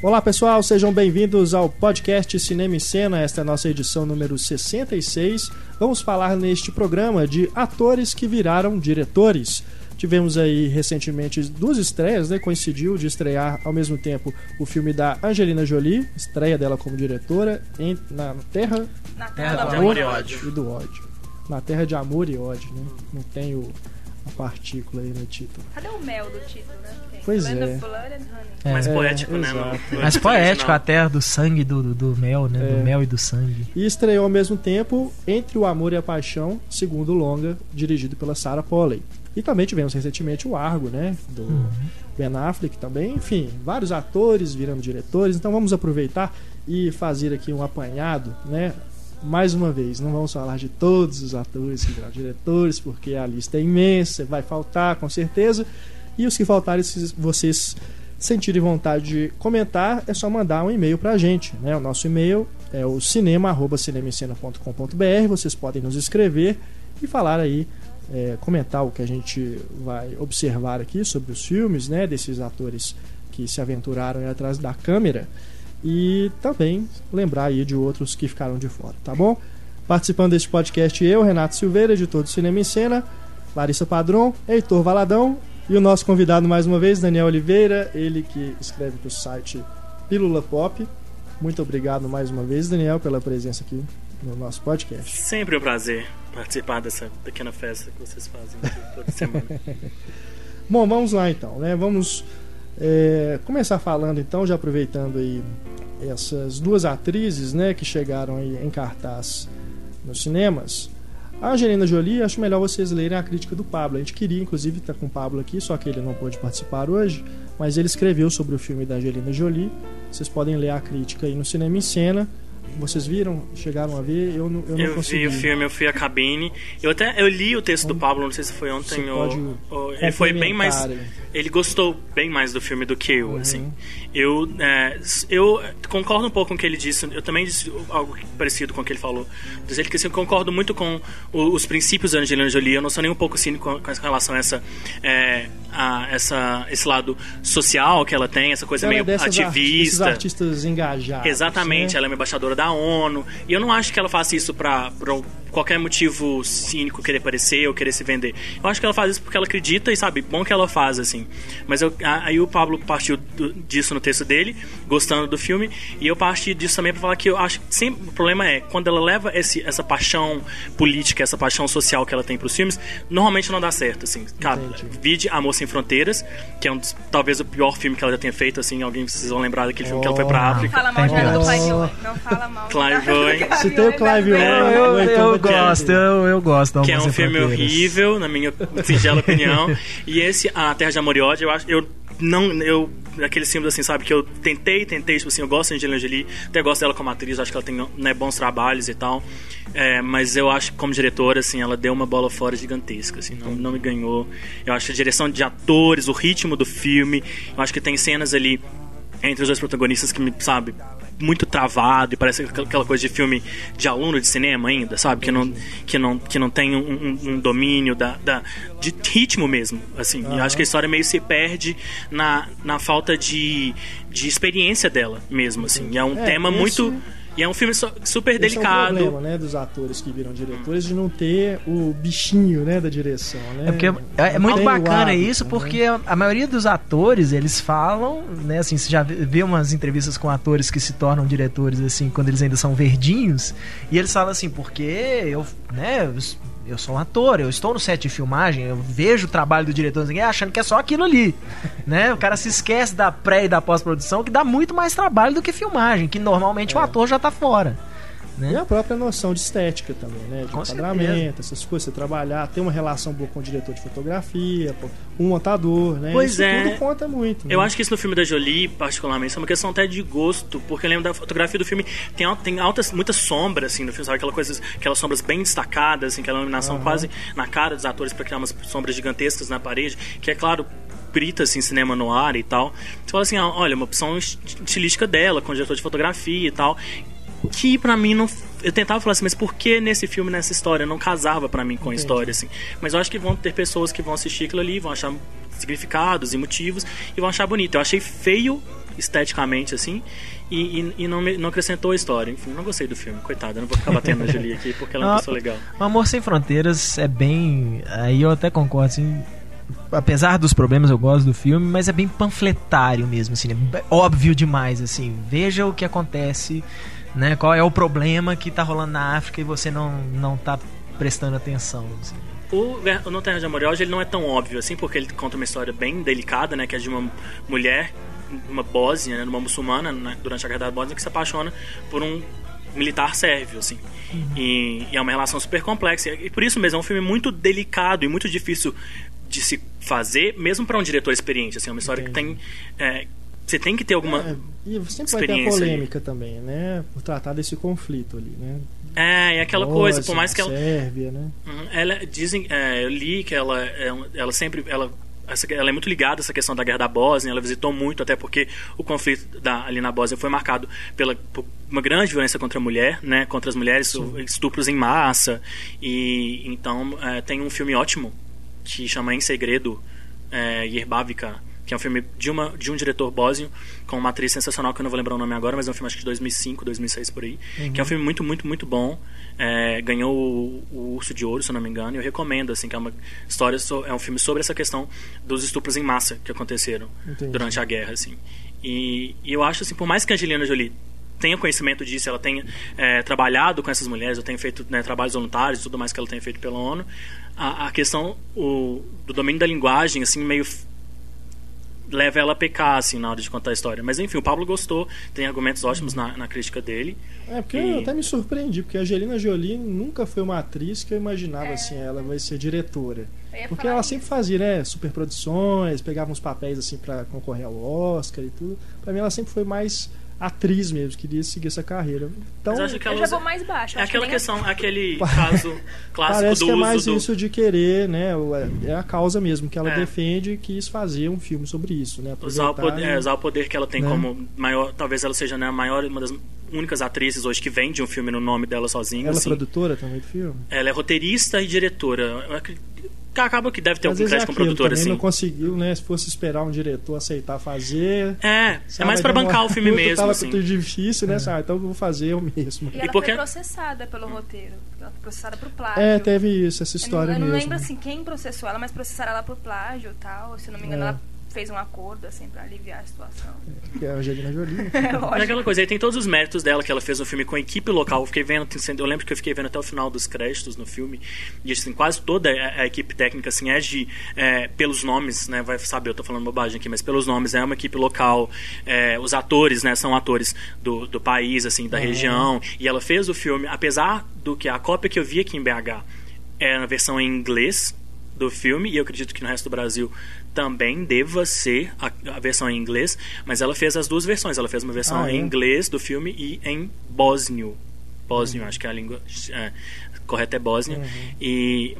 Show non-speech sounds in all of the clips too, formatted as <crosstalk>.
Olá pessoal, sejam bem-vindos ao podcast Cinema e Cena. Esta é a nossa edição número 66. Vamos falar neste programa de atores que viraram diretores. Tivemos aí recentemente duas estreias, né? Coincidiu de estrear ao mesmo tempo o filme da Angelina Jolie, estreia dela como diretora, em, na Terra, Na Terra do do Amor e amor. Ódio. e do ódio. Na Terra de Amor e Ódio, né? Não tem o, a partícula aí no título. Cadê o mel do título, né? Tem Pois Land é. É. Mais É, poético, né? exato. no- no Mais poético, original. a terra do sangue do, do, do mel, né? É. Do mel e do sangue. E estreou ao mesmo tempo Entre o Amor e a Paixão, segundo longa, dirigido pela Sarah Polley. E também tivemos recentemente o Argo, né? Do Ben Affleck também. Enfim, vários atores virando diretores. Então vamos aproveitar e fazer aqui um apanhado, né? Mais uma vez, não vamos falar de todos os atores que viraram diretores, porque a lista é imensa, vai faltar com certeza. E os que faltarem, se vocês sentirem vontade de comentar, é só mandar um e-mail pra gente. Né? O nosso e-mail é o cinema.cinemicena.com.br. Vocês podem nos escrever e falar aí, é, comentar o que a gente vai observar aqui sobre os filmes, né? Desses atores que se aventuraram atrás da câmera. E também lembrar aí de outros que ficaram de fora, tá bom? Participando deste podcast, eu, Renato Silveira, editor do Cinema em Cena, Larissa Padron, Heitor Valadão e o nosso convidado mais uma vez, Daniel Oliveira, ele que escreve para o site Pílula Pop. Muito obrigado mais uma vez, Daniel, pela presença aqui no nosso podcast. Sempre um prazer participar dessa pequena festa que vocês fazem toda semana. <laughs> Bom, vamos lá então, né? Vamos é, começar falando então, já aproveitando aí essas duas atrizes, né, que chegaram em cartaz nos cinemas. A Angelina Jolie, acho melhor vocês lerem a crítica do Pablo. A gente queria, inclusive, estar com o Pablo aqui, só que ele não pôde participar hoje, mas ele escreveu sobre o filme da Angelina Jolie. Vocês podem ler a crítica aí no Cinema em Cena. Vocês viram? Chegaram a ver? Eu não, eu não Eu consegui. vi o filme, eu fui à cabine. Eu até eu li o texto do Pablo, não sei se foi ontem ou, ou- ele foi bem mais ele gostou bem mais do filme do que eu, Uhum. assim. Eu, é, eu concordo um pouco com o que ele disse. Eu também disse algo parecido com o que ele falou. Dizer que assim, eu concordo muito com os princípios da Angelina Jolie. Eu não sou nem um pouco cínico com, relação a essa, é, a essa, esse lado social que ela tem, essa coisa Ela é meio arti- esses ativista. artistas engajados. Exatamente, né? ela é uma embaixadora da ONU. E eu não acho que ela faça isso pra qualquer motivo cínico querer aparecer ou querer se vender. Eu acho que ela faz isso porque ela acredita e sabe, bom que ela faz, assim. Mas eu, aí o Pablo partiu disso no texto dele, gostando do filme, e eu parti disso também pra falar que eu acho que sempre o problema é quando ela leva esse, essa paixão política, essa paixão social que ela tem pros filmes, normalmente não dá certo, assim. Cara, Entendi. vide Amor Sem Fronteiras, que é um dos, talvez o pior filme que ela já tenha feito, assim, alguém vocês vão lembrar daquele filme que ela foi pra Oh. Não África. fala mal de do Oh. Clive Owen. Não fala mal. Clive Owen. Se tem o Clive Owen, É, eu, eu ter gosto, que- eu, eu gosto. do que é um filme Fronteiras. horrível, na minha singela opinião. <laughs> E esse, A Terra de Amor e Ódio, eu acho. Eu não. Eu, aqueles filmes assim, sabe? Que eu tentei, tentei, tipo assim, eu gosto de Angelina Jolie, até gosto dela como atriz, acho que ela tem né, bons trabalhos e tal. É, mas eu acho que como diretora, assim, ela deu uma bola fora gigantesca, assim, não, não me ganhou. Eu acho a direção de atores, o ritmo do filme, eu acho que tem cenas ali entre os dois protagonistas que me, sabe, muito travado e parece aquela coisa de filme de aluno de cinema ainda, sabe? Que não, que não, que não tem um, um- domínio da, da, de ritmo mesmo, assim. E eu acho que a história meio se perde na, na falta de, de experiência dela mesmo, assim. E é um É, tema muito... E é um filme super Esse delicado. é o problema, né, dos atores que viram diretores de não ter o bichinho, né, da direção, né? É porque é, é muito bacana hábito, isso, né? porque a, a maioria dos atores, eles falam, né, assim, você já vê vê umas entrevistas com atores que se tornam diretores, assim, quando eles ainda são verdinhos, e eles falam assim, porque eu, né, eu, sou um ator, eu estou no set de filmagem, eu vejo o trabalho do diretor achando que é só aquilo ali, <laughs> né, o cara se esquece da pré e da pós-produção, que dá muito mais trabalho do que filmagem, que normalmente o É. ator já tá fora. E Né? a própria noção de estética também, né? De Com enquadramento, essas coisas, você trabalhar, ter uma relação boa com o diretor de fotografia, o montador, né? Pois Isso é. tudo conta muito. né? Eu acho que isso no filme da Jolie, particularmente, é uma questão até de gosto, porque eu lembro da fotografia do filme, tem, tem altas, muita sombra, assim, no filme, sabe? Aquela coisa, aquelas sombras bem destacadas, assim, aquela iluminação Aham. quase na cara dos atores para criar umas sombras gigantescas na parede, que é claro, grita assim, cinema no ar e tal. Você fala assim, ah, olha, uma opção est- estilística dela, com o diretor de fotografia e tal. Que pra mim não. Eu tentava falar assim, mas por que nesse filme, nessa história? Não casava pra mim com a Entendi. história, assim. Mas eu acho que vão ter pessoas que vão assistir aquilo ali, vão achar significados e motivos e vão achar bonito. Eu achei feio esteticamente, assim, e, e, e não, me- não acrescentou a história. Enfim, não gostei do filme, coitada. Não vou ficar batendo na <laughs> Julie aqui porque ela é uma pessoa legal. O Amor Sem Fronteiras é bem. Aí eu até concordo, assim. Apesar dos problemas, eu gosto do filme, mas é bem panfletário mesmo, assim, é óbvio demais, assim. Veja o que acontece, né? Qual é o problema que tá rolando na África e você não, não tá prestando atenção. assim. O, No Terra de Amor ele não é tão óbvio assim, porque ele conta uma história bem delicada, né? Que é de uma mulher, uma bósnia, né, uma muçulmana, né, durante a Guerra da Bósnia, que se apaixona por um militar sérvio, assim. E, e é uma relação super complexa. E por isso mesmo, é um filme muito delicado e muito difícil de se fazer, mesmo para um diretor experiente. Assim, é uma história que tem... é, você tem que ter alguma... É, e sempre vai ter a polêmica também, né? Por tratar desse conflito ali, né? É, é aquela coisa, por mais que ela... Sérvia, né? Uhum. Ela dizem, é, eu li que ela, é ela sempre, ela, essa- ela é muito ligada a essa questão da guerra da Bósnia. Ela visitou muito, até porque o conflito da, ali na Bósnia foi marcado pela por uma grande violência contra a mulher, né, contra as mulheres, estupros em massa. E então é, tem um filme ótimo que chama Em Segredo, é, Yerbavika, que é um filme de, uma, de um diretor bósnio com uma atriz sensacional que eu não vou lembrar o nome agora, mas é um filme acho que de 2005, 2006 por aí, que é um filme muito, muito, muito bom. É, ganhou o, o Urso de Ouro, se eu não me engano, e eu recomendo, assim, que é uma história, so- é um filme sobre essa questão dos estupros em massa que aconteceram Entendi. durante a guerra, assim. E, e eu acho, assim, por mais que a Angelina Jolie tenha conhecimento disso, ela tenha é, trabalhado com essas mulheres, eu tenho feito né, trabalhos voluntários, tudo mais que ela tenha feito pela ONU, a, a questão o, do domínio da linguagem, assim, meio leva ela a pecar, assim, na hora de contar a história. Mas enfim, o Pablo gostou, tem argumentos ótimos na, na crítica dele. É, porque E- eu até me surpreendi, porque a Angelina Jolie nunca foi uma atriz que eu imaginava assim, ela vai ser diretora. Porque ela isso. sempre fazia, né, superproduções, pegava uns papéis assim pra concorrer ao Oscar e tudo. Pra mim ela sempre foi mais atriz mesmo, queria seguir essa carreira. Então, Mas acho que Eu ela já usa- vou mais baixo. É que aquela nem questão, aquele <laughs> caso clássico parece do que é uso mais do... isso de querer, né, o- é a causa mesmo que ela É. defende e quis fazer um filme sobre isso, né, Usar o, poder, e- é, usar o poder que ela tem Né? como maior. Talvez ela seja né, a maior, uma das únicas atrizes hoje que vende um filme no nome dela sozinha. Ela é assim. produtora também do filme? Ela é roteirista e diretora. Eu Acaba que deve ter Às algum é crédito com aquilo, produtora, também assim. não conseguiu, né? Se fosse esperar um diretor aceitar fazer. É, é sabe, mais pra vai bancar o filme mesmo, Tava assim. tudo difícil, né? Sabe? Então eu vou fazer eu mesmo. E ela porque- foi processada pelo roteiro. Ela foi processada por plágio. É, teve isso, essa Eu não- história eu não, mesmo. lembro assim quem processou ela, mas processaram ela por plágio e tal. Se eu não me engano, É. ela fez um acordo assim pra aliviar a situação. Que é a Angelina Jolie. <laughs> É É aquela coisa, aí tem todos os méritos dela que ela fez no filme com a equipe local. Eu fiquei vendo, eu lembro que eu fiquei vendo até o final dos créditos no filme. E assim, quase toda a, a equipe técnica assim, é de. é, pelos nomes, né? Vai saber, eu tô falando bobagem aqui, mas pelos nomes, é uma equipe local. É, os atores, né, são atores do, do país, assim, da Uhum. região. E ela fez o filme, apesar do que a cópia que eu vi aqui em BH é na versão em inglês do filme, e eu acredito que no resto do Brasil também deva ser a, a versão em inglês, mas ela fez as duas versões. Ela fez uma versão Ah, é? em inglês do filme e em bósnio. Bósnio, acho que é a língua é, correta é bósnio. E,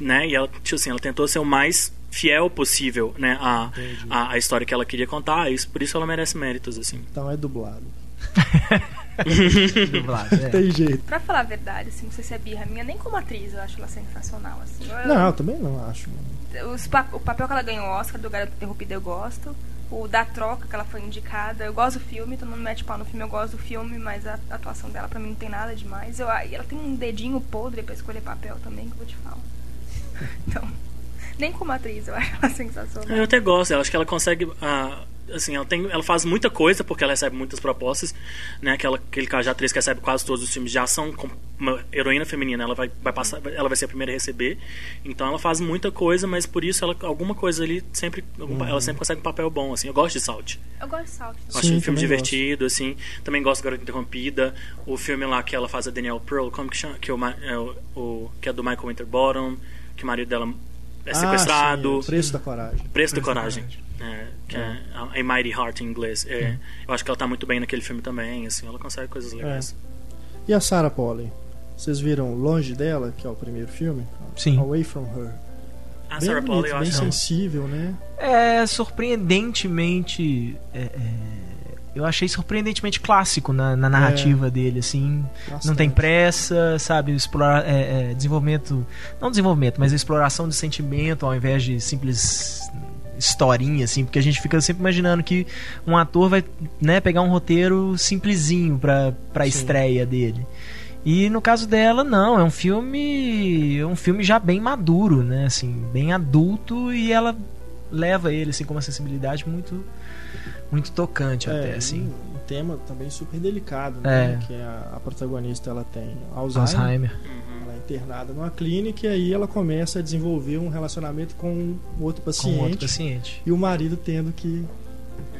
né, e ela, tipo assim, ela tentou ser o mais fiel possível né, a, a, a história que ela queria contar, isso, por isso ela merece méritos. assim. Então é dublado. <laughs> Dublado, é. Tem jeito. Pra falar a verdade, assim, não sei se é birra minha, nem como atriz eu acho ela sensacional, assim. Eu- Não, eu também não acho. Os o papel que ela ganhou o Oscar do Garoto Interrompido eu gosto. O da troca que ela foi indicada, eu gosto do filme, todo mundo mete pau no filme, eu gosto do filme, mas a atuação dela pra mim não tem nada demais. Eu, ela tem um dedinho podre pra escolher papel também, que eu vou te falar. <laughs> Então, nem como atriz eu acho ela sensacional. Eu até gosto, eu acho que ela consegue. ah, assim, ela, tem, ela faz muita coisa porque ela recebe muitas propostas. Né? Aquela, aquele caso de atriz que recebe quase todos os filmes de ação, com uma heroína feminina, ela vai, vai passar, ela vai ser a primeira a receber. Então ela faz muita coisa, mas por isso ela, alguma coisa ali sempre. algum- Ela sempre consegue um papel bom. Assim. Eu gosto de Salt. Eu gosto de Salt Eu também. acho Sim, um filme divertido, assim. Também gosto do Garota Interrompida. O filme lá que ela faz a Danielle Pearl, como que chama? Que, é o, é o, que é do Michael Winterbottom, que o marido dela é Ah, sequestrado. sim, o preço da coragem. Preço da Preço da Coragem. Coragem. É, que é a Mighty Heart em inglês. É, Eu acho que ela tá muito bem naquele filme também, assim, ela consegue coisas legais. E a Sarah Polley? Vocês viram Longe dela, que é o primeiro filme? Sim. Away From Her. A bem Sarah bonito, Polley, eu bem acho sensível, né? É surpreendentemente. é, é, eu achei surpreendentemente clássico na, na narrativa dele, assim. Não Bastante. tem pressa, sabe? Explorar, é, é, desenvolvimento. Não desenvolvimento, mas a exploração de sentimento ao invés de simples historinha, assim, porque a gente fica sempre imaginando que um ator vai né, pegar um roteiro simplesinho pra, pra estreia dele. E no caso dela, não, é um filme. É um filme já bem maduro, né? Assim, bem adulto e ela leva ele assim com uma sensibilidade muito muito tocante É, até assim. Um, tema também super delicado, né? É. Que a, a protagonista ela tem Alzheimer, Alzheimer. é internada numa clínica e aí ela começa a desenvolver um relacionamento com outro Com paciente outro paciente. e o marido tendo que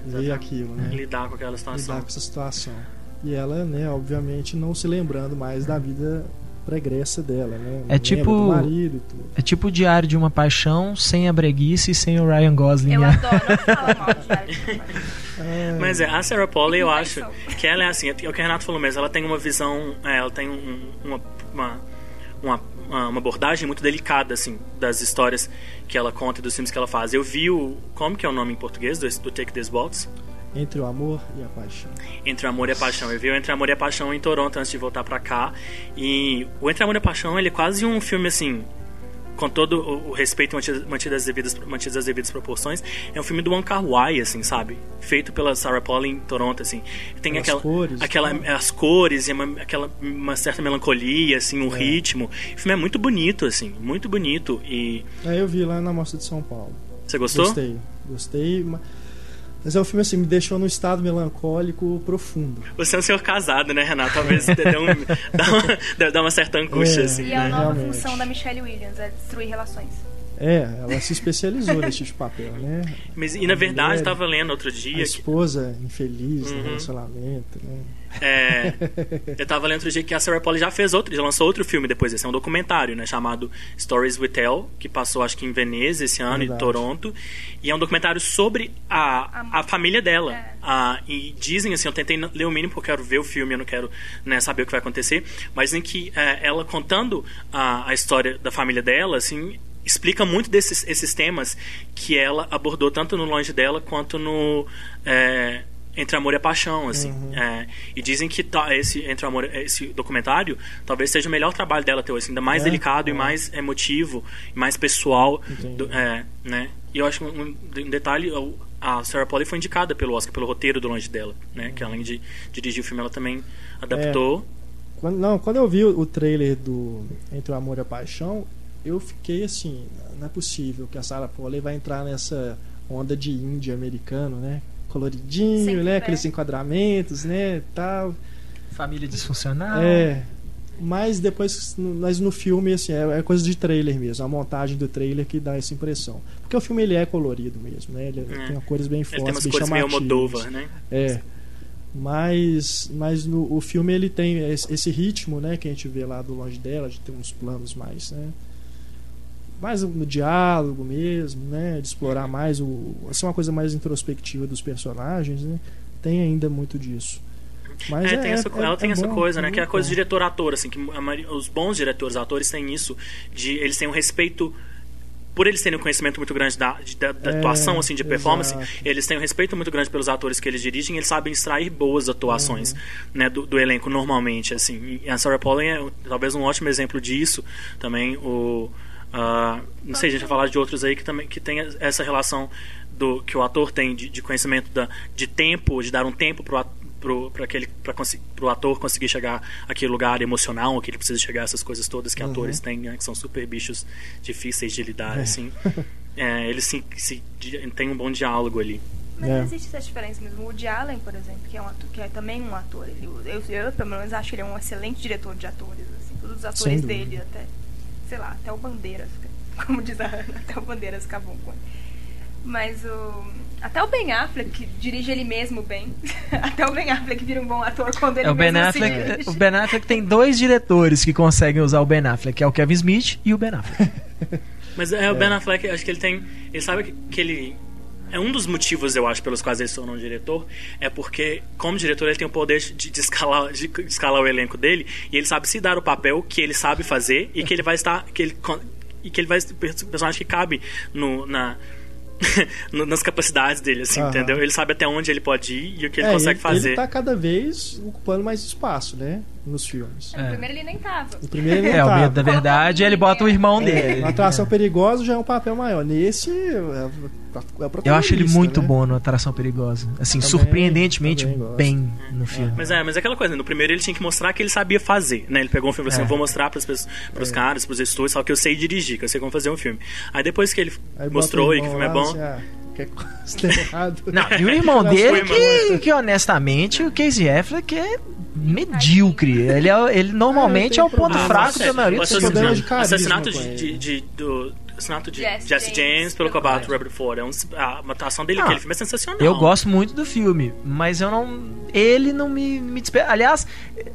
ver aquilo, né? Lidar com aquela situação. lidar com essa situação. E ela, né, obviamente, não se lembrando mais da vida pregressa dela, né? É tipo- marido e tudo. É tipo o Diário de uma Paixão sem a breguice e sem o Ryan Gosling. Eu né? adoro, <laughs> não fala mal de Diário de uma Paixão. É, Mas é, a Sarah Polley, eu acho que ela é assim, é o que o Renato falou mesmo, ela tem uma visão, é, ela tem um- uma, uma, uma, uma abordagem muito delicada, assim, das histórias que ela conta e dos filmes que ela faz. Eu vi o, como que é o nome em português do, do Take This Waltz? Entre o amor e a paixão. Entre o Amor e a Paixão. Eu vi o Entre o Amor e a Paixão em Toronto antes de voltar pra cá. E o Entre o Amor e a Paixão, ele é quase um filme assim. Com todo o respeito mantido mantido as devidas, mantidas as devidas proporções, é um filme do Wong Kar Wai, assim, sabe? Feito pela Sarah Pauli em Toronto, assim. Tem As aquela, cores, aquela né? as cores e uma, aquela uma certa melancolia, assim, um É. ritmo. O filme é muito bonito, assim, muito bonito. E Aí eu vi lá na Mostra de São Paulo. você gostou? Gostei, gostei. ma- Mas é um filme assim, me deixou num estado melancólico profundo. Você é um senhor casado, né, Renato? Talvez dê um, <laughs> dá, uma, dar uma certa angústia, É. assim. E a né, nova realmente. função da Michelle Williams é destruir relações. É, ela se especializou <laughs> nesse tipo de papel, né? Mas, e na verdade, mulher- eu tava lendo outro A dia que esposa infeliz Uhum. no relacionamento, né? É, eu tava lendo outro dia que a Sarah Polley já fez outro, já lançou outro filme depois desse, é um documentário, né, chamado Stories We Tell, que passou acho que em Veneza esse ano, Verdade. em Toronto, e é um documentário sobre a, a família dela. É. Ah, e dizem assim, eu tentei ler o mínimo porque eu quero ver o filme, eu não quero né, saber o que vai acontecer, mas em que é, ela contando a, a história da família dela, assim, explica muito desses esses temas que ela abordou tanto no Longe dela quanto no é, Entre Amor e Paixão, assim. Uhum. É, e dizem que tá, esse Entre Amor, esse documentário talvez seja o melhor trabalho dela até hoje, ainda mais É? delicado e É. mais emotivo, e mais pessoal, do- é, né? E eu acho um, um detalhe, a Sarah Polley foi indicada pelo Oscar pelo roteiro do Longe dela, né? Que além de dirigir o filme, ela também adaptou. Quando, não, quando eu vi o, o trailer do Entre o Amor e a Paixão, eu fiquei assim, não é possível que a Sarah Polley vai entrar nessa onda de índia americano, né? Coloridinho, Sempre né? Aqueles enquadramentos, né? Tal. Família disfuncional. É. Mas depois, no- mas no filme, assim, é, é coisa de trailer mesmo, a montagem do trailer que dá essa impressão. Porque o filme ele é colorido mesmo, né? Ele É. tem cores bem Ele fortes, tem umas bem cores meio chamativas. Moldova, né? É. Mas, mas no, o filme ele tem esse, esse ritmo, né, que a gente vê lá do longe dela, de ter uns planos mais, né, mais no diálogo mesmo, né, de explorar mais o, assim, uma coisa mais introspectiva dos personagens, né, tem ainda muito disso. Mas É, tem essa, ela tem é essa bom, coisa, né? muito Que é a coisa de diretor-ator, assim, que maioria- os bons diretores, atores têm isso, de eles têm um respeito por eles terem um conhecimento muito grande da, de- da, da É, atuação, assim, de performance, exato. eles têm um respeito muito grande pelos atores que eles dirigem, eles sabem extrair boas atuações, Uhum. né, do, do elenco normalmente, assim. E a Sarah Polley é talvez um ótimo exemplo disso, também o ah, não sei, a gente vai falar de outros aí que também que tem essa relação do que o ator tem de, de conhecimento da, de tempo, de dar um tempo pro ator pro, aquele, consi- pro ator conseguir chegar àquele lugar emocional que ele precisa chegar, essas coisas todas que Uhum. atores têm, né, que são super bichos difíceis de lidar, É. assim. <laughs> É, eles se, se, têm um bom diálogo ali. Mas É. existe essa diferença mesmo. O Woody Allen, por exemplo, que é, um ator, que é também um ator. Ele, eu, eu, pelo menos, acho que ele é um excelente diretor de atores. Assim, todos os atores dele, até, sei lá, até o Bandeiras, <laughs> como diz a Ana, até o Bandeiras ficavam com ele. Mas o. Até o Ben Affleck, que dirige ele mesmo bem. <laughs> até o Ben Affleck vira um bom ator quando ele É, o, ben mesmo se Affleck, dirige. o Ben Affleck tem dois diretores que conseguem usar o Ben Affleck, que é o Kevin Smith e o Ben Affleck. <laughs> Mas é, o Ben Affleck, acho que ele tem. Ele sabe que, que ele. É um dos motivos, eu acho, pelos quais ele se tornou um diretor, é porque, como diretor, ele tem o poder de, de escalar, de escalar o elenco dele e ele sabe se dar o papel que ele sabe fazer e que ele vai estar. Que ele, e que ele vai o personagem que cabe no, na, <laughs> nas capacidades dele, assim, Aham. entendeu? Ele sabe até onde ele pode ir e o que ele É, consegue ele, fazer. Ele tá cada vez ocupando mais espaço, né? Nos filmes. No primeiro ele nem tava. No primeiro ele É, o tava. medo da verdade, ele bota o irmão É, dele. na atração perigosa já é um papel maior. Nesse, é, é Eu acho ele muito né? bom no Atração Perigosa. Assim, Também- surpreendentemente também bem no filme. Mas é, mas é aquela coisa, no primeiro ele tinha que mostrar que ele sabia fazer, né? Ele pegou um filme e falou É. assim, eu vou mostrar pros, pros, pros caras, pros estúdios, só que eu sei dirigir, que eu sei como fazer um filme. Aí depois que ele Aí mostrou e que o filme é lá, bom... assim, ah, que errado. <laughs> Não, e o irmão Não, dele, que, que honestamente, o Casey Affleck é medíocre. Ele, é, ele normalmente é, o ponto problema. fraco da maioria o dos filmes. assassinato de, de, de- do assassinato de Jesse Jesse, James James pelo combate. Robert Ford. É um, a atuação dele Ah, naquele filme é sensacional. Eu gosto muito do filme, mas eu não. Ele não me, me desperta. Aliás,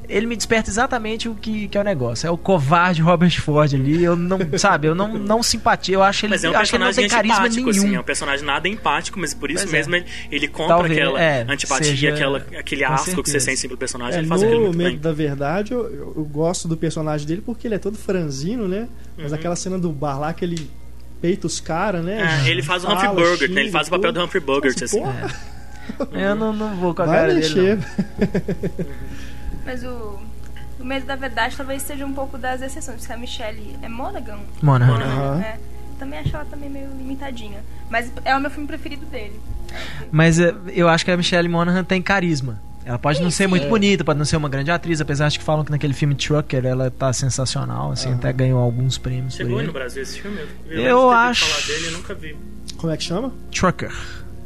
ele me desperta exatamente o que, que é o negócio. É o covarde Robert Ford ali. Eu não. <laughs> Sabe, eu não, não simpatia. Eu acho ele, Mas é um eu acho que ele não tem carisma antipático, nenhum. assim, é um personagem nada empático, mas por isso Pois é. mesmo ele, ele compra Talvez, aquela é, antipatia, seja- aquela, aquele asco que você certeza. sente pelo personagem, É, ele faz aquilo no muito Medo bem. da Verdade, eu- eu gosto do personagem dele porque ele é todo franzino, né? Mas Uhum. aquela cena do bar lá que ele peita os caras, né? É, ele faz o Humphrey né? xinga Ele faz o papel do Humphrey Bogart, Nossa, assim. porra, Eu não, não vou com a Vai cara dele. mexer. não. <laughs> Mas o, o Medo da Verdade talvez seja um pouco das exceções, porque a Michelle é Monaghan. Monaghan. Aham. É, também acho ela também meio limitadinha. Mas é o meu filme preferido dele. Mas é, eu acho que a Michelle Monaghan tem carisma. Ela pode não ser muito É. bonita, pode não ser uma grande atriz, apesar de que falam que naquele filme Trucker ela tá sensacional, assim, até ganhou alguns prêmios Chegou no Brasil esse filme? Eu ter acho- falar dele, eu nunca vi. Como é que chama? Trucker.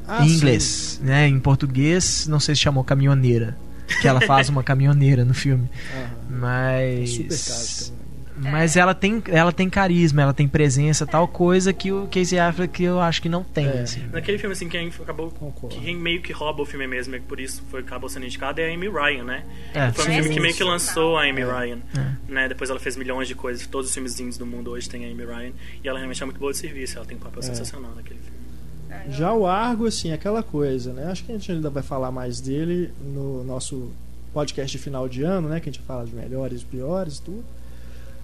Ah, em sim. inglês, né? Em português, não sei se chamou caminhoneira, que ela faz uma <laughs> caminhoneira no filme. É Mas super caro também. Mas ela tem ela tem carisma, ela tem presença, tal coisa que o Casey Affleck eu acho que não tem, É. assim. Naquele filme, assim, quem acabou. Concordo. Quem meio que rouba o filme mesmo, e por isso foi, acabou sendo indicado, é a Amy Ryan, né? É. Foi um filme que meio que lançou a Amy É. Ryan. Né? Depois ela fez milhões de coisas. Todos os filmezinhos do mundo hoje tem a Amy Ryan. E ela realmente é muito boa de serviço. Ela tem um papel É. sensacional naquele filme. Já o Argo, assim, aquela coisa, né? Acho que a gente ainda vai falar mais dele no nosso podcast de final de ano, né? Que a gente fala de melhores e piores e tudo.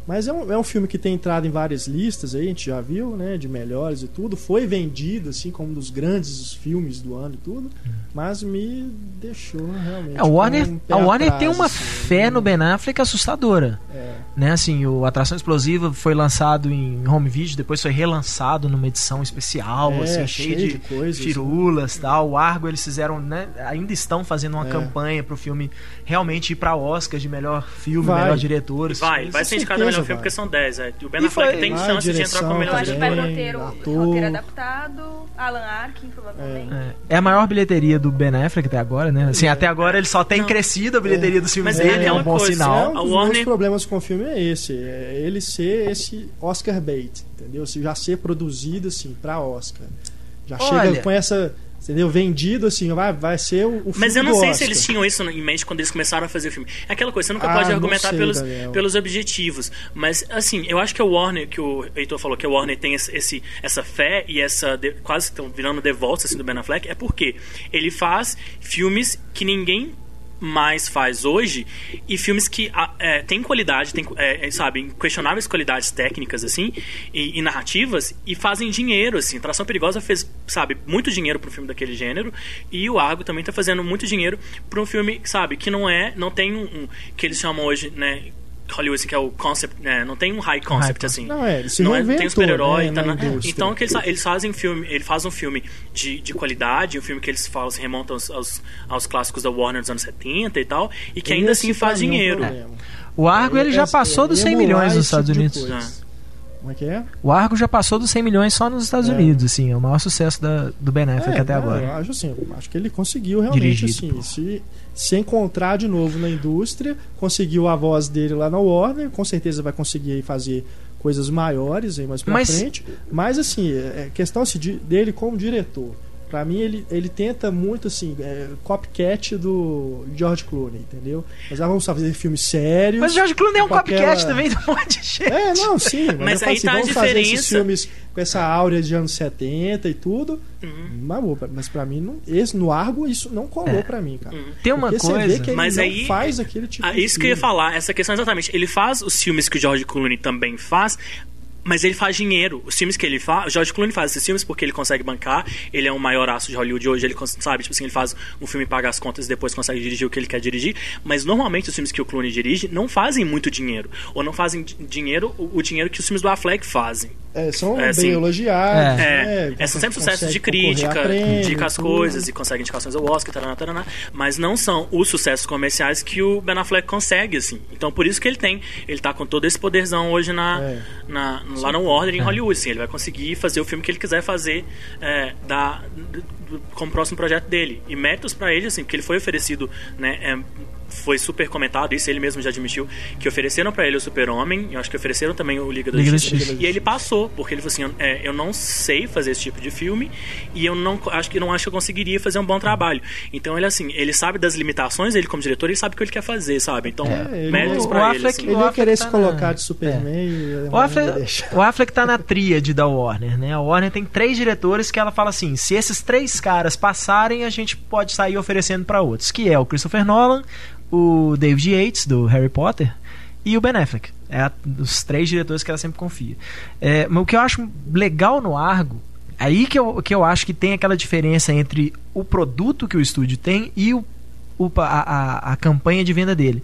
Mas é um, é um filme que tem entrado em várias listas aí, a gente já viu, né? De melhores e tudo. Foi vendido, assim, como um dos grandes filmes do ano e tudo. Mas me deixou realmente. É, a Warner, um a Warner atrás, tem uma assim. fé no Ben Affleck assustadora. É. Né, assim, o Atração Explosiva foi lançado em home video, depois foi relançado numa edição especial, É, assim, cheio cheia de de, coisas, firulas, tal. O Argo eles fizeram, né, ainda estão fazendo uma É. campanha pro filme realmente ir pra Oscar de melhor filme, Vai. melhor diretor. Vai, vai ser indicado a melhor certeza filme porque são 10. É. O Ben E Affleck foi- tem Vai, chance de entrar direção como Eu melhor acho que vai roteiro, ator. roteiro adaptado, Alan Arkin, provavelmente. É. É a maior bilheteria do Ben Affleck até agora, né? Assim, até agora ele só tem Não. crescido a bilheteria dos filmes Mas é dele, é um bom coisa, É, sinal. um A dos Warner- problemas com o filme é esse, é ele ser esse Oscar bait, entendeu? Se já ser produzido assim pra Oscar. Já Olha- chega com essa, entendeu? Vendido assim, vai, vai ser o, o filme Mas eu não sei Oscar. se eles tinham isso em mente quando eles começaram a fazer o filme. É aquela coisa, você nunca Ah, pode argumentar sei, pelos, Daniel. pelos objetivos. Mas, assim, eu acho que o Warner, que o Heitor falou, que o Warner tem esse, essa fé e essa. quase estão virando devolta assim, do Ben Affleck, é porque ele faz filmes que ninguém mais faz hoje e filmes que ah, é, têm qualidade, tem, é, é, sabe, inquestionáveis qualidades técnicas assim e, e narrativas e fazem dinheiro assim. Tração Perigosa fez, sabe, muito dinheiro para um filme daquele gênero e o Argo também está fazendo muito dinheiro para um filme, sabe, que não é, não tem um, um- que eles chamam hoje, né, Hollywood assim, que é o concept, né, não tem um high concept High assim. Não, é, ele se não é, reinventou, tem um super-herói, né, tá indústria. então que eles, eles fazem filme, ele faz um filme de, de qualidade, um filme que eles falam, se remontam aos, aos, aos clássicos da Warner dos anos 70 e tal, e que ainda assim faz é um dinheiro. O Argo ele já passou dos 100 emular milhões nos tipo Estados de Unidos. coisa. Como é que é? O Argo já passou dos 100 milhões só nos Estados É. Unidos, assim, é o maior sucesso da, do Ben Affleck É, até não, agora. Eu acho assim, eu acho que ele conseguiu realmente Dirigido assim, se, se encontrar de novo na indústria, conseguiu a voz dele lá na Warner, com certeza vai conseguir fazer coisas maiores aí mais pra Mas- frente. Mas assim, é é questão assim, de- dele como diretor. Pra mim, ele, ele tenta muito assim, é, copycat do George Clooney, entendeu? Mas ah, vamos fazer filmes sérios. Mas o George Clooney é um copycat aquela- também <laughs> do monte de gente. É, não, sim. Mas, Mas aí assim, tá a vamos fazer esses diferença. filmes com essa áurea de anos 70 e tudo. Uhum. Mas, pra mim, não, esse, no Argo, isso não colou É. pra mim, cara. Uhum. Tem uma Porque você coisa. vê que ele Mas não aí- faz aquele tipo Ah, de isso que eu ia falar, essa questão exatamente. Ele faz os filmes que o George Clooney também faz, Mas ele faz dinheiro. Os filmes que ele faz. O George Clooney faz esses filmes porque ele consegue bancar. Ele é um maior aço de Hollywood hoje. Ele sabe, tipo assim, ele faz um filme, paga as contas e depois consegue dirigir o que ele quer dirigir. Mas normalmente os filmes que o Clooney dirige não fazem muito dinheiro. Ou não fazem dinheiro, o, o dinheiro que os filmes do Affleck fazem. É, são É, bem assim, elogiados. É, né? é, são sempre sucessos de crítica, prêmio, indica as coisas e consegue indicações ao Oscar, taraná, taraná, mas não são os sucessos comerciais que o Ben Affleck consegue, assim. Então por isso que ele tem, ele tá com todo esse poderzão hoje na, É. na- lá no Warner em Hollywood, assim. Ele vai conseguir fazer o filme que ele quiser fazer é, da, como próximo projeto dele. E méritos pra ele, assim, porque ele foi oferecido, né, é, foi super comentado, isso ele mesmo já admitiu, que ofereceram pra ele o Super-Homem, eu acho que ofereceram também o Liga da Liga Justiça. Justiça. E ele passou, porque ele falou assim: é, eu não sei fazer esse tipo de filme e eu não acho que não acho que eu conseguiria fazer um bom trabalho. Então ele assim, ele sabe das limitações, ele como diretor, ele sabe o que ele quer fazer, sabe? Então, É, ele- méritos ele. Affleck- assim. Ele O ia querer tá se colocar na- de Superman e O Affleck, o Affleck tá na tríade da Warner, né? A Warner tem três diretores que ela fala assim: se esses três caras passarem, a gente pode sair oferecendo pra outros, que é o Christopher Nolan, o David Yates do Harry Potter e o Ben Affleck. É a- os três diretores que ela sempre confia. É, mas o que eu acho legal no Argo, aí que eu, que eu acho que tem aquela diferença entre o produto que o estúdio tem e o, o- a, a, a campanha de venda dele.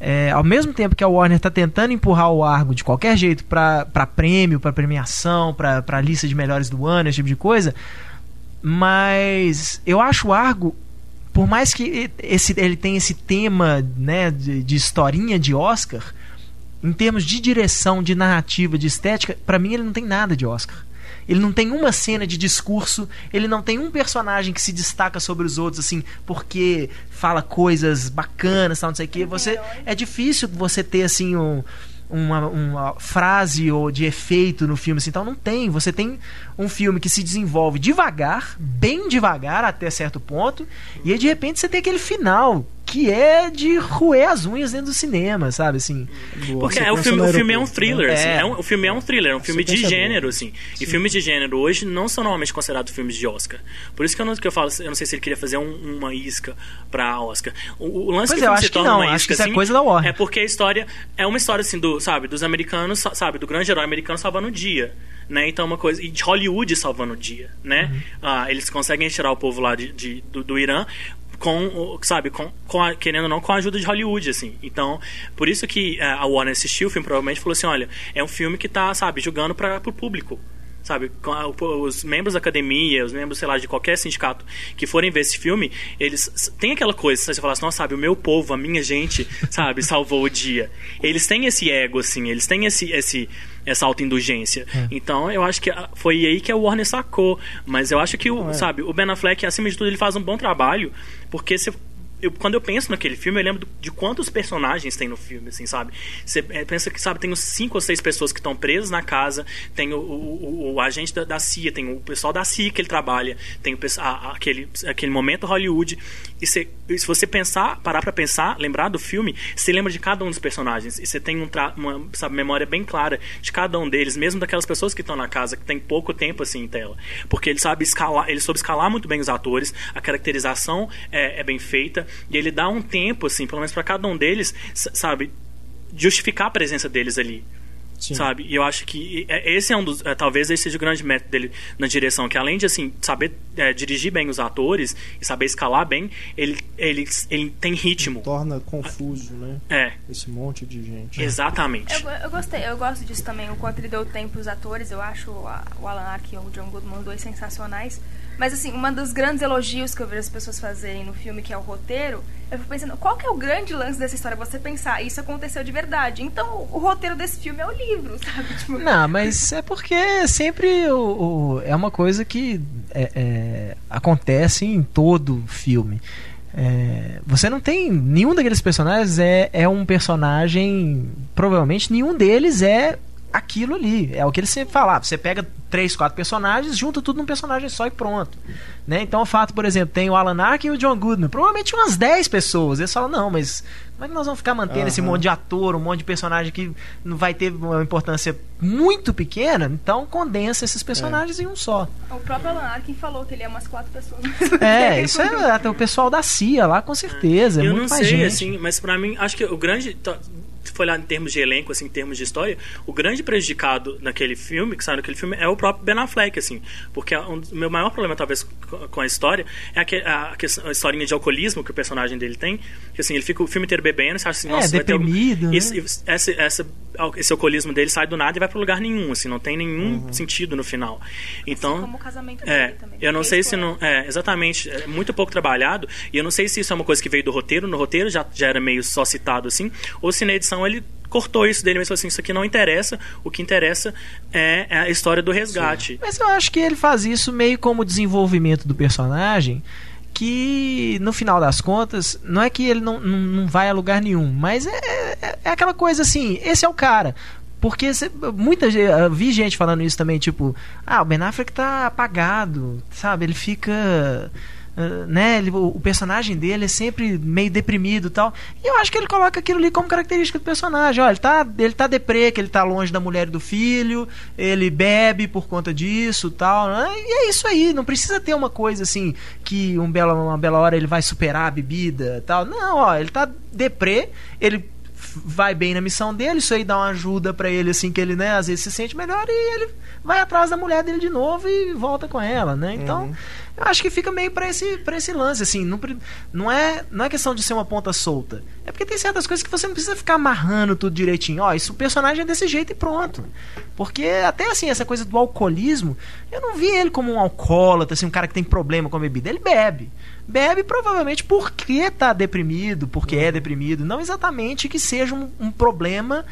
É, ao mesmo tempo que a Warner está tentando empurrar o Argo de qualquer jeito para prêmio, para premiação, para lista de melhores do ano, esse tipo de coisa, mas eu acho o Argo, por mais que esse, ele tenha esse tema né, de, de historinha de Oscar, em termos de direção, de narrativa, de estética, para mim ele não tem nada de Oscar. Ele não tem uma cena de discurso, ele não tem um personagem que se destaca sobre os outros, assim, porque fala coisas bacanas, tal, não sei o quê. Você, é difícil você ter, assim, um, uma, uma frase ou de efeito no filme, assim, então não tem. Você tem um filme que se desenvolve devagar, bem devagar até certo ponto, e aí de repente você tem aquele final que é de roer as unhas dentro do cinema, sabe, assim. Boa Porque é, o, filme, o filme é um aeroporto, thriller, né? assim, É. é um- o filme é um thriller, é um filme de gênero, assim. E filmes de gênero hoje não são normalmente considerados filmes de Oscar. Por isso que eu não, que eu falo, eu não sei se ele queria fazer um- uma isca pra Oscar. O, o lance Pois que é, o eu filme acho se que torna não, uma acho isca, que isso é assim, coisa da Warner. É porque a história é uma história assim do, sabe, dos americanos, sa- sabe, do grande herói americano salvando o dia. Né? Então uma coisa. E de Hollywood salvando o dia. Né? Uhum. Ah, eles conseguem tirar o povo lá de, de- do, do Irã com, sabe, com, com a- querendo ou não, com a ajuda de Hollywood, assim. Então, por isso que eh, a Warner assistiu o filme, provavelmente falou assim, olha, é um filme que tá, sabe, julgando para o público. Sabe, os membros da academia, os membros, sei lá, de qualquer sindicato que forem ver esse filme, eles têm aquela coisa, você fala assim, nossa, sabe, o meu povo, a minha gente, <laughs> sabe, salvou o dia. Eles têm esse ego, assim, eles têm esse, esse, essa autoindulgência. Então, eu acho que foi aí que a Warner sacou. Mas eu acho que, o, é. sabe, o Ben Affleck, acima de tudo, ele faz um bom trabalho, porque se eu, quando eu penso naquele filme, eu lembro de quantos personagens tem no filme, assim, sabe? Você é, pensa que, sabe, tem uns cinco ou seis pessoas que estão presas na casa, tem o, o- o- agente da, da CIA, tem o pessoal da CIA que ele trabalha, tem o, a- aquele, aquele momento Hollywood. E, cê- se você pensar, parar pra pensar, lembrar do filme, você lembra de cada um dos personagens. E você tem um uma sabe, memória bem clara de cada um deles, mesmo daquelas pessoas que estão na casa, que tem pouco tempo assim em tela. Porque ele sabe escalar, ele soube escalar muito bem os atores, a caracterização é, é bem feita, e ele dá um tempo, assim, pelo menos pra cada um deles, sabe, justificar a presença deles ali. Sim. Sabe? E eu acho que é- esse é um dos. é, talvez esse seja o grande método dele na direção, que além de assim, saber é, dirigir bem os atores e saber escalar bem, ele, ele, ele tem ritmo. Torna confuso, né? É, Esse monte de gente. exatamente. Eu, eu gostei, eu gosto disso também, o quanto ele deu tempo pros atores. Eu acho o Alan Arkin e o John Goodman os dois sensacionais. Mas assim, uma dos grandes elogios que eu vejo as pessoas fazerem no filme, que é o roteiro, eu fico pensando, qual que é o grande lance dessa história? Você pensar, isso aconteceu de verdade. Então, o roteiro desse filme é o livro, <laughs> sabe? Tipo, Não, mas é porque sempre o, o- é uma coisa que é, é, acontece em todo filme. É, você não tem. Nenhum daqueles personagens é, é um personagem. Provavelmente nenhum deles é aquilo ali. É o que ele sempre fala. ah, Você pega três, quatro personagens, junta tudo num personagem só e pronto. Né? Então o fato, por exemplo, tem o Alan Arkin e o John Goodman. Provavelmente umas 10 pessoas. Eles falam, não, mas como é que nós vamos ficar mantendo esse Aham. monte de ator, um monte de personagem que não vai ter uma importância muito pequena? Então condensa esses personagens em um só. o próprio Alan Arkin falou que ele é umas quatro pessoas. <laughs> É, isso é até o pessoal da CIA lá, com certeza. É eu muito não mais sei, gente. assim, mas pra mim, acho que o grande. Tá- for olhar em termos de elenco, assim, em termos de história, o grande prejudicado naquele filme, que sai naquele filme, é o próprio Ben Affleck, assim. Porque um, o meu maior problema, talvez, com a história é a, a, a, historinha de alcoolismo que o personagem dele tem. Que, assim, ele fica o filme inteiro bebendo, você acha assim, É, nossa, vai ter deprimido, né? Esse, esse, essa- esse alcoolismo dele sai do nada e vai pra lugar nenhum, assim, não tem nenhum sentido no final. Então, como o casamento é, dele também. eu não sei se é- não. É, exatamente. É muito pouco trabalhado. E eu não sei se isso é uma coisa que veio do roteiro. No roteiro já, já era meio só citado assim. Ou se na edição ele cortou isso dele mesmo assim. Isso aqui não interessa. O que interessa é, é a história do resgate. Mas eu acho que ele faz isso meio como desenvolvimento do personagem, que no final das contas, não é que ele não, não, não vai a lugar nenhum, mas é, é, é aquela coisa assim, esse é o cara. Porque cê- muita eu vi gente falando isso também, tipo, ah, o Ben Affleck tá apagado, sabe? Ele fica. Ah, né, ele- o, o personagem dele é sempre meio deprimido e tal. E eu acho que ele coloca aquilo ali como característica do personagem. Olha, ele tá, ele tá deprê, que ele tá longe da mulher e do filho, ele bebe por conta disso tal. né? E é isso aí, não precisa ter uma coisa assim que um bela, uma bela hora ele vai superar a bebida tal. Não, ó, ele tá deprê, ele vai bem na missão dele, isso aí dá uma ajuda pra ele assim que ele, né, às vezes se sente melhor e ele vai atrás da mulher dele de novo e volta com ela, né? Então, eu acho que fica meio pra esse, pra esse lance, assim, não, não, é, não é questão de ser uma ponta solta. É porque tem certas coisas que você não precisa ficar amarrando tudo direitinho. Ó, isso o personagem é desse jeito e pronto. Porque até assim, essa coisa do alcoolismo, eu não vi ele como um alcoólatra, assim, um cara que tem problema com a bebida. Ele bebe. Bebe provavelmente porque tá deprimido, porque é deprimido. Não exatamente que seja um, um problema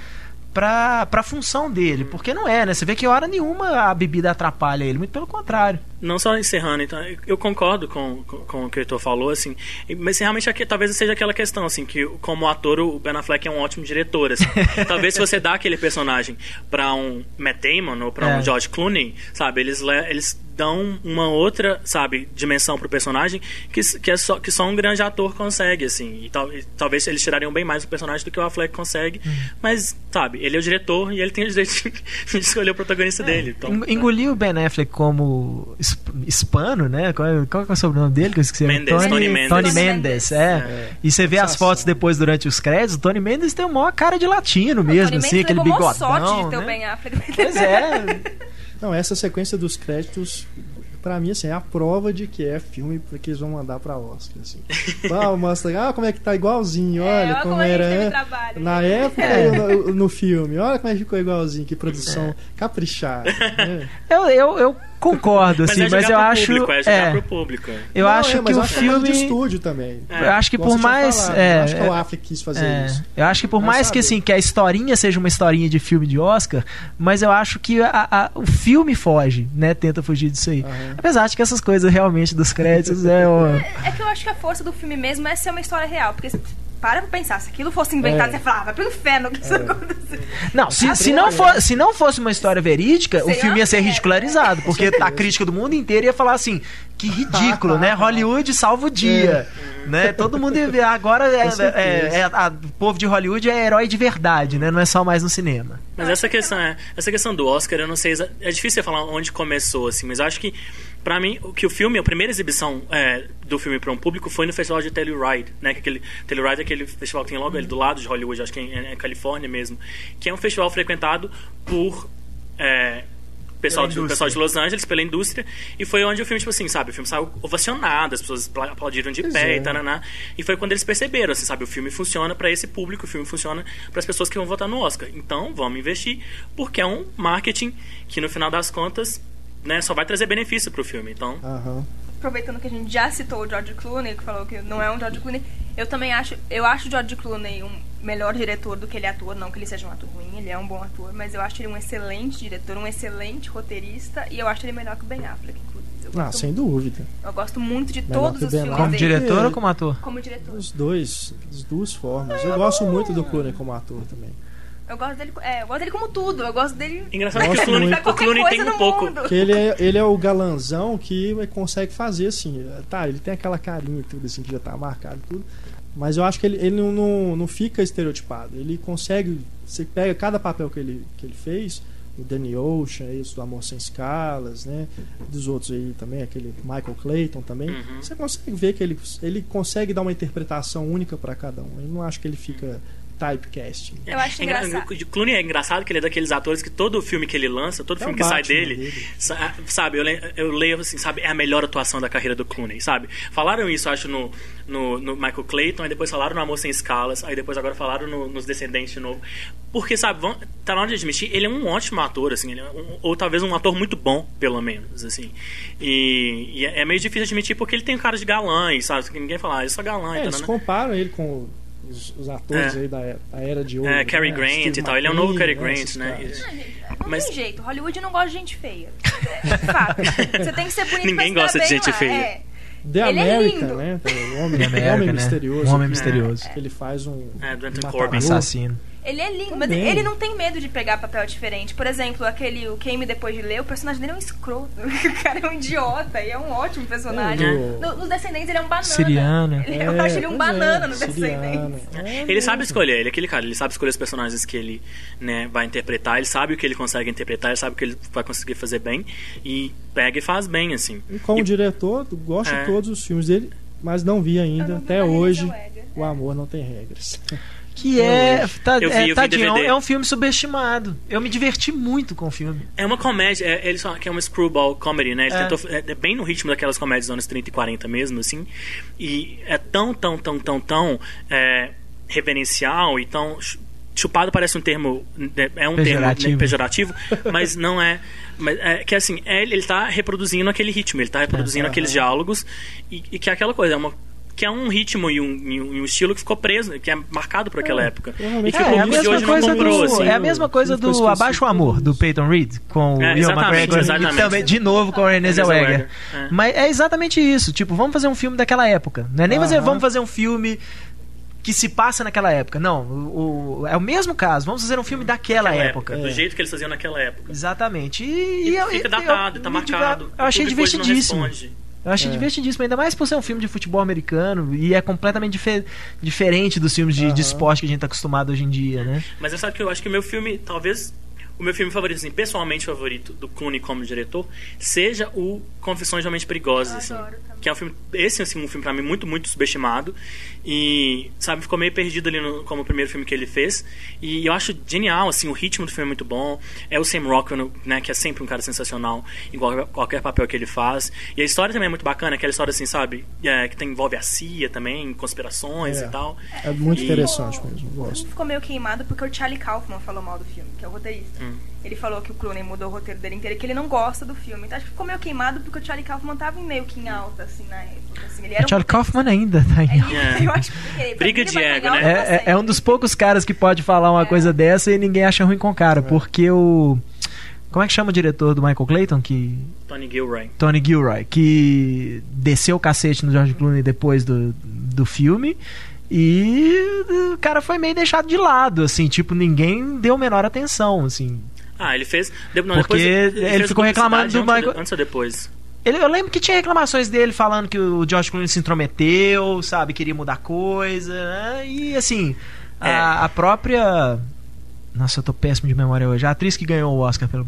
pra, pra função dele. Porque não é, né? Você vê que hora nenhuma a bebida atrapalha ele, muito pelo contrário. Não só encerrando, então, eu- concordo com, com, com o que o Heitor falou, assim, mas realmente aqui, talvez seja aquela questão, assim, que como ator o Ben Affleck é um ótimo diretor, assim. <laughs> talvez se você dá aquele personagem pra um Matt Damon ou pra É. um George Clooney, sabe, eles, le- eles dão uma outra, sabe, dimensão pro personagem que, que, é só, que só um grande ator consegue, assim, e, tal, e talvez eles tirariam bem mais do personagem do que o Affleck consegue, mas, sabe, ele é o diretor e ele tem o direito de, <laughs> escolher o protagonista dele. Então, Eng- Engoliu o Ben Affleck como his- hispano, né? Qual é, qual é o sobrenome dele? Que eu esqueci. Mendes, Tony Mendes. Tony Tony Mendes, Mendes. é. É. E você vê as fotos depois durante os créditos, o Tony Mendes tem uma cara de latino O mesmo, Tony assim, aquele mó sorte bigodão, de ter o né? Ben Affleck. Pois é. <laughs> Não, essa sequência dos créditos, pra mim, assim, é a prova de que é filme que eles vão mandar pra Oscar, assim. <laughs> Uau, mostra, ah, como é que tá igualzinho, É, olha olha como como a gente era teve é, trabalho. na época É. e no, no filme, olha como é que ficou igualzinho, que produção caprichada. né? Eu, eu, eu concordo, mas assim, é mas, eu pro acho. público, é jogar é, pro público. eu Não, acho é, que mas o que é coisa de filme. estúdio também. É. Eu acho que por mais. é, eu acho que o é, Affleck quis fazer É, isso. eu acho que por Vai mais que saber. assim que a historinha seja uma historinha de filme de Oscar, mas eu acho que a- a- o filme foge, né? Tenta fugir disso aí. Aham. Apesar de que essas coisas realmente dos créditos <laughs> é uma... É que eu acho que a força do filme mesmo é ser uma história real. Porque para pra pensar, se aquilo fosse inventado, É. você falava, vai pro inferno que isso aconteceu. Não, se, Ah, se, não é. for, se não fosse uma história verídica, o Seria filme ia ser ridicularizado, porque a crítica do mundo inteiro ia falar assim, que ridículo, né? Hollywood salva o dia. Né? Todo mundo ia ver. Agora é, é- é- a- o povo de Hollywood é herói de verdade, né? Não é só mais no cinema. Mas essa questão, é, essa questão do Oscar, eu não sei. É difícil falar onde começou, assim, mas eu acho que, pra mim, o que o filme, a primeira exibição é, do filme para um público foi no festival de Telluride, né? Que aquele, Telluride é aquele festival que tem logo ali do lado de Hollywood, acho que é em Califórnia mesmo, que é um festival frequentado por. é, Pessoal de, pessoal de Los Angeles, pela indústria, e foi onde o filme, tipo assim, sabe? O filme saiu ovacionado, as pessoas apla- aplaudiram de Pois pé é. e taraná. E foi quando eles perceberam, assim, sabe? O filme funciona para esse público, o filme funciona para as pessoas que vão votar no Oscar. Então, vamos investir, porque é um marketing que, no final das contas, né, só vai trazer benefício pro filme. Então, Aham. Aproveitando que a gente já citou o George Clooney, que falou que não é um George Clooney, eu também acho, eu acho o George Clooney um melhor diretor do que ele é ator, não que ele seja um ator ruim, ele é um bom ator, mas eu acho ele um excelente diretor, um excelente roteirista e eu acho ele melhor que o Ben Affleck, inclusive. Ah, sem dúvida. eu gosto muito de Melhor todos os Ben filmes. Como dele. diretor ou como ator? Como diretor. Os dois, as duas formas. Eu gosto muito do Clooney como ator também. Eu gosto dele, é, eu gosto dele como tudo, eu gosto dele engraçado que o Clooney, muito. o Clooney tem um pouco. mundo. Porque ele é, ele é o galanzão que consegue fazer assim. Tá, ele tem aquela carinha e tudo assim que já tá marcado e tudo. Mas eu acho que ele, ele não, não, não fica estereotipado. Ele consegue. Você pega cada papel que ele, que ele fez, o Danny Ocean, isso do Amor Sem Escalas, né? Dos outros aí também, aquele Michael Clayton também. Uhum. Você consegue ver que ele, ele consegue dar uma interpretação única para cada um. Eu não acho que ele fica typecasting. Eu acho É engra- engraçado. O Clooney é engraçado que ele é daqueles atores que todo filme que ele lança, todo É filme que sai dele, dele. sa- sabe, eu, le- eu leio assim, sabe, é a melhor atuação da carreira do Clooney, sabe? Falaram isso, acho, no, no, no Michael Clayton, aí depois falaram no Amor Sem Escalas, aí depois agora falaram no- nos Descendentes de novo. Porque, sabe, vão, tá na hora de admitir, ele é um ótimo ator, assim, ele é um- ou talvez um ator muito bom, pelo menos, assim. E, e é é meio difícil admitir porque ele tem cara de galã, e sabe, que ninguém fala, ah, eu sou galã, É, então, eles né? comparam ele com os, os atores É. aí da era, da era de ouro. É, né? Cary Grant Steve e tal, ele é o novo McQueen, Cary Grant, esses né? Ah, gente, Não Mas- tem jeito, Hollywood não gosta de gente feia. É fato. Você tem que ser bonito Ninguém pra gosta de gente lá. feia. É. The Ele é American, lindo. né? <laughs> O homem, The American, homem né? misterioso. Um homem misterioso. Ele faz um. É. Corbin. Assassino. Ele é lindo, mas Também. ele não tem medo de pegar papel diferente. Por exemplo, aquele o Quem Me Depois de Ler, o personagem dele é um escroto. <laughs> O cara é um idiota e é um ótimo personagem. É, No- nos Descendentes ele é um banana. Siriano. Ele- <laughs> eu acho ele um pois banana é, no. Descendentes. É Ele sabe escolher, ele é aquele cara, ele sabe escolher os personagens que ele né, vai interpretar, ele sabe o que ele consegue interpretar, ele sabe o que ele vai conseguir fazer bem e pega e faz bem, assim. E como E- diretor, gosto É. de todos os filmes dele, mas não vi ainda. não vi Até hoje, o amor não tem regras. <laughs> Que é. Tá, Eu vi, é, vi tadinho, é um- DVD. é um filme subestimado. Eu me diverti muito com o filme. É uma comédia, é, que é uma screwball comedy, né? Ele É. tentou, é, é bem no ritmo daquelas comédias dos anos 30 e 40 mesmo, assim. E é tão, tão, tão, tão, tão é, reverencial e tão ch- chupado parece um termo né, é um Pejorativo. termo né, pejorativo, <laughs> mas não é, mas é que assim, é, ele tá reproduzindo aquele ritmo, ele tá reproduzindo É. aqueles diálogos e, e que é aquela coisa, é uma que é um ritmo e um, e um- e um estilo que ficou preso, que é marcado por aquela É, época. provavelmente E que É, o é a mesma hoje não coisa comprou, do, assim. é a mesma coisa do Abaixo o Amor, do Peyton Reed, com o É, Ian exatamente, McGregor. exatamente. E também, de novo, com a Renée Zellweger. É. Mas é exatamente isso. Tipo, vamos fazer um filme daquela época. Não é nem fazer, vamos fazer um filme que se passa naquela época. Não, o, o- é o mesmo caso. Vamos fazer um filme daquela Naquela época. Do jeito que eles faziam naquela época. Exatamente. E, E e fica eu- datado, eu tá marcado. Eu achei O divertidíssimo. Eu achei É. divertidíssimo, ainda mais por ser um filme de futebol americano e é completamente dife- diferente dos filmes de, de Aham. esporte que a gente tá acostumado hoje em dia, né? Mas eu sabe que eu acho que o meu filme, talvez o meu filme favorito, assim, pessoalmente favorito do Clooney como diretor, seja o Confissões de Homens Perigosos, Eu assim. adoro também. Que é um filme, esse assim, um filme pra mim muito, muito subestimado e, sabe, ficou meio perdido ali no, como o primeiro filme que ele fez. E eu acho genial, assim, o ritmo do filme é muito bom. É o Sam Rockwell, né, que é sempre um cara sensacional em qualquer, qualquer papel que ele faz. E a história também é muito bacana, aquela história, assim, sabe, é, que tem, envolve a CIA também, conspirações É. e tal. É muito E- interessante mesmo, O gosto. filme ficou meio queimado porque o Charlie Kaufman falou mal do filme, que é o roteirista. Hum. Ele falou que o Clooney mudou o roteiro dele inteiro e que ele não gosta do filme. Então acho que ficou meio queimado porque o Charlie Kaufman tava meio que em alta, assim, na época. Assim. Ele era O Charlie um Kaufman ainda tá aí. É, É. <laughs> eu acho que ele- Briga de ego, né? É, é, é um dos poucos caras que pode falar uma É. coisa dessa e ninguém acha ruim com o cara, porque o. Como é que chama o diretor do Michael Clayton? Que. Tony Gilroy. Tony Gilroy, que desceu o cacete no George Clooney depois do, do filme. E o cara foi meio deixado de lado, assim, tipo, ninguém deu menor atenção, assim. Ah, ele fez. de- não, Porque depois ele fez ficou reclamando do antes ou de- Michael- Antes ou depois? Ele, eu lembro que tinha reclamações dele falando que o George Clooney se intrometeu, sabe, queria mudar coisa, né? E assim, É. a, a própria. Nossa, eu tô péssimo de memória hoje. A atriz que ganhou o Oscar pelo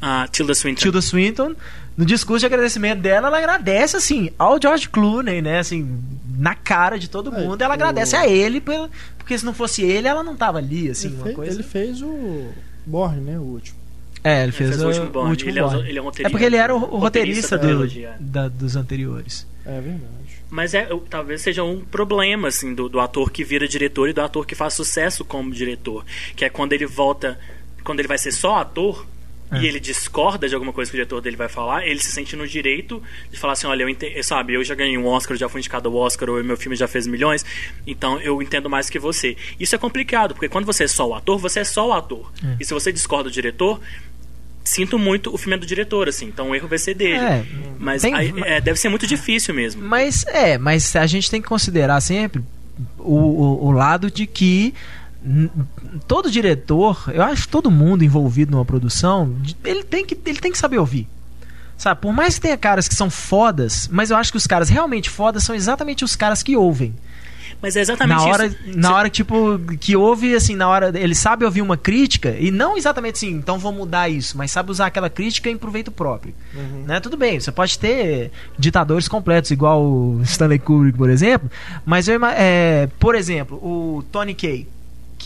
Ah, Tilda Swinton. Tilda Swinton, no discurso de agradecimento dela, ela agradece, assim, ao George Clooney, né? Assim, na cara de todo É, mundo. Ela o- agradece a ele, pelo- porque se não fosse ele, ela não tava ali, assim, ele, uma fez, coisa. ele fez o Borne, né? O último. É, ele Ele fez, fez o último Bond. Ele é ele é um É porque ele era o, o roteirista, roteirista do- trilogia. da- dos anteriores. É verdade. Mas é, eu- talvez seja um problema, assim, do, do ator que vira diretor e do ator que faz sucesso como diretor. Que é quando ele volta. Quando ele vai ser só ator. É. E ele discorda de alguma coisa que o diretor dele vai falar, ele se sente no direito de falar assim: olha, eu ente- sabe, eu já ganhei um Oscar, já fui indicado ao Oscar, ou meu filme já fez milhões, então eu entendo mais que você. Isso é complicado, porque quando você é só o ator, você é só o ator. É. E se você discorda do diretor, sinto muito, o filme é do diretor, assim, então o erro vai ser dele. É, Mas tem- aí, é, deve ser muito difícil mesmo. Mas é, mas a gente tem que considerar sempre o, o, o lado de que todo diretor, eu acho que todo mundo envolvido numa produção, ele tem que, ele tem que saber ouvir. Sabe, por mais que tenha caras que são fodas, mas eu acho que os caras realmente fodas são exatamente os caras que ouvem. Mas é exatamente Na hora, isso. na hora tipo, que ouve, assim, na hora. Ele sabe ouvir uma crítica, e não exatamente assim, então vou mudar isso, mas sabe usar aquela crítica em proveito próprio. Uhum. Né? Tudo bem, você pode ter ditadores completos, igual o Stanley Kubrick, por exemplo, mas eu, é, por exemplo, o Tony Kaye,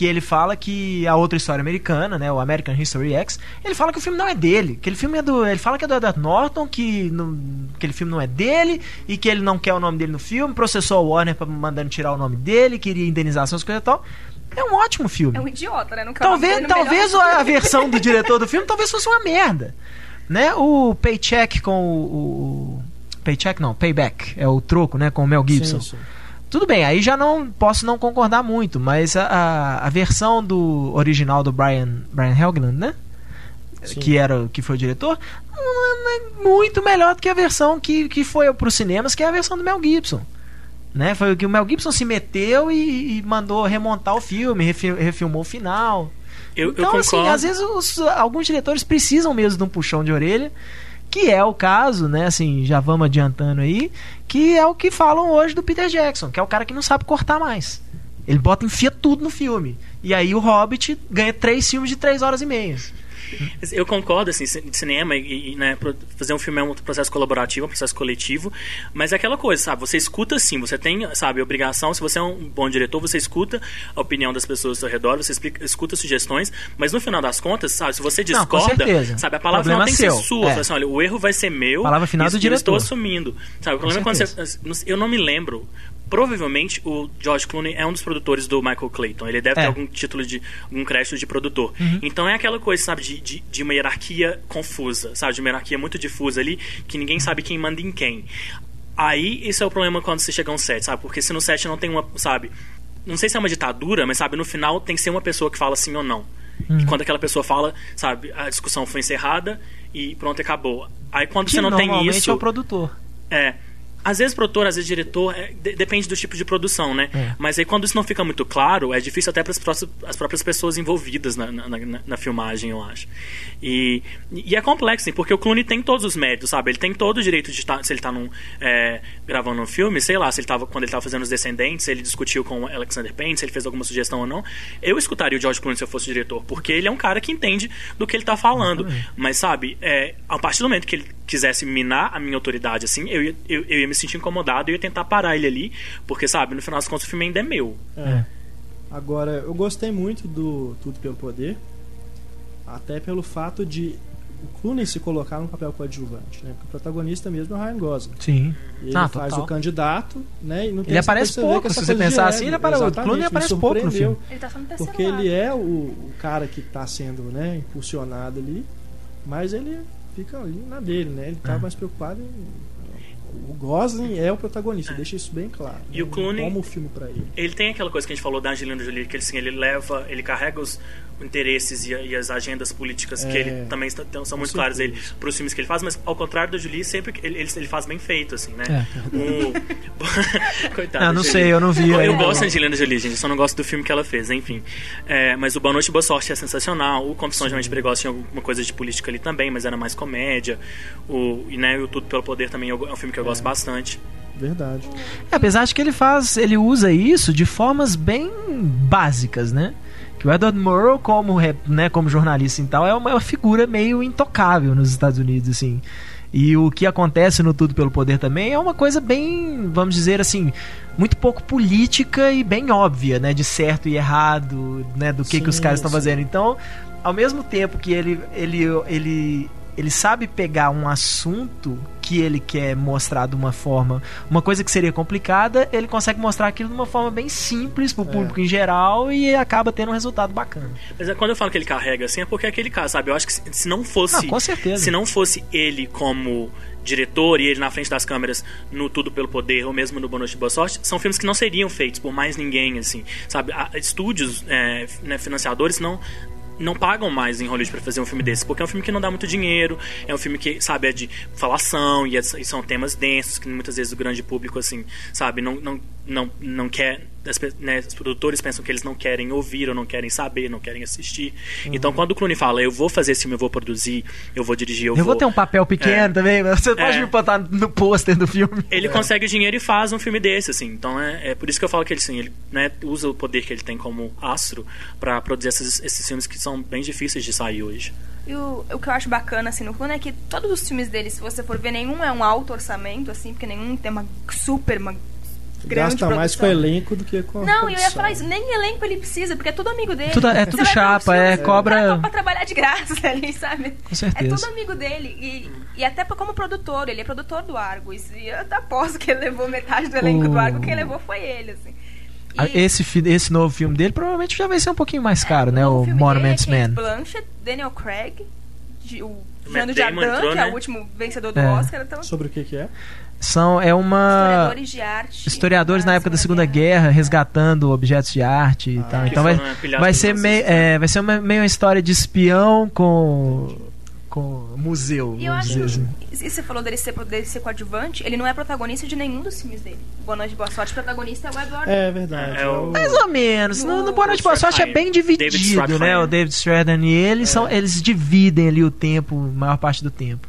que ele fala que a outra história americana, né, o American History X, ele fala que o filme não é dele, que aquele filme é do, ele fala que é do Edward Norton, que não, aquele filme não é dele e que ele não quer o nome dele no filme, processou a Warner para mandando tirar o nome dele, queria indenização, as coisas e tal. É um ótimo filme. É um idiota, né? Não Talvez, o talvez melhor. a versão do <laughs> diretor do filme talvez fosse uma merda. Né? O Paycheck com o, o- Paycheck não, Payback, é o troco, né, com o Mel Gibson. Sim, sim. Tudo bem, aí já não posso não concordar muito, mas a, a, a versão do original do Brian Brian Helgeland, né? Sim. Que era que foi o diretor, não é muito melhor do que a versão que, que foi para os cinemas, que é a versão do Mel Gibson. Né? Foi o que o Mel Gibson se meteu e, e mandou remontar o filme, refi- refilmou o final. Eu, eu então, concordo. assim, às vezes os- alguns diretores precisam mesmo de um puxão de orelha, que é o caso, né? Assim, já vamos adiantando aí, que é o que falam hoje do Peter Jackson, que é o cara que não sabe cortar mais. Ele bota, enfia tudo no filme. E aí o Hobbit ganha três filmes de três horas e meia. Eu concordo, assim, cinema e, e, né, fazer um filme é um processo colaborativo, um processo coletivo, mas é aquela coisa, sabe? Você escuta sim, você tem, sabe, obrigação, se você é um bom diretor, você escuta a opinião das pessoas ao seu redor, você explica- escuta sugestões, mas no final das contas, sabe, se você Não, discorda, certeza. sabe, a palavra final tem que ser sua. é. Assim, olha, o erro vai ser meu. A palavra final é do e eu estou diretor. assumindo. Sabe, o problema é quando você, eu não me lembro Provavelmente o George Clooney é um dos produtores do Michael Clayton. Ele deve É. ter algum título de. algum crédito de produtor. Então é aquela coisa, sabe, de, de, de uma hierarquia confusa, sabe? De uma hierarquia muito difusa ali, que ninguém sabe quem manda em quem. Aí, isso é o problema quando você chega a um set, sabe? Porque se no set não tem uma, sabe? Não sei se é uma ditadura, mas sabe, no final tem que ser uma pessoa que fala sim ou não. E quando aquela pessoa fala, sabe, a discussão foi encerrada e pronto, acabou. Aí quando Que você não tem normalmente isso. é o produtor. É. Às vezes produtor, às vezes diretor, é, de- depende do tipo de produção, né? É. Mas aí quando isso não fica muito claro, é difícil até para as próprias pessoas envolvidas na, na, na- na filmagem, eu acho. E, e é complexo, porque o Clooney tem todos os méritos, sabe? Ele tem todo o direito de estar, se ele tá num, é, gravando um filme, sei lá, se ele tava, quando ele tava fazendo Os Descendentes, se ele discutiu com o Alexander Payne, se ele fez alguma sugestão ou não. Eu escutaria o George Clooney se eu fosse diretor, porque ele é um cara que entende do que ele tá falando. Mas, sabe, é, a partir do momento que ele quisesse minar a minha autoridade, assim, eu eu, eu ia me sentir incomodado e eu ia tentar parar ele ali, porque, sabe, no final das contas o filme ainda é meu. É. Agora, eu gostei muito do Tudo pelo Poder, até pelo fato de o Clooney se colocar num papel coadjuvante, né? Porque o protagonista mesmo é o Ryan Gosling. Sim. Ele Ah, faz total. o candidato, né? E não tem Ele aparece pouco, se você pensar ego. assim, ele apare- o Clooney aparece pouco no surpreendeu, Ele tá terceiro Porque ato. ele é o, o cara que está sendo né, impulsionado ali, mas ele fica ali na dele, né? Ele tá É. mais preocupado em. O Gosling é o protagonista, deixa isso bem claro. E o? Clooney- Toma o filme pra ele. Ele tem aquela coisa que a gente falou da Angelina Jolie, que ele, assim, ele leva, ele carrega os interesses e, e as agendas políticas que É, ele também está, são muito claras ele para os filmes que ele faz, mas ao contrário da Jolie, sempre que ele, ele, ele faz bem feito, assim, né? É. O... <laughs> Coitado. Ah, não sei, eu não vi Eu, ainda. gosto da Angelina Jolie, gente, eu só não gosto do filme que ela fez, enfim. É, mas o Boa Noite e Boa Sorte é sensacional. O Confissão de Mente Perigosa tinha alguma coisa de política ali também, mas era mais comédia. O, e né, o Tudo Pelo Poder também é um filme que eu gosto bastante. Verdade. É, apesar de que ele faz, ele usa isso de formas bem básicas, né? Que o Edward Murrow, como, né, como jornalista e tal, é uma, é uma figura meio intocável nos Estados Unidos, assim. E o que acontece no Tudo Pelo Poder também é uma coisa bem, vamos dizer assim, muito pouco política e bem óbvia, né? De certo e errado, né? Do que, que os Sim, caras estão sim. fazendo. Então, ao mesmo tempo que ele, ele, ele, ele sabe pegar um assunto que ele quer mostrar de uma forma, uma coisa que seria complicada, ele consegue mostrar aquilo de uma forma bem simples pro É. público em geral e acaba tendo um resultado bacana. Mas é, quando eu falo que ele carrega assim, é porque é aquele cara, sabe? Eu acho que se, se não fosse. Ah, com certeza. Se não fosse ele como diretor e ele na frente das câmeras no Tudo Pelo Poder ou mesmo no Boa Noite e Boa Sorte, são filmes que não seriam feitos por mais ninguém, assim, sabe? Estúdios, é, né, financiadores não não pagam mais em Hollywood pra fazer um filme desse, porque é um filme que não dá muito dinheiro, é um filme que, sabe, é de falação e, é- e são temas densos que muitas vezes o grande público, assim, sabe, não, não, não, não quer. as né, os produtores pensam que eles não querem ouvir ou não querem saber, não querem assistir. Então, quando o Clooney fala, eu vou fazer esse filme, eu vou produzir, eu vou dirigir, eu, Eu, vou ter um papel pequeno É. também, mas você pode É. me botar no pôster do filme. ele consegue o dinheiro e faz um filme desse, assim. Então é, é por isso que eu falo que ele, assim, ele né, usa o poder que ele tem como astro pra produzir esses, esses filmes que são bem difíceis de sair hoje. E o, o que eu acho bacana, assim, no Clooney é que todos os filmes dele, se você for ver, nenhum é um alto orçamento, assim, porque nenhum tem uma super, uma grande Gasta mais com produção. elenco do que com a Não, e eu ia produção. falar isso, nem elenco ele precisa, porque é tudo amigo dele. Tudo- é Você tudo chapa, é, cobra- pra trabalhar de graça <laughs> ali, sabe? Com É certeza. tudo amigo dele. E, e até como produtor, ele é produtor do Argos. E eu até aposto que ele levou metade do elenco O- do Argo, quem levou foi ele, assim. E- Esse, esse novo filme dele provavelmente já vai ser um pouquinho mais caro, né? novo O Monuments dele é Kate Man. Blanchett, Daniel Craig, de- o Damon Jardim, entrou, que é né? o último vencedor do É. Oscar. Então, Sobre o que que é? São, é uma. historiadores de arte. Historiadores na época da Segunda Guerra resgatando objetos de arte e Ah, tal. que Então vai, pilhados vai ser meio, né? é, vai ser uma, meio uma história de espião com com museu. E eu vamos acho. dizer assim. E você falou dele ser, dele ser coadjuvante, ele não é protagonista de nenhum dos filmes dele. Boa Noite, Boa Sorte, protagonista é o Edward. É verdade. É, é o- Mais ou menos. No, no Boa Noite, Boa Sorte é bem David dividido, né? O David Strathairn e ele são, eles dividem ali o tempo, a maior parte do tempo.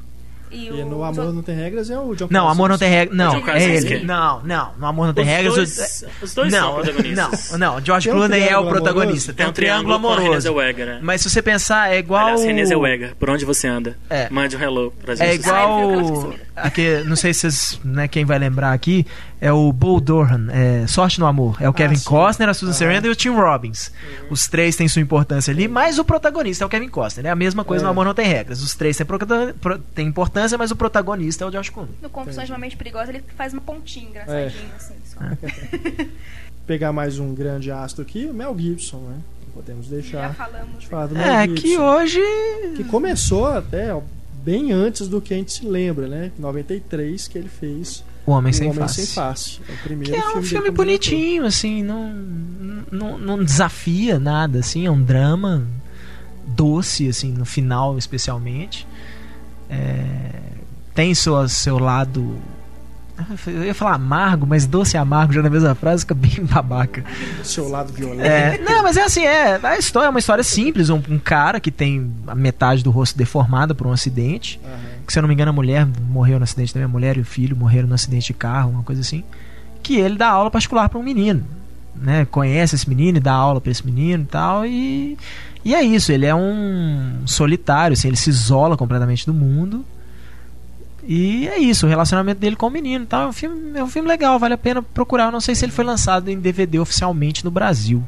E, E o no Amor Não Tem Regras é o John Não, Amor Não Tem Regras. Não, John é Krasinski. ele. Não, não. No Amor Não Tem Os Regras. dois, o- os dois são não, protagonistas. não, não. George um Clooney é o protagonista. amoroso? Tem um triângulo com a Renée amoroso. Zellweger, né? Mas se você pensar, é igual. Aliás, Renée Zellweger, por onde você anda? É. Mande um hello pra gente. É Ah, que ela igual. sumida. Aqui, não sei se vocês, né, quem vai lembrar aqui, é o Bull Durham, é Sorte no Amor. É o Kevin sim. Costner, a Susan Aham. Sarandon e o Tim Robbins. Os três têm sua importância ali, mas o protagonista é o Kevin Costner. É a mesma coisa É. no Amor Não Tem Regras. Os três têm, prota- pro- têm importância, mas o protagonista é o Josh Clooney. No Confissões de uma Mente Perigosa, ele faz uma pontinha engraçadinha, assim. Só. É. <laughs> Pegar mais um grande astro aqui, o Mel Gibson, né? Não podemos Já deixar falamos. de falar do Mel É, Gibson. que hoje. que começou até bem antes do que a gente se lembra, né? Em 93 que ele fez O Homem O Sem Homem Face. Sem Face. É o primeiro Que é filme um filme diretor. bonitinho, assim, não, não, não desafia nada, assim, é um drama doce, assim, no final especialmente. É, tem seu, seu lado. Eu ia falar amargo, mas doce e amargo já na mesma frase fica bem <laughs> babaca. Seu lado violento. É, não, mas é assim, é, a história é uma história simples, um, um cara que tem a metade do rosto deformada por um acidente, Aham. que se eu não me engano a mulher morreu no acidente também, a mulher e o filho morreram no acidente de carro, uma coisa assim, que ele dá aula particular para um menino, né? Conhece esse menino e dá aula para esse menino e tal, e, e é isso, ele é um solitário, assim, ele se isola completamente do mundo. E é isso, o relacionamento dele com o menino. e tal. É um filme, é um filme legal, vale a pena procurar. Eu não sei se ele foi lançado em DVD oficialmente no Brasil.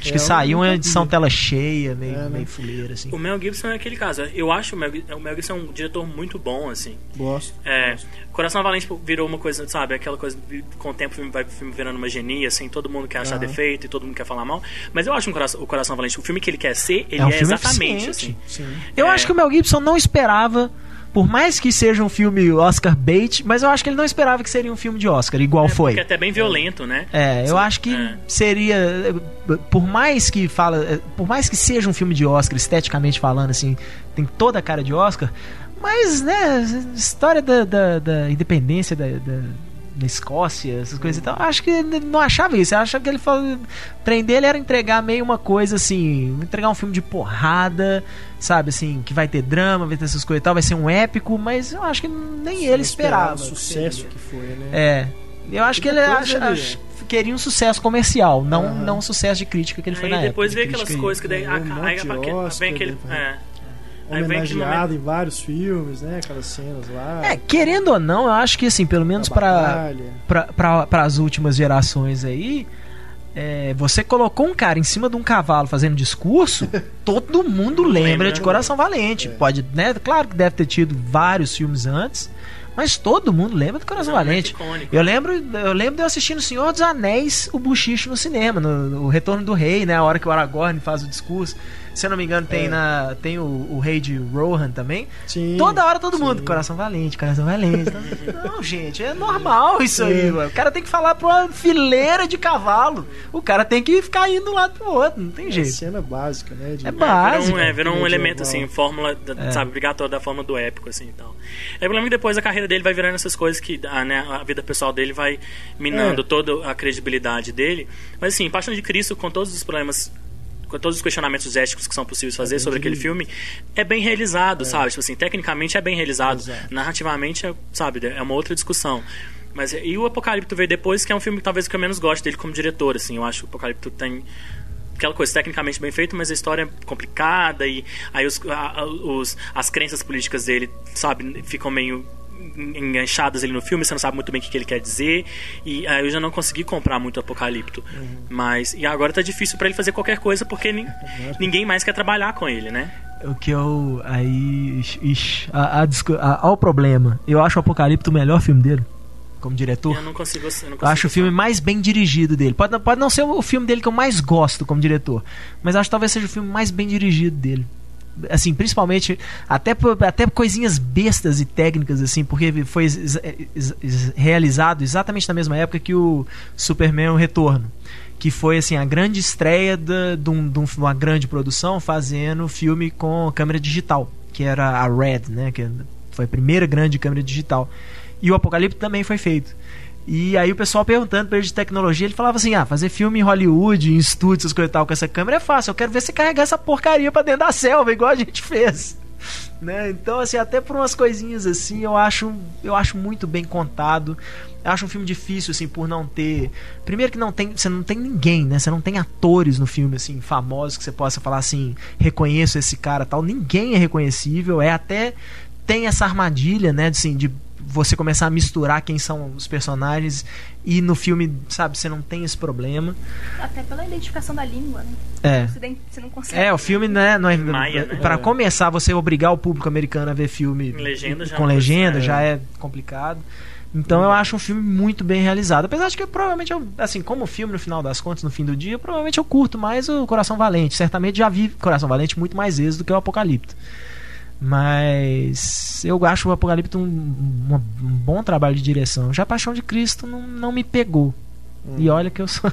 Acho É, que saiu uma edição tela cheia, meio, É, né? meio fuleira, assim. O Mel Gibson é aquele caso. Eu acho o Mel, o Mel Gibson um diretor muito bom, assim. Gosto. É, gosto. Coração Valente virou uma coisa, sabe? Aquela coisa, com o tempo o filme vai filme virando uma genia, assim, todo mundo quer achar Aham. defeito e todo mundo quer falar mal. Mas eu acho um Coração, o Coração Valente, o filme que ele quer ser, ele É é, um filme exatamente assim. Sim. Eu É. acho que o Mel Gibson não esperava, por mais que seja um filme Oscar bait, mas eu acho que ele não esperava que seria um filme de Oscar, igual É, foi. Porque é até bem violento, né? É, eu acho que É. seria por mais que fala, por mais que seja um filme de Oscar esteticamente falando assim, tem toda a cara de Oscar, mas né, história da, da, da independência da, da, da Escócia, essas coisas e tal, acho que ele não achava isso, eu achava que ele falou, trem dele era entregar meio uma coisa assim, entregar um filme de porrada, sabe assim, que vai ter drama, vai ter essas coisas e tal, vai ser um épico, mas eu acho que nem ele esperava. o que sucesso seria. que foi, né? É. Eu acho que ele depois acha, ele- acha- queria um sucesso comercial, não, Aham. não um sucesso de crítica que ele foi Aí na depois época. vê de aquelas coisas que daí. monte de aí- Oscar, vem aquele. É. Homenageado em vários filmes, né? Aquelas cenas lá. É, querendo ou não, eu acho que assim, pelo menos para batalha. para as últimas gerações aí, é, você colocou um cara em cima de um cavalo fazendo discurso, <laughs> todo mundo lembra Lembra. de Coração Valente. É. Pode, né? Claro que deve ter tido vários filmes antes, mas todo mundo lembra de Coração É Valente. icônico. Eu lembro, eu lembro de eu assistindo O Senhor dos Anéis, o Buchicho no cinema, no, no Retorno do Rei, né? A hora que o Aragorn faz o discurso. Se eu não me engano, tem, É. na, tem o, o Rei de Rohan também. Sim, Toda hora todo sim. mundo, coração valente, coração valente. <laughs> Não, gente, é normal isso aí, É. mano. O cara tem que falar pra uma fileira de cavalo. O cara tem que ficar indo de um lado pro outro, não tem É jeito. cena básica, né? de- É básico. Virou um, é, virou um elemento, assim, fórmula, da- É. sabe, obrigatório da forma do épico, assim e tal. Aí eu lembro que depois a carreira dele vai virando essas coisas que a, né, a vida pessoal dele vai minando É. toda a credibilidade dele. Mas assim, Paixão de Cristo, com todos os problemas. Com todos os questionamentos éticos que são possíveis fazer bem sobre aquele filme, é bem realizado, sabe? Tipo assim, tecnicamente é bem realizado. Exato. Narrativamente, é, sabe, é uma outra discussão. Mas e o Apocalipto veio depois, que é um filme que talvez que eu menos gosto dele como diretor, assim. Eu acho que o Apocalipto tem aquela coisa tecnicamente bem feito, mas a história é complicada e aí os, a- os- as crenças políticas dele, sabe, ficam meio enganchadas ali no filme, você não sabe muito bem o que, que ele quer dizer. E aí eu já não consegui comprar muito Apocalipto. Mas. E agora tá difícil pra ele fazer qualquer coisa porque nin- ninguém mais quer trabalhar com ele, né? O que eu. Aí. Ixi, a, a, ao problema. Eu acho o Apocalipto o melhor filme dele, como diretor. Eu não consigo. Eu, não consigo acho o filme mais bem dirigido dele. Pode, pode não ser o filme dele que eu mais gosto como diretor, mas acho que talvez seja o filme mais bem dirigido dele. Assim, principalmente até até coisinhas bestas e técnicas assim, porque foi realizado exatamente na mesma época que o Superman o Retorno, que foi assim a grande estreia da- de, um- de um- uma grande produção fazendo filme com câmera digital, que era a Red, né, que foi a primeira grande câmera digital. E o Apocalipse também foi feito. E aí o pessoal perguntando pra ele de tecnologia, ele falava assim: ah, fazer filme em Hollywood, em estúdios, coisas e tal, com essa câmera é fácil. Eu quero ver você carregar essa porcaria pra dentro da selva, igual a gente <laughs> fez. Né? Então, assim, até por umas coisinhas assim, eu acho, eu acho muito bem contado. Eu acho um filme difícil, assim, por não ter. Primeiro que não tem. Você não tem ninguém, né? Você não tem atores no filme, assim, famosos que você possa falar assim, reconheço esse cara tal. Ninguém é reconhecível. É até. Tem essa armadilha, né? Assim, de você começar a misturar quem são os personagens e no filme, sabe, você não tem esse problema. Até pela identificação da língua, né? É. Você, você não consegue. É, o filme, né, não é, Maia, né? para É. começar você obrigar o público americano a ver filme legenda já com legenda precisa, já é complicado. Então eu acho um filme muito bem realizado. Apesar de que eu, provavelmente eu, assim, como filme no final das contas, no fim do dia, provavelmente eu curto mais o Coração Valente. Certamente já vi Coração Valente muito mais vezes do que o Apocalipto. Mas eu acho o Apocalipto um, um- um bom trabalho de direção. Já Paixão de Cristo não, não me pegou. E olha que eu sou.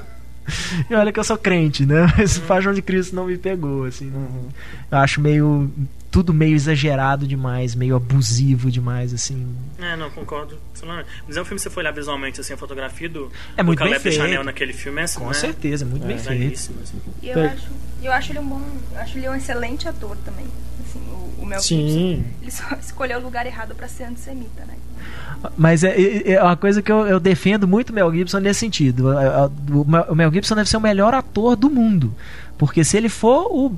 <laughs> e olha que eu sou crente, né? Mas Paixão de Cristo não me pegou, assim. Uhum. Eu acho meio. Tudo meio exagerado demais, meio abusivo demais, assim. É, não, concordo. Mas é um filme, se você for olhar visualmente, assim, a fotografia do, É muito do bem Caleb Chanel feito. naquele filme é assim, Com né? certeza, muito bem É, feito. belíssimo, assim. E eu acho, eu acho ele um bom. Eu acho ele um excelente ator também. Mel Gibson. Sim. Ele só <laughs> escolheu o lugar errado pra ser antissemita, né? Mas é, é- é uma coisa que eu, eu defendo muito o Mel Gibson nesse sentido. É, é, o Mel Gibson deve ser o melhor ator do mundo. Porque se ele for o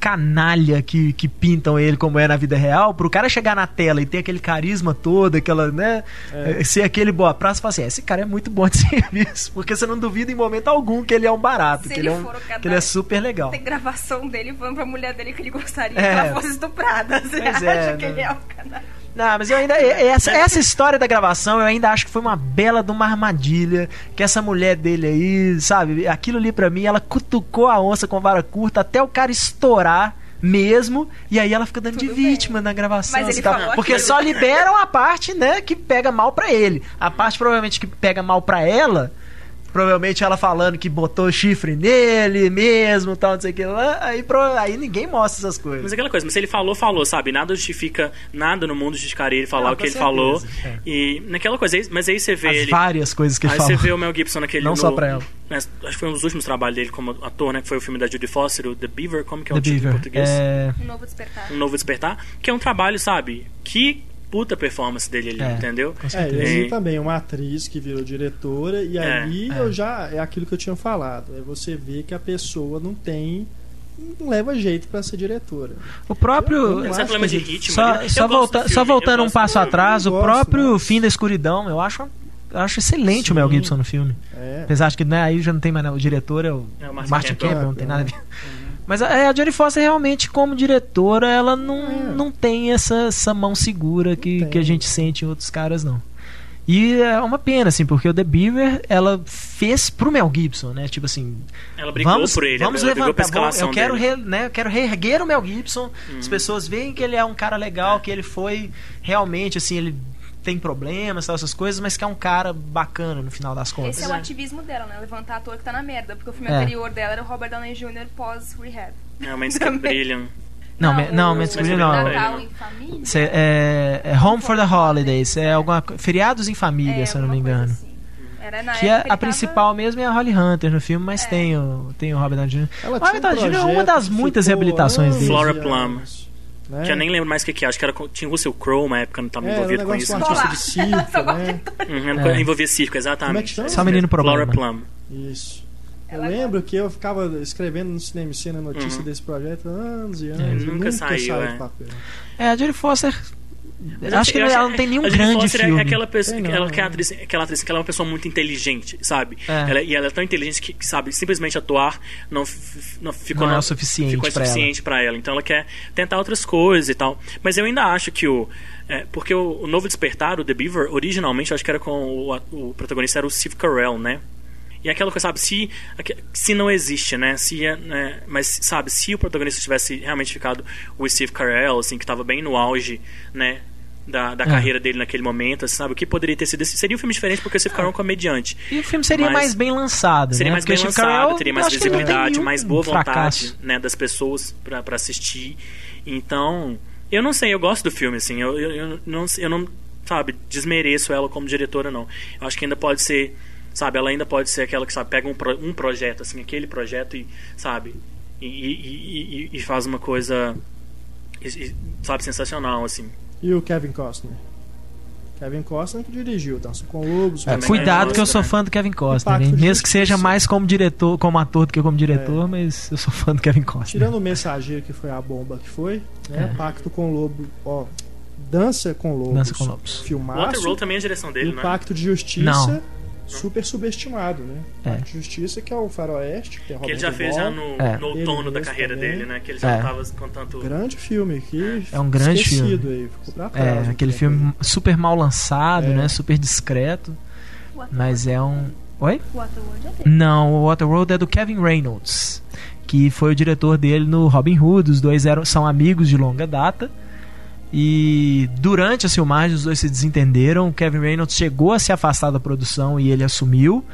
canalha que, que pintam ele como é na vida real, pro cara chegar na tela e ter aquele carisma todo, aquela, né? É. Ser aquele boa praça e falar assim: "É, esse cara é muito bom de <laughs> serviço. Porque você não duvida em momento algum que ele é um barato, Se que ele ele, é um, for o cara que ele é super legal. Tem gravação dele falando pra mulher dele que ele gostaria É. que ela fosse estuprada. Você Pois acha é, que né? ele é o canal? Não, mas eu ainda. Essa, essa história da gravação eu ainda acho que foi uma bela de uma armadilha. Que essa mulher dele aí, sabe? Aquilo ali pra mim, ela cutucou a onça com vara curta até o cara estourar mesmo. E aí ela fica dando de Tudo bem. vítima na gravação. Falou porque aquilo. só liberam a parte, né, que pega mal pra ele. A parte provavelmente que pega mal pra ela. Provavelmente ela falando que botou chifre nele mesmo, tal, não sei o que lá. Aí, pro- aí ninguém mostra essas coisas. Mas é aquela coisa, mas se ele falou, falou, sabe? Nada justifica, nada no mundo justificaria ele falar Não, o que ele falou. certeza, é. E naquela coisa, mas aí você vê As ele. várias coisas que ele Aí falou. você vê o Mel Gibson naquele. Não no- só pra ela. né, acho que foi um dos últimos trabalhos dele como ator, né? Que foi o filme da Judy Foster, o The Beaver, como que é The o título em Beaver. português? É... Um novo despertar. Um Novo Despertar, que é um trabalho, sabe? Que puta performance dele ali, É. entendeu? É, e É. também uma atriz que virou diretora, e É. aí É. eu já. É aquilo que eu tinha falado. É você ver que a pessoa não tem. não leva jeito pra ser diretora. O próprio. Eu Mas é problema de ritmo. Só, né? só, volta- voltando um passo atrás, o gosto, próprio né? Fim da Escuridão, eu acho, eu acho excelente o Mel Sim. Gibson no filme. É. Apesar de que né, aí já não tem mais. né, o diretor é o É o Martin, Martin Campbell, Campbell. não tem nada a ver. Mas a, a Jodie Foster realmente, como diretora, ela não, É. não tem essa, essa mão segura que, que a gente sente em outros caras, não. E é uma pena, assim, porque o The Beaver, ela fez pro Mel Gibson, né? Tipo assim, Ela brigou vamos, por ele, vamos ela brigou pra levantar. vamos- escalação eu quero, dele. Uhum. re- né, eu quero reerguer o Mel Gibson. As pessoas veem que ele é um cara legal, que ele foi realmente assim, ele tem problemas, tal, essas coisas, mas que é um cara bacana no final das contas. Esse é o é. ativismo dela, né? Levantar ator que tá na merda. Porque o filme É. anterior dela era o Robert Downey Jr. pós-rehab. Realmente <laughs> que Também. brilham. Não, não, o- mas o não. Natal Não. em família. Cê- é, é Home for the Holidays, é alguma feriados em família, É, se eu não me engano. assim. Era na Que época é, ele a principal mesmo é a Holly Hunter no filme, mas É. tem o tem o Robert Downey Jr. Ela O Robert Downey Jr. é uma das que muitas reabilitações dele. Flora Plum. Anos, né? Que eu nem lembro mais o que, que é. Acho que era, tinha o Russell Crowe uma época, não estava É, um envolvido com isso. artista de circo, né? Uhum, É. Envolvia circo, exatamente. Como é? Só menino problema. Plum. Isso. Eu lembro que eu ficava escrevendo no Cinema Cena notícia Uhum. desse projeto há anos e anos. É, e nunca nunca saiu, saiu é. do papel. É, a Jodie Foster Mas acho que eu ela não tem nenhum grande Foster é filme. aquela pessoa, Tem não, ela, que é né? atriz, aquela atriz que ela é uma pessoa muito inteligente, sabe? É. Ela- e ela é tão inteligente que, que, sabe, simplesmente atuar não, não ficou Não é o suficiente ficou pra insuficiente pra ela. Então ela quer tentar outras coisas e tal. Mas eu ainda acho que o é, porque o, o Novo Despertar, o The Beaver, originalmente eu acho que era com o, o protagonista era o Steve Carell, né? E aquela coisa, sabe, se, se não existe, né? Se, é, né? Mas, sabe, se o protagonista tivesse realmente ficado o Steve Carell, assim, que estava bem no auge, né? Da, da É. carreira dele naquele momento, assim, sabe? O que poderia ter sido. Seria um filme diferente porque Steve Carell é um comediante. E o filme seria Mas- mais bem lançado, Seria né? mais Porque bem lançado, Carell, teria eu mais visibilidade, mais boa vontade né, das pessoas pra assistir. Então, eu não sei, eu gosto do filme, assim. Eu, eu, eu não, eu não, sabe, desmereço ela como diretora, não. Eu acho que ainda pode ser, sabe, ela ainda pode ser aquela que, sabe, pega um, pro- um projeto, assim, aquele projeto e, sabe, e, e, e- e faz uma coisa, sabe, sensacional, assim. E o Kevin Costner? Kevin Costner que dirigiu Dança com Lobos. É, cuidado é que eu sou né? fã do Kevin Costner, hein? mesmo que seja mais como diretor, como ator do que como diretor, mas eu sou fã do Kevin Costner. Tirando o Mensageiro, que foi a bomba que foi, né? É. Pacto com Lobo, ó, Dança com Lobos. Dança com Lobos. Filmaço. Waterworld também é a direção dele, o né? Pacto de Justiça, Não. Super subestimado, né? É. De Justiça, que é o Faroeste, que tem Que ele já fez já no, É. no outono da carreira também. dele, né? Que ele já É. tava com tanto... Grande filme que É um grande esquecido aí, ficou pra trás. É, aquele tempo filme super mal lançado, É. né? Super discreto, mas é um. Oi? Waterworld é dele. Não, o Waterworld é do Kevin Reynolds, que foi o diretor dele no Robin Hood. Os dois eram, são amigos de longa data. E durante as filmagens os dois se desentenderam. O Kevin Reynolds chegou a se afastar da produção e ele assumiu.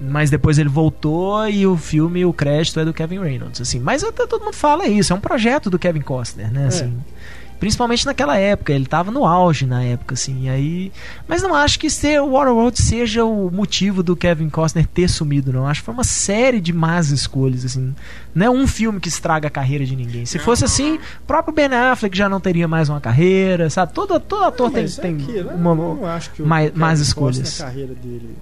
Mas depois ele voltou e o filme, o crédito é do Kevin Reynolds. Assim, mas até todo mundo fala isso, é um projeto do Kevin Costner, né? Assim, Principalmente naquela época, ele tava no auge na época, assim, e aí. Mas não acho que ser o Waterworld seja o motivo do Kevin Costner ter sumido, não. Acho que foi uma série de más escolhas, assim. Não é um filme que estraga a carreira de ninguém. Se Não, fosse não, assim, não. o próprio Ben Affleck já não teria mais uma carreira, sabe? Todo, todo ator tem, Mas é tem eu uma. não acho que o mais- escolhas. A carreira dele.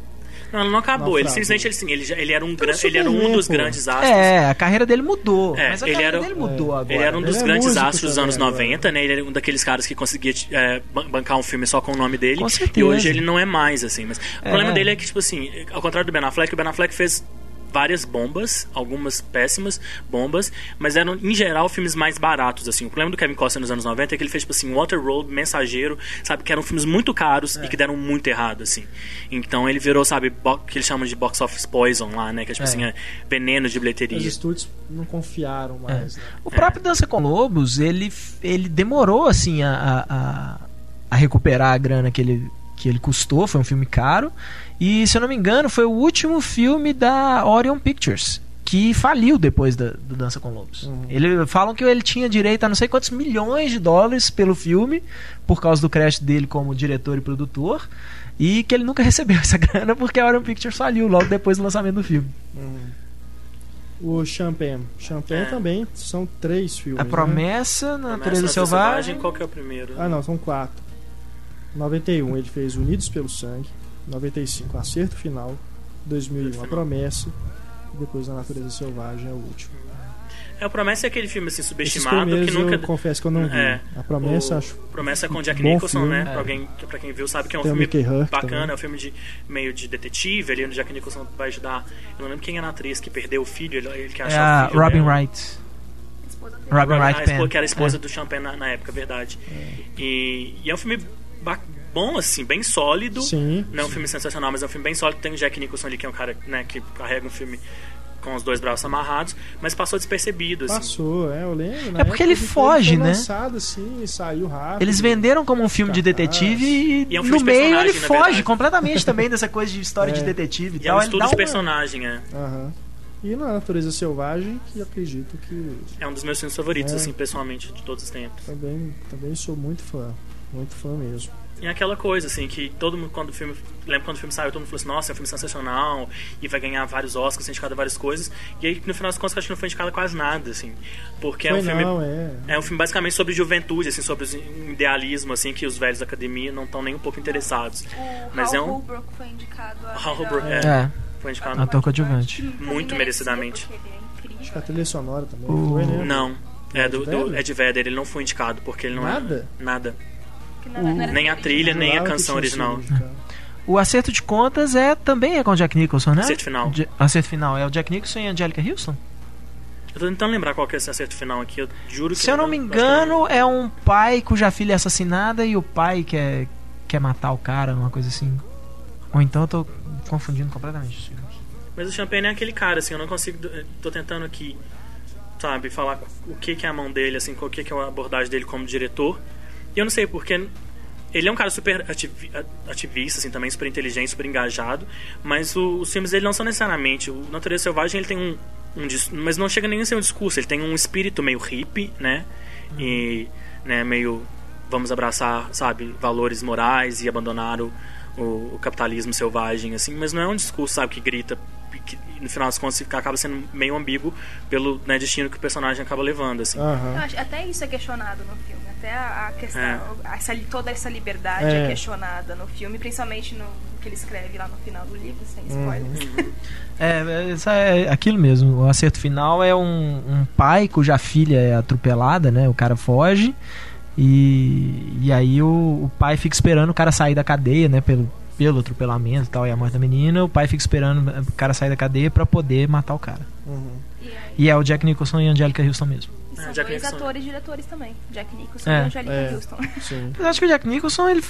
Não, ela não acabou. Ele simplesmente ele, assim, ele, ele era um Então, gran- ele era um dos grandes astros. É, a carreira dele mudou. É, mas a ele carreira era- dele mudou agora. Ele era um Ele dos é grandes astros dos anos agora. 90, né? Ele era um daqueles caras que conseguia é, ban- bancar um filme só com o nome dele. Com E certeza. hoje ele não é mais, assim. Mas o É. problema dele é que, tipo assim, ao contrário do Ben Affleck, o Ben Affleck fez várias bombas, algumas péssimas bombas, mas eram, em geral, filmes mais baratos, assim. O problema do Kevin Costner nos anos 90 é que ele fez, tipo assim, Waterworld, Mensageiro, sabe? Que eram filmes muito caros É. e que deram muito errado, assim. Então ele virou, sabe, bo- que eles chamam de box office poison lá, né? Que é, tipo É. assim, é veneno de bilheteria. Os estúdios não confiaram mais. né? O próprio Dança com Lobos, ele, ele demorou assim a, a, a- a recuperar a grana que ele, que ele custou, foi um filme caro. E se eu não me engano, foi o último filme da Orion Pictures. Que faliu depois da, do Dança com Lobos. Uhum. Ele, falam que ele tinha direito a não sei quantos milhões de dólares pelo filme, por causa do crédito dele como diretor e produtor, e que ele nunca <laughs> recebeu essa grana porque a Orion Pictures faliu logo depois do lançamento do filme. Uhum. O Champagne. Champagne É. também são três filmes. A né? Promessa, na Natureza Selvagem. Qual que é o primeiro? Ah, não, são quatro. 91 ele fez Unidos pelo Sangue. 95 Acerto Final. 2001 A. Promessa. E depois A Natureza Selvagem é o último. É, o Promessa é aquele filme assim, subestimado que nunca. eu confesso que eu não vi. É. A Promessa o acho Promessa é com Jack Nicholson, filme. né? É. Pra, alguém, pra quem viu, sabe que é um Tem filme bacana, também. é um filme de meio de detetive, ali onde Jack Nicholson vai ajudar. Eu não lembro quem era a atriz que perdeu o filho, ele, ele quer É achar a o filho. Robin dela. Wright. Robin a Wright Penn. que era a esposa É. do Champagne na, na época, verdade. E, e é um filme bom, assim, bem sólido. Sim. Não é um filme sensacional, mas é um filme bem sólido. Tem o Jack Nicholson ali, que é um cara né, que carrega um filme com os dois braços amarrados, mas passou despercebido, assim. Passou, é, eu lembro. É porque ele foge, foi né? lançado assim e saiu rápido. Eles venderam como um filme de detetive e, E é um filme no de meio ele foge completamente também dessa coisa de história <laughs> É. de detetive e E é tal. um Ele estudo de uma- personagem, é. Aham. E na Natureza Selvagem, que acredito que É um dos meus filmes favoritos, É. assim, pessoalmente, de todos os tempos. também, também sou muito fã. Muito fã mesmo. E é aquela coisa, assim, que todo mundo, quando o filme. Lembra quando o filme saiu, todo mundo falou assim: nossa, é um filme sensacional, e vai ganhar vários Oscars, ser indicado a várias coisas. E aí, no final das contas, eu acho que não foi indicado a quase nada, assim. Porque é Foi um filme. não, é. É um filme basicamente sobre juventude, assim, sobre um idealismo, assim, que os velhos da academia não estão nem um pouco interessados. O Mas Hal é um- Holbrook foi indicado a Hal Holbrook, é. É, Foi indicado. ator coadjuvante. que também Muito merecia, merecidamente. é incrível. Acho que a trilha sonora também O- foi, né? Não. É do, Ed do Vedder? Ed Vedder, ele não foi indicado, porque ele não Nada? é. Nada. Que não, não era Nem a trilha, nem a canção original. O acerto de contas é também é com o Jack Nicholson, né? Acerto final. Ja- acerto final é o Jack Nicholson e a Angelica Houston? Eu tô tentando lembrar qual que é esse acerto final aqui. Eu juro que Se eu não me acho que engano, é um pai cuja filha é assassinada e o pai quer, quer matar o cara, uma coisa assim. Ou então eu tô confundindo completamente os filmes. Mas o Champagne é aquele cara, assim, eu não consigo. Tô tentando aqui, sabe, falar o que, que é a mão dele, assim, qual que, que é a abordagem dele como diretor. E eu não sei, porque ele é um cara super ativi- ativista, assim, também, super inteligente, super engajado. Mas o- os filmes dele não são necessariamente. O Natureza Selvagem ele tem um. um mas não chega nem a ser um discurso, ele tem um espírito meio hippie, né? E. Né, meio. Vamos abraçar, sabe, valores morais e abandonar o, o, o capitalismo selvagem, assim. Mas não é um discurso, sabe, que grita que no final das contas fica- acaba sendo meio ambíguo pelo né, destino que o personagem acaba levando, assim. Acho- até isso é questionado no filme. Até a, a questão, É. essa, toda essa liberdade É. é. questionada no filme, principalmente no que ele escreve lá no final do livro, sem spoilers. É, é, isso é aquilo mesmo. O acerto final é um, um pai cuja filha é atropelada, né? O cara foge. E, e aí o, o pai fica esperando o cara sair da cadeia, né? Pelo, pelo atropelamento e tal, e a morte da menina. O pai fica esperando o cara sair da cadeia pra poder matar o cara. Uhum. E, aí, E é o Jack Nicholson e a Angelica Houston mesmo. E são É, Jack dois Nicholson. atores e diretores também. Jack Nicholson É. e Angelica É. Houston. Sim. <laughs> Eu acho que o Jack Nicholson, ele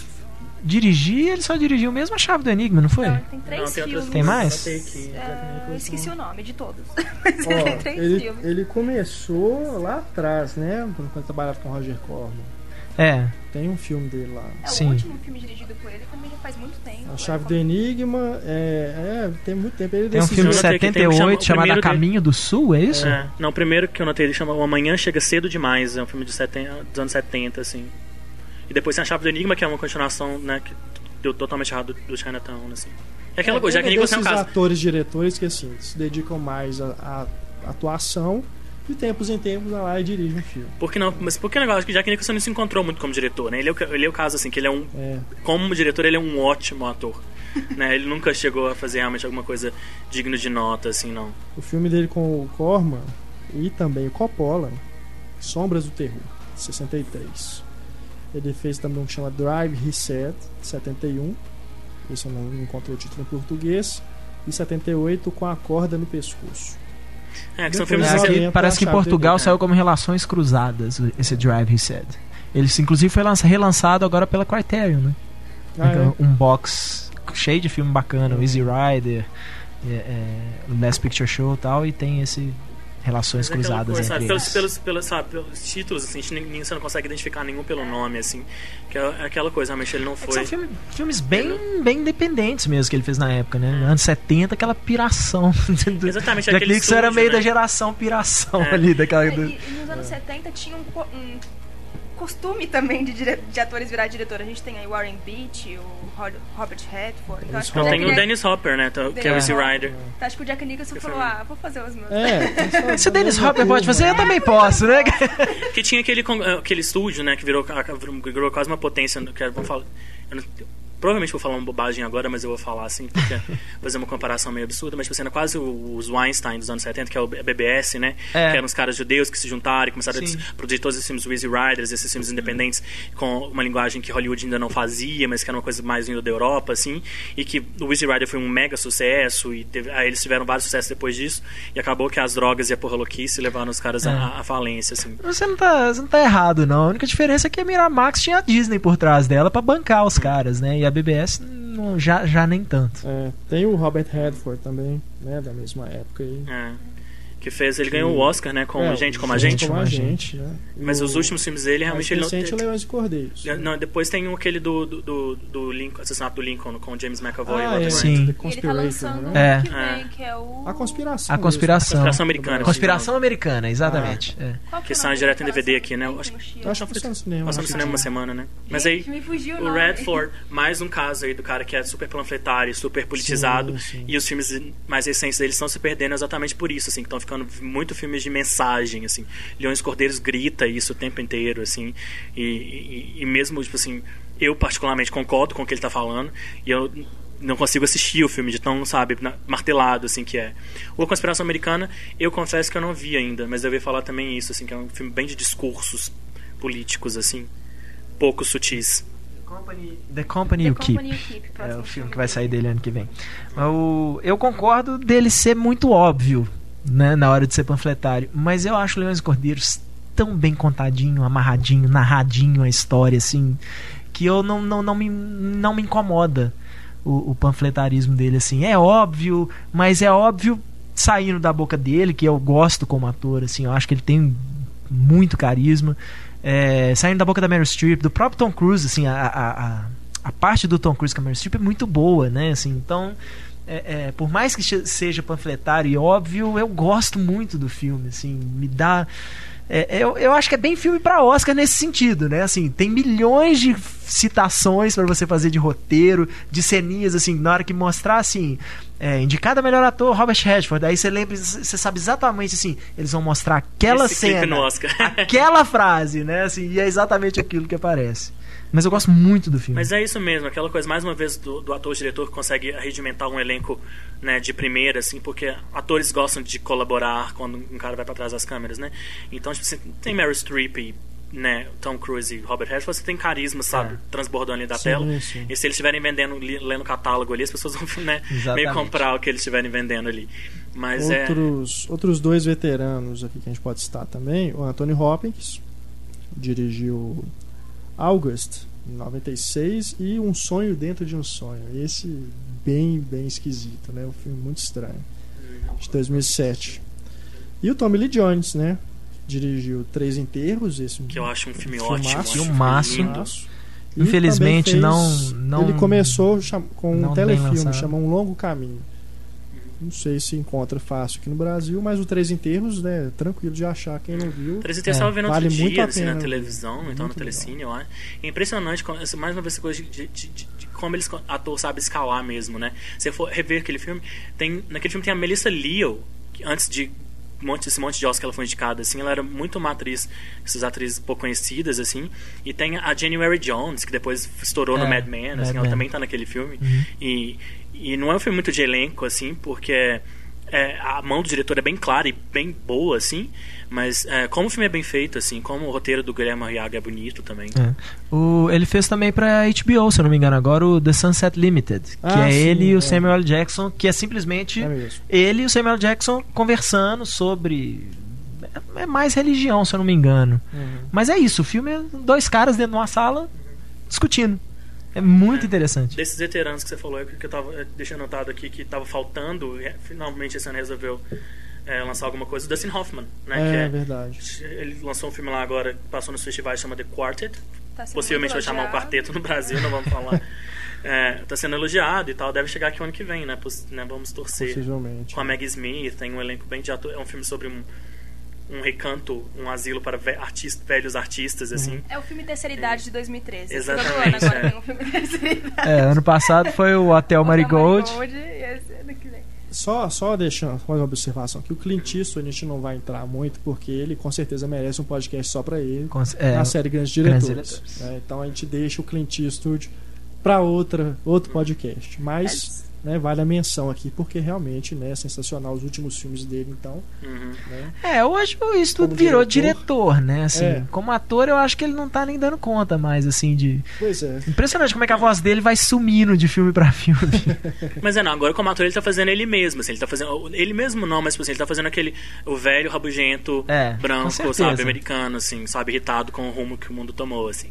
dirigia, ele só dirigiu mesmo a chave do Enigma, não foi? Ele tem três Não, tem filmes. Tem mais? É, eu Nicholson. esqueci o nome de todos. <laughs> Mas Ó, ele tem três ele, filmes. ele começou lá atrás, né? Quando trabalhava com o Roger Corman. É, Tem um filme dele lá. É, Sim. o último filme dirigido por ele também já faz muito tempo. A Chave do Enigma é, é tem muito tempo. Ele tem um filme de Eu notei que tem um que chama- 78 o chamado A primeiro dele- Caminho do Sul, é isso? É, não, o primeiro que eu notei ele chama O Amanhã Chega Cedo Demais, é um filme de 70, dos anos 70, assim. E depois tem A Chave do Enigma, que é uma continuação, né, que deu totalmente errado do Chinatown, assim. É aquela coisa, Jack ele Nicholson é um caso. atores diretores que assim se dedicam mais à atuação de tempos em tempos vai lá e dirige um filme. Por que não? Mas por que o negócio que Jack Nicholson não se encontrou muito como diretor, né? Ele é o, ele é o caso, assim, que ele é um. É, Como diretor, ele é um ótimo ator. <laughs> né? Ele nunca chegou a fazer realmente alguma coisa digna de nota, assim, não. o filme dele com o Corman e também o Coppola, Sombras do Terror, 63. Ele fez também um que chama Drive Reset, 71. Esse eu não encontrei o título em português. E 78 com a corda no pescoço. É, que são Depois filmes Mas É, entra parece que Portugal dele, saiu né? como Relações Cruzadas, esse Drive He Said. Ele inclusive foi lança- relançado agora pela Criterion, né? Ah, Então, é? Um box cheio de filme bacana, o Easy Rider, é, é, o Last Picture Show e tal, e tem esse Relações Mas é Cruzadas coisa, entre pelos, eles. pelos, pelos, sabe, pelos títulos, assim, a gente nem- você não consegue identificar nenhum pelo nome, assim. Que é é aquela coisa, realmente ele não É foi. são filme- filmes bem, bem independentes mesmo que ele fez na época, né? Anos 70, aquela piração. <laughs> do- Exatamente, Jack aquele Nicholson era estúdio, meio né? da geração piração É. ali, daquela. E, e nos anos 70 tinha um, um costume também de, dire- de atores virar diretor. A gente tem aí Warren Beatty, o Robert Redford. Então, acho que. Tem Jack o Dennis Hopper, né? tá- Que é o Easy Dennis Rider. Então, acho que o Jack Nicholson falou, ah, vou fazer os meus. É, <laughs> Se o Dennis Hopper pode fazer, eu também posso, né? Que tinha aquele, aquele estúdio, né? Que virou, virou quase uma potência. Que era, vamos falar, eu não- provavelmente vou falar uma bobagem agora, mas eu vou falar assim, porque <laughs> fazer uma comparação meio absurda, mas tipo, assim, era quase os Weinstein dos anos 70, que é o BBS, né? É. Que eram os caras judeus que se juntaram e começaram Sim. a produzir todos esses filmes Easy Riders, esses filmes independentes, com uma linguagem que Hollywood ainda não fazia, mas que era uma coisa mais vindo da Europa, assim, e que o Easy Rider foi um mega sucesso, e teve- aí eles tiveram vários sucessos depois disso, e acabou que as drogas e a porra louquice levaram os caras É. à, à falência, assim. Você não, tá, você não tá errado, não. A única diferença é que a Miramax tinha a Disney por trás dela pra bancar os caras, né? E a BBS não- já, já nem tanto. É, tem o Robert Redford também, né, da mesma época aí. É. Que fez, ele ganhou o Oscar, né? Com É, Gente Como a Gente. Como a a gente, né? E Mas o os últimos filmes dele, realmente, mais ele não... é Leões e Cordeiros. Não, depois tem um, aquele do, do, do, do Lincoln, Assassinato do Lincoln, com o James McAvoy e Ah, Walter é. Sim. The E ele tá um né? É. que vem, É. que é o... A conspiração. A conspiração. Conspiração americana. Conspiração americana, exatamente. É. Qual Que é sai direto em DVD aqui, né? acho- que que passou no cinema. Passou no cinema uma semana, né? Mas aí, o. Redford, mais um caso aí do cara que é super panfletário, super politizado, e os filmes mais recentes dele estão se perdendo exatamente por isso, assim, que estão ficando muito filmes de mensagem, assim. Leões Cordeiros grita isso o tempo inteiro, assim, e, e, e mesmo, tipo assim, eu particularmente concordo com o que ele tá falando, e eu não consigo assistir o filme de tão, sabe, martelado, assim, que é. O A Conspiração Americana, eu confesso que eu não vi ainda, mas eu ouvi falar também isso, assim, que é um filme bem de discursos políticos, assim, pouco sutis. Company, The Company You The Keep. Company You Keep, É o filme que vai sair dele ano que vem. O- eu concordo dele ser muito óbvio, né, na hora de ser panfletário, mas eu acho Leões e Cordeiros tão bem contadinho, amarradinho, narradinho a história, assim, que eu não, não, não, me, não me incomoda o, o panfletarismo dele, assim. É óbvio, mas é óbvio saindo da boca dele, que eu gosto como ator, assim, eu acho que ele tem muito carisma. É, saindo da boca da Meryl Streep, do próprio Tom Cruise, assim, a, a, a, a parte do Tom Cruise com a Meryl Streep é muito boa, né? Assim, então, é, é, por mais que seja panfletário e óbvio, eu gosto muito do filme, assim, me dá. é, eu, eu acho que é bem filme pra Oscar nesse sentido, né? Assim, tem milhões de citações pra você fazer de roteiro, de ceninhas, assim, na hora que mostrar, assim, é, indicado a melhor ator, Robert Redford, aí você lembra, você sabe exatamente, assim, eles vão mostrar aquela Esse cena, no Oscar. aquela frase, né? Assim, e é exatamente aquilo que aparece. Mas eu gosto muito do filme. Mas é isso mesmo, aquela coisa, mais uma vez, do, do ator-diretor que consegue regimentar um elenco né, de primeira, assim, porque atores gostam de colaborar quando um cara vai pra trás das câmeras, né? Então, tipo, você tem Meryl Streep e né, Tom Cruise e Robert Redford, você tem carisma, sabe, É. transbordando ali da Sim, tela. sim. E se eles estiverem vendendo, li- lendo catálogo ali, as pessoas vão <laughs> né, Exatamente. meio comprar o que eles estiverem vendendo ali. Mas é. outros, outros dois veteranos aqui que a gente pode citar também, o Anthony Hopkins, dirigiu August, em 96, e Um Sonho Dentro de um Sonho. Esse bem, bem esquisito, né? Um filme muito estranho, de 2007. E o Tommy Lee Jones, né? Dirigiu Três Enterros, esse Que eu acho um filme filmaço. ótimo. Filmaço. Filmaço. Infelizmente, também não- fez- não- Ele começou com um telefilme, chama Um Longo Caminho. Não sei se encontra fácil aqui no Brasil, mas o Três Enterros, né? Tranquilo de achar quem não viu. Três Inteiros É, eu vendo vale outro muito dia, a assim, na televisão, então no telecine, eu acho. É impressionante, mais uma vez, essa coisa de, de- de- de como eles, ator sabe escalar mesmo, né? Se você for rever aquele filme, tem, naquele filme tem a Melissa Leo, que antes de monte, esse monte de Oscar que ela foi indicada, assim, ela era muito uma atriz, essas atrizes pouco conhecidas, assim, e tem a January Jones, que depois estourou no É, Mad Men, Mad assim, ela Men. também tá naquele filme, Uhum. e, e não é um filme muito de elenco, assim, porque é, a mão do diretor é bem clara e bem boa, assim, mas é, como o filme é bem feito, assim, como o roteiro do Guilherme Arriaga é bonito também. É. O, ele fez também pra HBO, se eu não me engano, agora o The Sunset Limited, que Ah, é sim, ele e o é. Samuel L. Jackson, que é simplesmente É ele e o Samuel L. Jackson conversando sobre. É mais religião, se eu não me engano. Uhum. Mas é isso, o filme é dois caras dentro de uma sala discutindo. É muito É. interessante. Desses veteranos que você falou, é que eu tava é, deixando anotado aqui que tava faltando, e, é, finalmente esse ano resolveu é, lançar alguma coisa, o Dustin Hoffman, né? que É é- verdade. Ele lançou um filme lá agora, passou nos festivais, chama The Quartet. Tá sendo Possivelmente vai chamar o quarteto no Brasil, não vamos falar. <laughs> É, tá sendo elogiado e tal, deve chegar aqui o ano que vem, né? Poss- né, Vamos torcer. Possivelmente. Com a Maggie Smith, tem um elenco bem de ator. É um filme sobre um, um recanto, um asilo para ve- artista, velhos artistas, assim. É o filme Terceira Idade de 2013. Exatamente, ano agora é. tem um filme Terceira Idade. É, ano passado foi o Hotel Marigold. E. Só, só deixando uma observação que o Clint Eastwood a gente não vai entrar muito porque ele com certeza merece um podcast só pra ele Com- é, na série Grandes Grandes Diretores. Diretores. É, então a gente deixa o Clint Eastwood pra outra outro podcast, mas né, vale a menção aqui porque realmente né, é sensacional os últimos filmes dele então. Uhum. Né, É, hoje o Eastwood Como virou diretor. diretor, né? Assim, É. como ator, eu acho que ele não tá nem dando conta mais, assim, de. pois é. Impressionante como é que a voz dele vai sumindo de filme pra filme. <laughs> Mas é, não, agora como ator ele tá fazendo ele mesmo, assim, ele tá fazendo. Ele mesmo não, mas tipo assim, ele tá fazendo aquele. O velho rabugento, É, branco, sabe, americano, assim, sabe, irritado com o rumo que o mundo tomou, assim.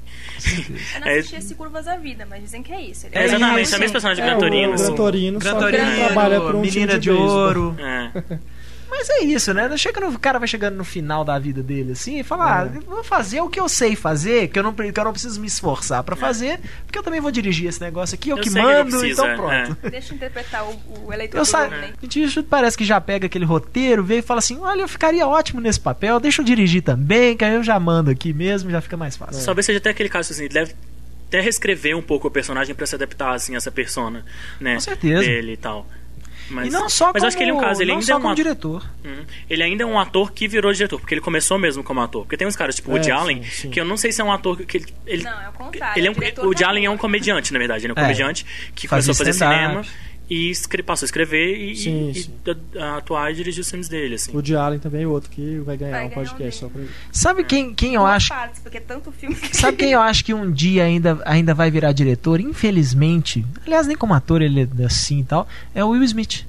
Eu não É- assisti esse Curvas da Vida, mas dizem que é isso. Ele É, exatamente, isso. é o mesmo personagem de É, Gran Torino. o assim. Torino, Gran só que ele Torino, trabalha pra um Menina time de, beisebol. Ouro. É. <laughs> Mas é isso, né? Chega no, o cara vai chegando no final da vida dele assim e fala: É. ah, vou fazer o que eu sei fazer, que eu não, que eu não preciso me esforçar pra fazer, porque eu também vou dirigir esse negócio aqui, eu, Eu que que mando, preciso, então é, pronto. Deixa eu interpretar o, o eleitor Eu sa... Romney. Isso parece que já pega aquele roteiro, vê e fala assim: olha, eu ficaria ótimo nesse papel, deixa eu dirigir também, que aí eu já mando aqui mesmo, já fica mais fácil. Talvez seja até aquele caso assim, ele deve até reescrever um pouco o personagem pra se adaptar assim a essa persona, né? Com certeza. Dele e tal. Mas, e não só mas como, acho que ele é um caso, ele ainda é um como ator. diretor. Uhum. Ele ainda é um ator que virou diretor, porque ele começou mesmo como ator. Porque tem uns caras tipo o É, Woody sim, Allen, sim. que eu não sei se é um ator que ele. ele Não, é o contrário. ele é é um, o Woody Allen é um comediante, na verdade. Ele é um É. comediante que começou a fazer cinema e escre- passou a escrever e, Sim, e- sim. e atuar e dirigir os filmes dele, assim. O Allen também é outro que vai ganhar Vai um ganhar podcast um só pra ele. Sabe quem, quem eu Uma acho parte, porque é tanto filme que Sabe quem eu acho que um dia ainda, ainda vai virar diretor? Infelizmente, aliás, nem como ator ele é assim e tal, é o Will Smith.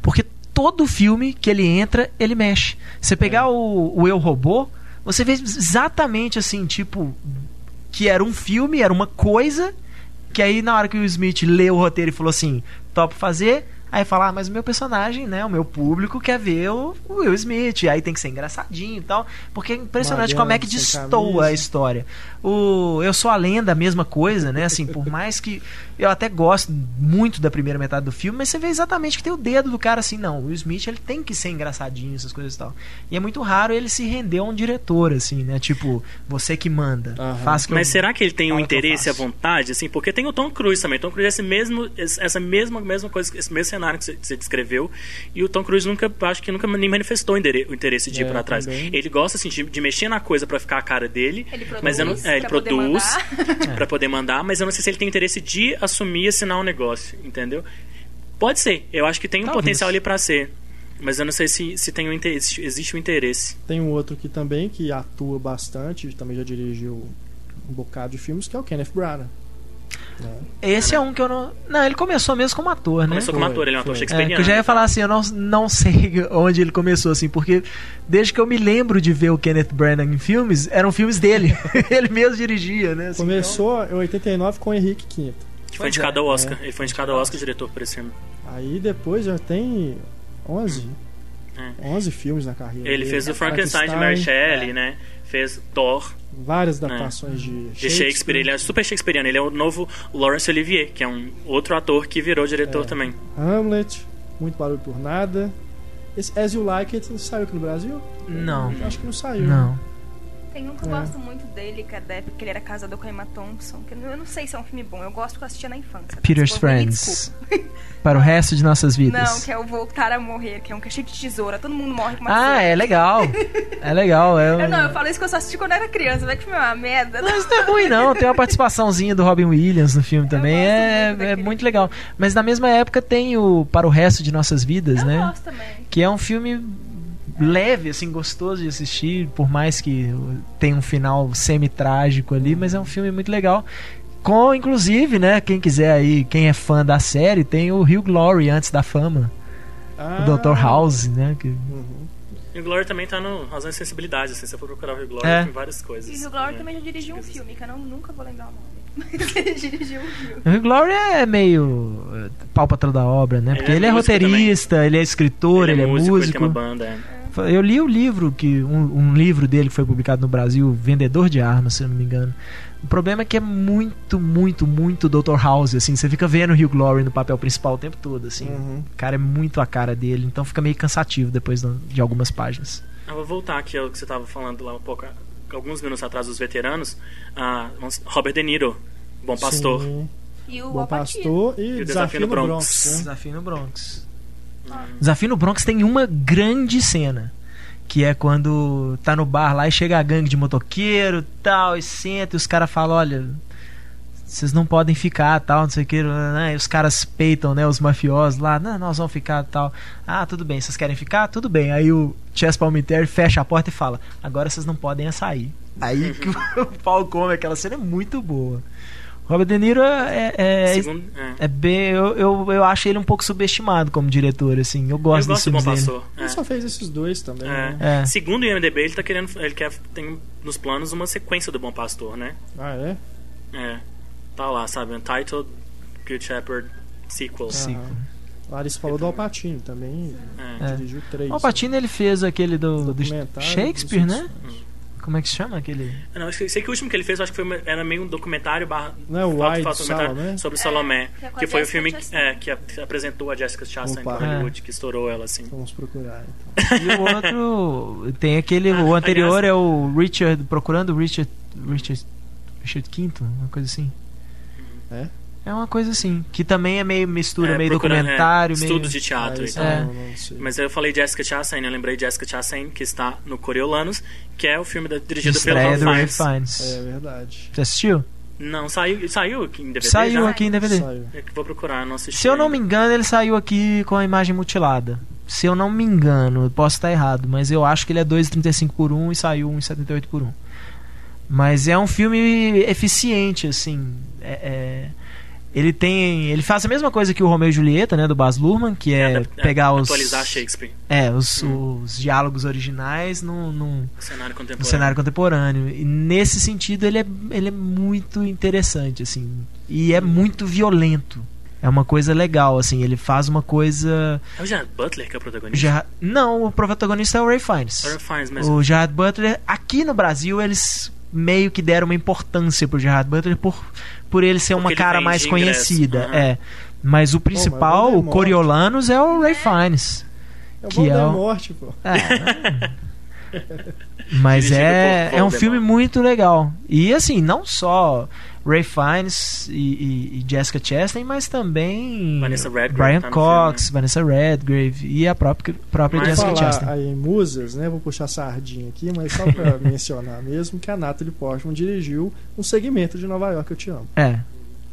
Porque todo filme que ele entra, ele mexe. Você pegar o, o Eu Robô, você vê exatamente assim, tipo, que era um filme, era uma coisa, que aí na hora que o Will Smith leu o roteiro e falou assim, topo fazer, aí fala, ah, mas o meu personagem, né, o meu público quer ver o o Will Smith, aí tem que ser engraçadinho e tal, porque é impressionante como é que destoa a história. O Eu Sou a Lenda, a mesma coisa, né, assim, por mais que eu até gosto muito da primeira metade do filme, mas você vê exatamente que tem o dedo do cara assim, não, o Will Smith ele tem que ser engraçadinho, essas coisas e tal. E é muito raro ele se render a um diretor, assim, né, tipo, você que manda, Aham. faz que Mas eu... será que ele tem um que eu interesse à faço. vontade, assim? Porque tem o Tom Cruise também. Tom Cruise é esse mesmo, essa mesma, mesma coisa, esse mesmo cenário que você, que você descreveu. E o Tom Cruise nunca, acho que nunca nem manifestou o interesse de ir É, pra trás. também. Ele gosta, assim, de, de mexer na coisa pra ficar a cara dele. Ele mas eu não, produz é, ele pra poder produz mandar. <laughs> pra poder mandar, mas eu não sei se ele tem interesse de assumir e assinar um negócio, entendeu? Pode ser. Eu acho que tem um Talvez. potencial ali pra ser. Mas eu não sei se, se tem um interesse, existe um interesse. Tem um outro que também que atua bastante, também já dirigiu um bocado de filmes, que é o Kenneth Branagh. Né? Esse é um que eu não... Não, ele começou mesmo como ator, né? Começou como Foi, ator, ele é um ator. É, shakespeariano. que eu já ia falar assim, eu não, não sei <laughs> onde ele começou, assim, porque desde que eu me lembro de ver o Kenneth Branagh em filmes, eram filmes dele. <laughs> ele mesmo dirigia, né? assim, Começou em 89 com o Henrique Quinto. Que foi indicado é, ao Oscar. é. Ele foi indicado ao Oscar diretor por esse filme. Aí depois já tem 11, É. 11 filmes na carreira. Ele dele. fez o Frankenstein de Mary Shelley, né? Fez Thor Várias adaptações de de Shakespeare. Ele é super shakespeariano. Ele é o novo Laurence Olivier, que é um outro ator que virou diretor É. também. Hamlet, Muito Barulho por Nada. Esse As You Like It saiu aqui no Brasil? Não, Acho que não saiu. não. Tem um que eu É. gosto muito dele, que é da época que ele era casado com a Emma Thompson. Que eu não- não sei se é um filme bom. Eu gosto que eu assistia na infância. Peter's Friends. Para o resto de nossas vidas. Não, que é o Voltar a Morrer, que é um que é cheio de tesoura. Todo mundo morre com uma Ah, tesoura. é legal. <laughs> É legal. É um... Eu não, eu falo isso que eu só assisti quando era criança. Vai que filme é uma merda. Mas não é ruim, não. Tem uma participaçãozinha do Robin Williams no filme também. É, muito é muito legal. Mas na mesma época tem o Para o Resto de Nossas Vidas, Eu né? gosto também. Que é um filme leve, assim, gostoso de assistir, por mais que tenha um final semi-trágico ali, mas é um filme muito legal. Com, inclusive, né, quem quiser aí, quem é fã da série, tem o Hugh Glory antes da fama, Ah, o Dr. House, né? que- Uhum. E o Glory também tá no Razão e Sensibilidade, assim, se você for procurar o Rio Glory, É. tem várias coisas. E o Glory né? também já dirigiu um filme, que eu não, nunca vou lembrar o nome. <laughs> Mas ele dirigiu um filme. O Hugh Glory é meio eh, pau pra trás da obra, né? Ele Porque é ele é músico roteirista, ele é escritor, ele, é músico. ele tem uma banda, é. Eu li o livro que um, um livro dele que foi publicado no Brasil, Vendedor de Armas, se eu não me engano. O problema é que é muito, muito, muito Dr. House, assim, você fica vendo o Hugh Glory no papel principal o tempo todo, assim. Uhum. O cara é muito a cara dele, então fica meio cansativo depois de algumas páginas. Eu vou voltar aqui ao que você estava falando lá um pouco, alguns minutos atrás dos veteranos. Ah, Robert De Niro, Bom Pastor. Sim. E o Bom. Pastor e, o Desafio no Bronx. né? Desafio no Bronx. Desafio no Bronx tem uma grande cena. Que é quando tá no bar lá e chega a gangue de motoqueiro tal, e senta e os caras falam, olha, vocês não podem ficar, tal, não sei o que, né? E os caras peitam, né, os mafiosos lá, não, nós vamos ficar, tal. Ah, tudo bem, vocês querem ficar? Tudo bem. Aí o Chess Palminteri fecha a porta e fala, agora vocês não podem sair. Aí que <laughs> o pau come, aquela cena é muito boa. Robert De Niro é, é, Segundo, é. é bem, eu, eu, eu acho ele um pouco subestimado como diretor, assim. Eu Eu gosto, gosto do. Pastor. Ele é. só fez esses dois também. É. né? É. Segundo o IMDB, ele tá querendo. Ele quer tem nos planos uma sequência do Bom Pastor, né? Ah, é? É. Tá lá, sabe? Untitled Good Shepherd Sequel. Aham. Larissa falou do Alpatino também. É. É. Dirigiu três. O Patino ele fez aquele do, do Documentário, Shakespeare, né? Como é que se chama aquele? Não, eu sei que o último que ele fez, eu acho que foi, uma- era meio um documentário barra, Não é o foto- White foto- documentário Salomé? sobre Salomé. que é com a que foi o Jessica filme Chastain. é, que, que apresentou a Jessica Chastain Opa. para Hollywood, que estourou ela, assim. Vamos procurar. Então. E o outro tem aquele, Ah, o anterior aliás- é o Richard procurando o Richard Richard Richard Quinto, uma coisa assim. É? É uma coisa assim, que também é meio mistura, É, meio documentário, é, meio Estudos de teatro Ah, e tal. É. Mas eu falei Jessica Chastain, eu lembrei Jessica Chastain, que está no Coriolanos, que é o filme da, dirigido pelo Ralph Fiennes. Fiennes. É verdade. Você assistiu? Não, saiu, saiu aqui em DVD Saiu já? aqui em DVD. Saiu. É que vou procurar, não assisti. Se eu não me engano, ele saiu aqui com a imagem mutilada. Se eu não me engano, eu posso estar errado, mas eu acho que ele é 2,35 por 1 e saiu 1,78 por 1. Mas é um filme eficiente, assim. é- é- ele tem. Ele faz a mesma coisa que o Romeu e Julieta, né? Do Baz Luhrmann, que é, adap- pegar os. Atualizar Shakespeare É, os, os diálogos originais num, no cenário no cenário contemporâneo. E nesse sentido ele é, ele é muito interessante, assim. E é muito violento. É uma coisa legal, assim. Ele faz uma coisa. É o Gerard Butler que é o protagonista? Gerard- Não, o protagonista é o Ray Fiennes. Gerard Fiennes mesmo. O Gerard Butler, aqui no Brasil, eles meio que deram uma importância pro Gerard Butler por, por ele ser Porque uma ele cara mais conhecida. Aham. É. Mas o principal, o Voldemort. Coriolanus, é o Ray Fiennes. É o Que é o- Voldemort, pô. É. <laughs> Mas Dirigido é, é um filme muito legal. E assim, não só Ray Fiennes e, e- e Jessica Chastain, mas também Vanessa Redgrave Brian tá Cox, Vanessa Redgrave e a própria, própria Mas Jessica falar Chastain. aí em musas, né? Vou puxar sardinha aqui, mas só pra <laughs> mencionar mesmo que a Natalie Portman dirigiu um segmento de Nova York, Eu Te Amo. É.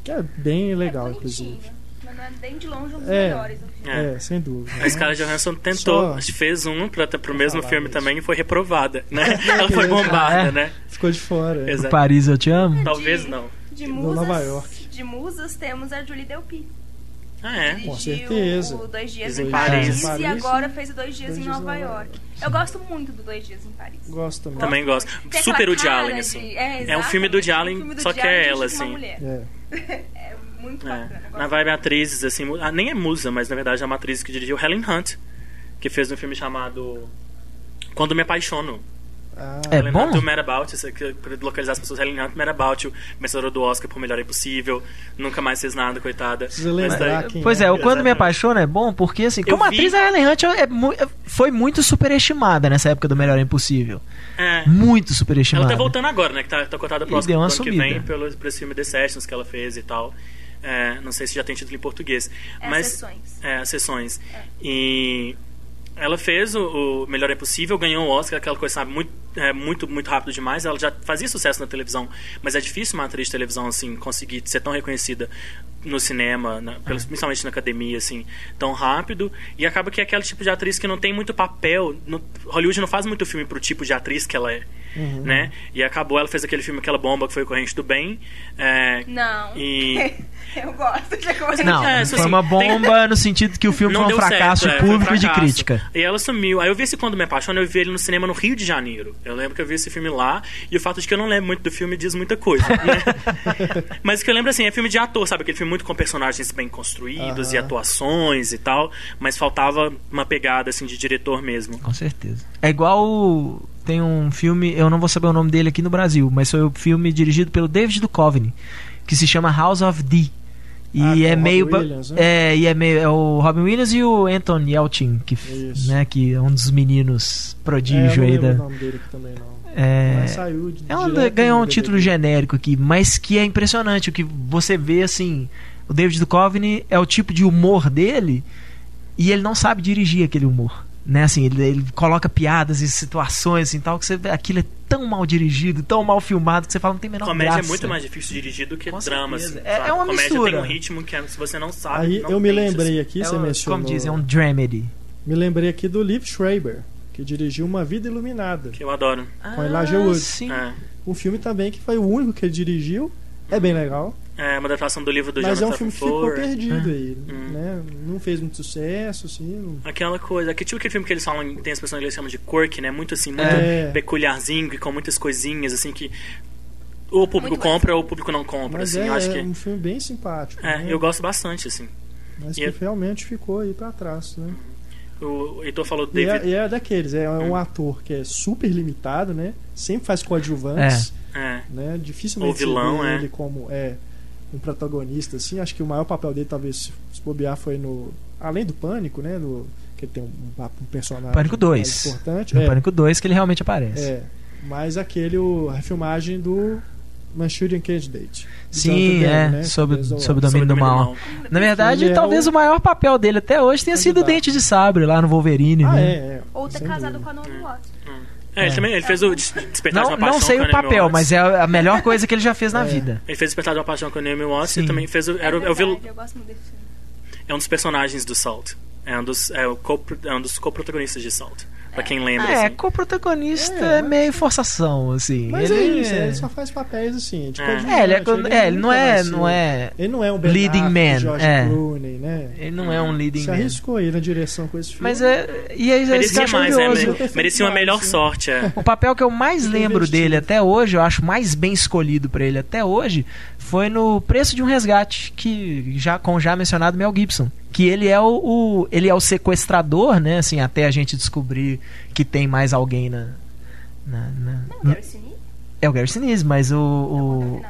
Que é bem legal, é inclusive. bonitinho, Mas não é nem de longe um dos É. melhores do filme. É. É, sem dúvida. A Scarlett Johansson tentou, Só- fez um pra, pro mesmo filme mesmo. também e foi reprovada, né? <laughs> Ela foi bombada, É. né? Ficou de fora. é. Paris, eu te amo. Talvez não. De No musas, Nova York. de musas temos a Julie Delpy. Ah, é? Com certeza. o Dois Dias Dois em Dias Paris, em Paris e agora fez o Dois Dias Dois em Nova Nova York. Eu gosto muito do Dois Dias em Paris. Gosto também. Também gosto. Tem Super Woody cara Allen, de- assim. É, É um filme do exatamente, Allen, um só que é ela, assim. mulher. É. <laughs> É muito É. bacana. eu Na vibe atrizes, assim, ah, nem é musa, mas na verdade é uma atriz que dirigiu Helen Hunt, que fez um filme chamado Quando Me Apaixono. Ah, É Helen bom? Hunt, o Mad About, isso aqui, pra localizar as pessoas, Helen Hunt, Mad About, o vencedor do Oscar por Melhor Impossível, nunca mais fez nada, coitada. Lembrar daí- quem Pois é. é, o Quando Me. Apaixona é bom porque, assim, como vi- atriz, a Helen Hunt é mu- foi muito superestimada nessa época do Melhor Impossível. É. Muito Ela superestimada. tá voltando agora, né? Que tá, tá cotada pro Oscar do ano que vem pelo, por esse filme The Sessions que ela fez e tal. É, não sei se já tem título em português. É, mas, sessões. É, sessões. E ela fez o, o Melhor é Possível, ganhou o Oscar, aquela coisa, sabe, muito, é, muito, muito rápido demais. Ela já fazia sucesso na televisão, mas é difícil uma atriz de televisão, assim, conseguir ser tão reconhecida no cinema, na, pelos- principalmente na academia, assim, tão rápido. E acaba que é aquele tipo de atriz que não tem muito papel. No, Hollywood não faz muito filme pro tipo de atriz que ela é. Uhum. Né? E acabou, ela fez aquele filme, aquela bomba que foi o Corrente do Bem. é, Não. E- <laughs> <laughs> eu gosto de corrente. Não, É, foi assim, uma tem- bomba no sentido que o filme não foi um fracasso certo, é, foi um público e de fracasso. crítica. E ela sumiu. Aí eu vi esse Quando Me Apaixono, eu vi ele no cinema no Rio de Janeiro. Eu lembro que eu vi esse filme lá, e o fato de que eu não lembro muito do filme diz muita coisa, né? <laughs> Mas o que eu lembro, assim, é filme de ator, sabe? Aquele filme muito com personagens bem construídos e Aham. atuações e tal, mas faltava uma pegada, assim, de diretor mesmo. Com certeza. É igual. Tem um filme, eu não vou saber o nome dele aqui no Brasil, mas foi o filme dirigido pelo David Duchovny, que se chama House of D. E Ah, é o meio. Williams, né? É, e é meio. É o Robin Williams e o Anton Yelchin, que, Isso. né, que é um dos meninos É, prodígio não aí da. o nome dele aqui também, não. É, saiu direto ganhou um título genérico aqui, mas que é impressionante o que você vê assim. O David Duchovny é o tipo de humor dele e ele não sabe dirigir aquele humor. Né, assim, ele, ele coloca piadas e situações assim, tal que você aquilo é tão mal dirigido, tão mal filmado que você fala não tem menor Comédia graça. é muito mais difícil de dirigir do que Com drama, certeza. assim, É- é uma Comédia mistura. tem um ritmo que se você não sabe. Aí não eu me tem, lembrei assim. aqui, É você um- mencionou. como dizem, é um dramedy. Me lembrei aqui do Liv Schreiber, que dirigiu Uma Vida Iluminada. Que eu adoro. Com Elijah Wood. Ah, Sim. É. Um filme também que foi o único que ele dirigiu. É bem legal. É uma adaptação do livro do mas é um Jonathan filme que ficou perdido aí. Hum. Né? Não fez muito sucesso, assim. não- Aquela coisa, que tipo aquele filme que eles falam, tem as pessoas que eles chamam de quirk, né? Muito assim, muito É. peculiarzinho, e com muitas coisinhas, assim, que ou o público Muito compra ou o público não compra, Mas assim, é, eu acho é que... um filme bem simpático. É, né? eu gosto bastante, assim. Mas e que é- realmente ficou aí pra trás, né? O Heitor falou do E David... é, e é daqueles, é um Hum. ator que é super limitado, né? Sempre faz coadjuvantes, É, né? Dificilmente Ou vilão, é. ele como é um protagonista, assim. Acho que o maior papel dele, talvez, se bobear, foi no... Além do Pânico, né? No, que ele tem um, um personagem Pânico dois. importante. No é, Pânico 2 que ele realmente aparece. é, mas aquele, o, a filmagem do Manchurian Candidate. Sim, é, né? sobre, sobre o domínio sobre do mal. Na verdade, Ele é talvez o- o maior papel dele até hoje tenha sido o. Dente de Sabre lá no Wolverine, Ah, né? é, é. Ou ter sem casado dúvida. com a Naomi Watts. É, É, ele É. também ele fez o Des- Despertar de Não, uma Paixão não sei com o a Naomi papel, Watts. mas é a melhor coisa que ele já fez na <laughs> vida. Ele fez Despertar de uma Paixão com a Naomi Watts Sim. e também fez o, era, o- é é o vil- eu gosto muito desse filme. é um dos personagens do Salt. É um dos, é o co- é um dos co-protagonistas de Salt. Pra quem lembra, É, assim. co-protagonista É, é, meio forçação, assim. Mas ele é isso, ele só faz papéis assim, de É. É, ele, é, con- é, ele não é, não é. Ele não é um Ben leading Affleck, man, George é. Clooney, né? Ele não é um leading Se man. arriscou aí na direção com esse filme. Mas é. E aí, que eu Merecia mais, né? curioso. Mere- Mere- Merecia uma melhor Sim. sorte, é. O papel que eu mais lembro dele até hoje, eu acho mais bem escolhido pra ele até hoje, foi no Preço de um Resgate, que já com o já mencionado Mel Gibson, que ele é o, o- ele é o sequestrador, né, assim, até a gente descobrir que tem mais alguém na, na- na- Não, no- Gary Sinise? é o Gary Sinise, mas o, o-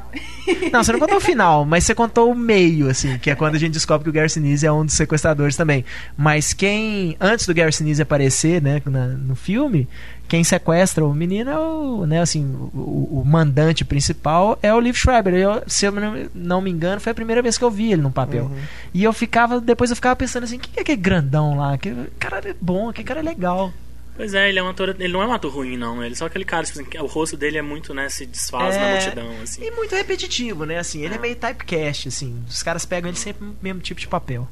final. <laughs> não, você não contou o final, mas você contou o meio, assim, que é quando a gente descobre que o Gary Sinise é um dos sequestradores também. Mas quem, antes do Gary Sinise aparecer, né, na- no filme, quem sequestra o menino é o, né, assim, o, o- mandante principal é o Liv Schreiber. Eu, se eu não, me engano, foi a primeira vez que eu vi ele no papel. Uhum. E eu ficava, depois eu ficava pensando assim, quem é aquele grandão lá? Que cara é bom, que cara é legal. Pois é, ele é um ator. Ele não é um ator ruim, não. Ele é só aquele cara, tipo assim, o rosto dele é muito, né? Se desfaz na É, multidão, assim. E muito repetitivo, né? Assim, ele é meio typecast, assim. Os caras pegam ele sempre no mesmo tipo de papel.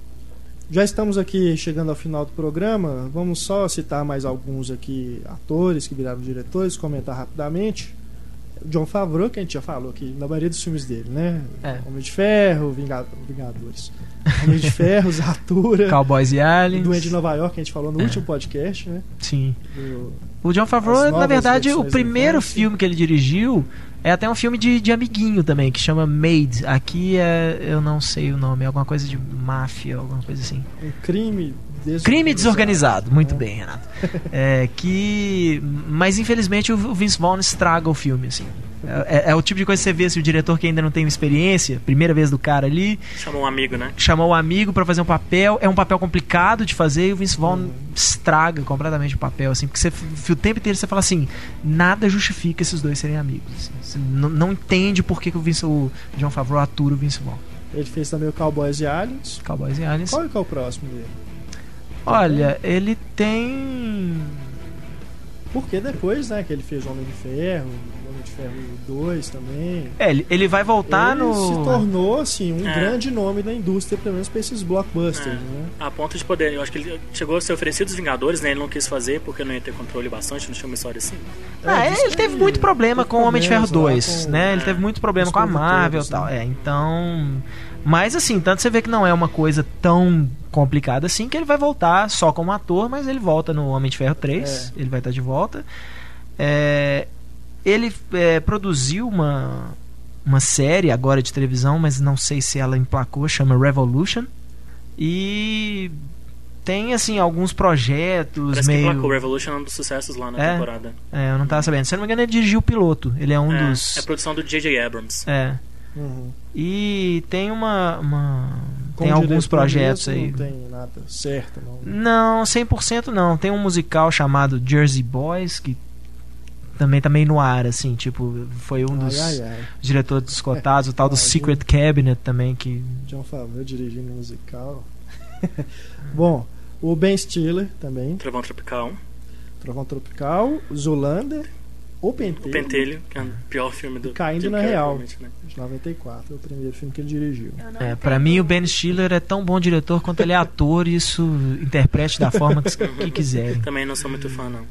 Já estamos aqui chegando ao final do programa. Vamos só citar mais alguns aqui atores que viraram diretores, comentar rapidamente. John Favreau, que a gente já falou aqui na maioria dos filmes dele, né? É. Homem de Ferro, Vinga- Vingadores. Homem de Ferro, <laughs> Zatura, Cowboys e Aliens. Doente de Nova York, que a gente falou no É. último podcast, né? Sim. Do- O John Favreau, na verdade, o primeiro filme que ele dirigiu é até um filme de, de amiguinho também, que chama Made. Aqui é. Eu não sei o nome, é alguma coisa de máfia, alguma coisa assim. um crime desorganizado. Crime desorganizado, muito É. bem, Renato. É, que. Mas infelizmente o Vince Vaughn estraga o filme, assim. É, é o tipo de coisa que você vê se o diretor que ainda não tem experiência, primeira vez do cara ali, Chamou um amigo, né? chamou o amigo pra fazer um papel, é um papel complicado de fazer e o Vince Vaughn Uhum. estraga completamente o papel, assim, porque você, o tempo inteiro você fala assim, nada justifica esses dois serem amigos. assim. Você não, não entende por que, que o, Vince, o John Favreau atura o Vince Vaughn. Ele fez também o Cowboys e Aliens. Cowboys e Aliens. Qual é, que é o próximo dele? Olha, ele tem. Porque depois, né, que ele fez Homem de Ferro, de Ferro 2 também. É, ele, ele vai voltar ele no. se tornou, assim, um É. grande nome da indústria, pelo menos pra esses blockbusters, É. né? A ponto de poder. Eu acho que ele chegou a ser oferecido os Vingadores, né? Ele não quis fazer porque não ia ter controle bastante, não tinha uma história assim. Ah, É, ele, diz ele teve muito problema com o Homem de Ferro problemas lá 2, com- né? Ele é, teve muito problema com a Marvel e tal. né? É, então. Mas assim, tanto você vê que não é uma coisa tão complicada assim, que ele vai voltar só como ator, mas ele volta no Homem de Ferro 3, ele vai estar de volta. É, ele é, produziu uma, uma série agora de televisão, mas não sei se ela emplacou, chama Revolution. E tem assim alguns projetos Parece meio que emplacou. Revolution é um dos sucessos lá na É? temporada. é, eu não tava sabendo. Se eu não me engano, ele dirigiu o piloto. Ele é um é, dos. é produção do J.J. Abrams. É. Uhum. E tem uma. uma- Tem alguns projetos aí. Não tem nada certo, não. Não, 100% não. Tem um musical chamado Jersey Boys, que também tá meio no ar, assim. Tipo, foi um dos Ai, ai, ai. diretores cotados, o tal do. Secret Cabinet também, que. John Favreau dirigindo musical. <laughs> Bom, o Ben Stiller também, Trovão Tropical. Trovão Tropical, Zulander, O Pentelho, O Pentelho, que é o pior filme do Caindo Jim na Carrey, Real. né? de 94, é o primeiro filme que ele dirigiu. É, pra mim, o Ben Stiller é tão bom diretor quanto ele é ator, e isso interprete da forma que, que quiserem. Também não sou muito fã, não.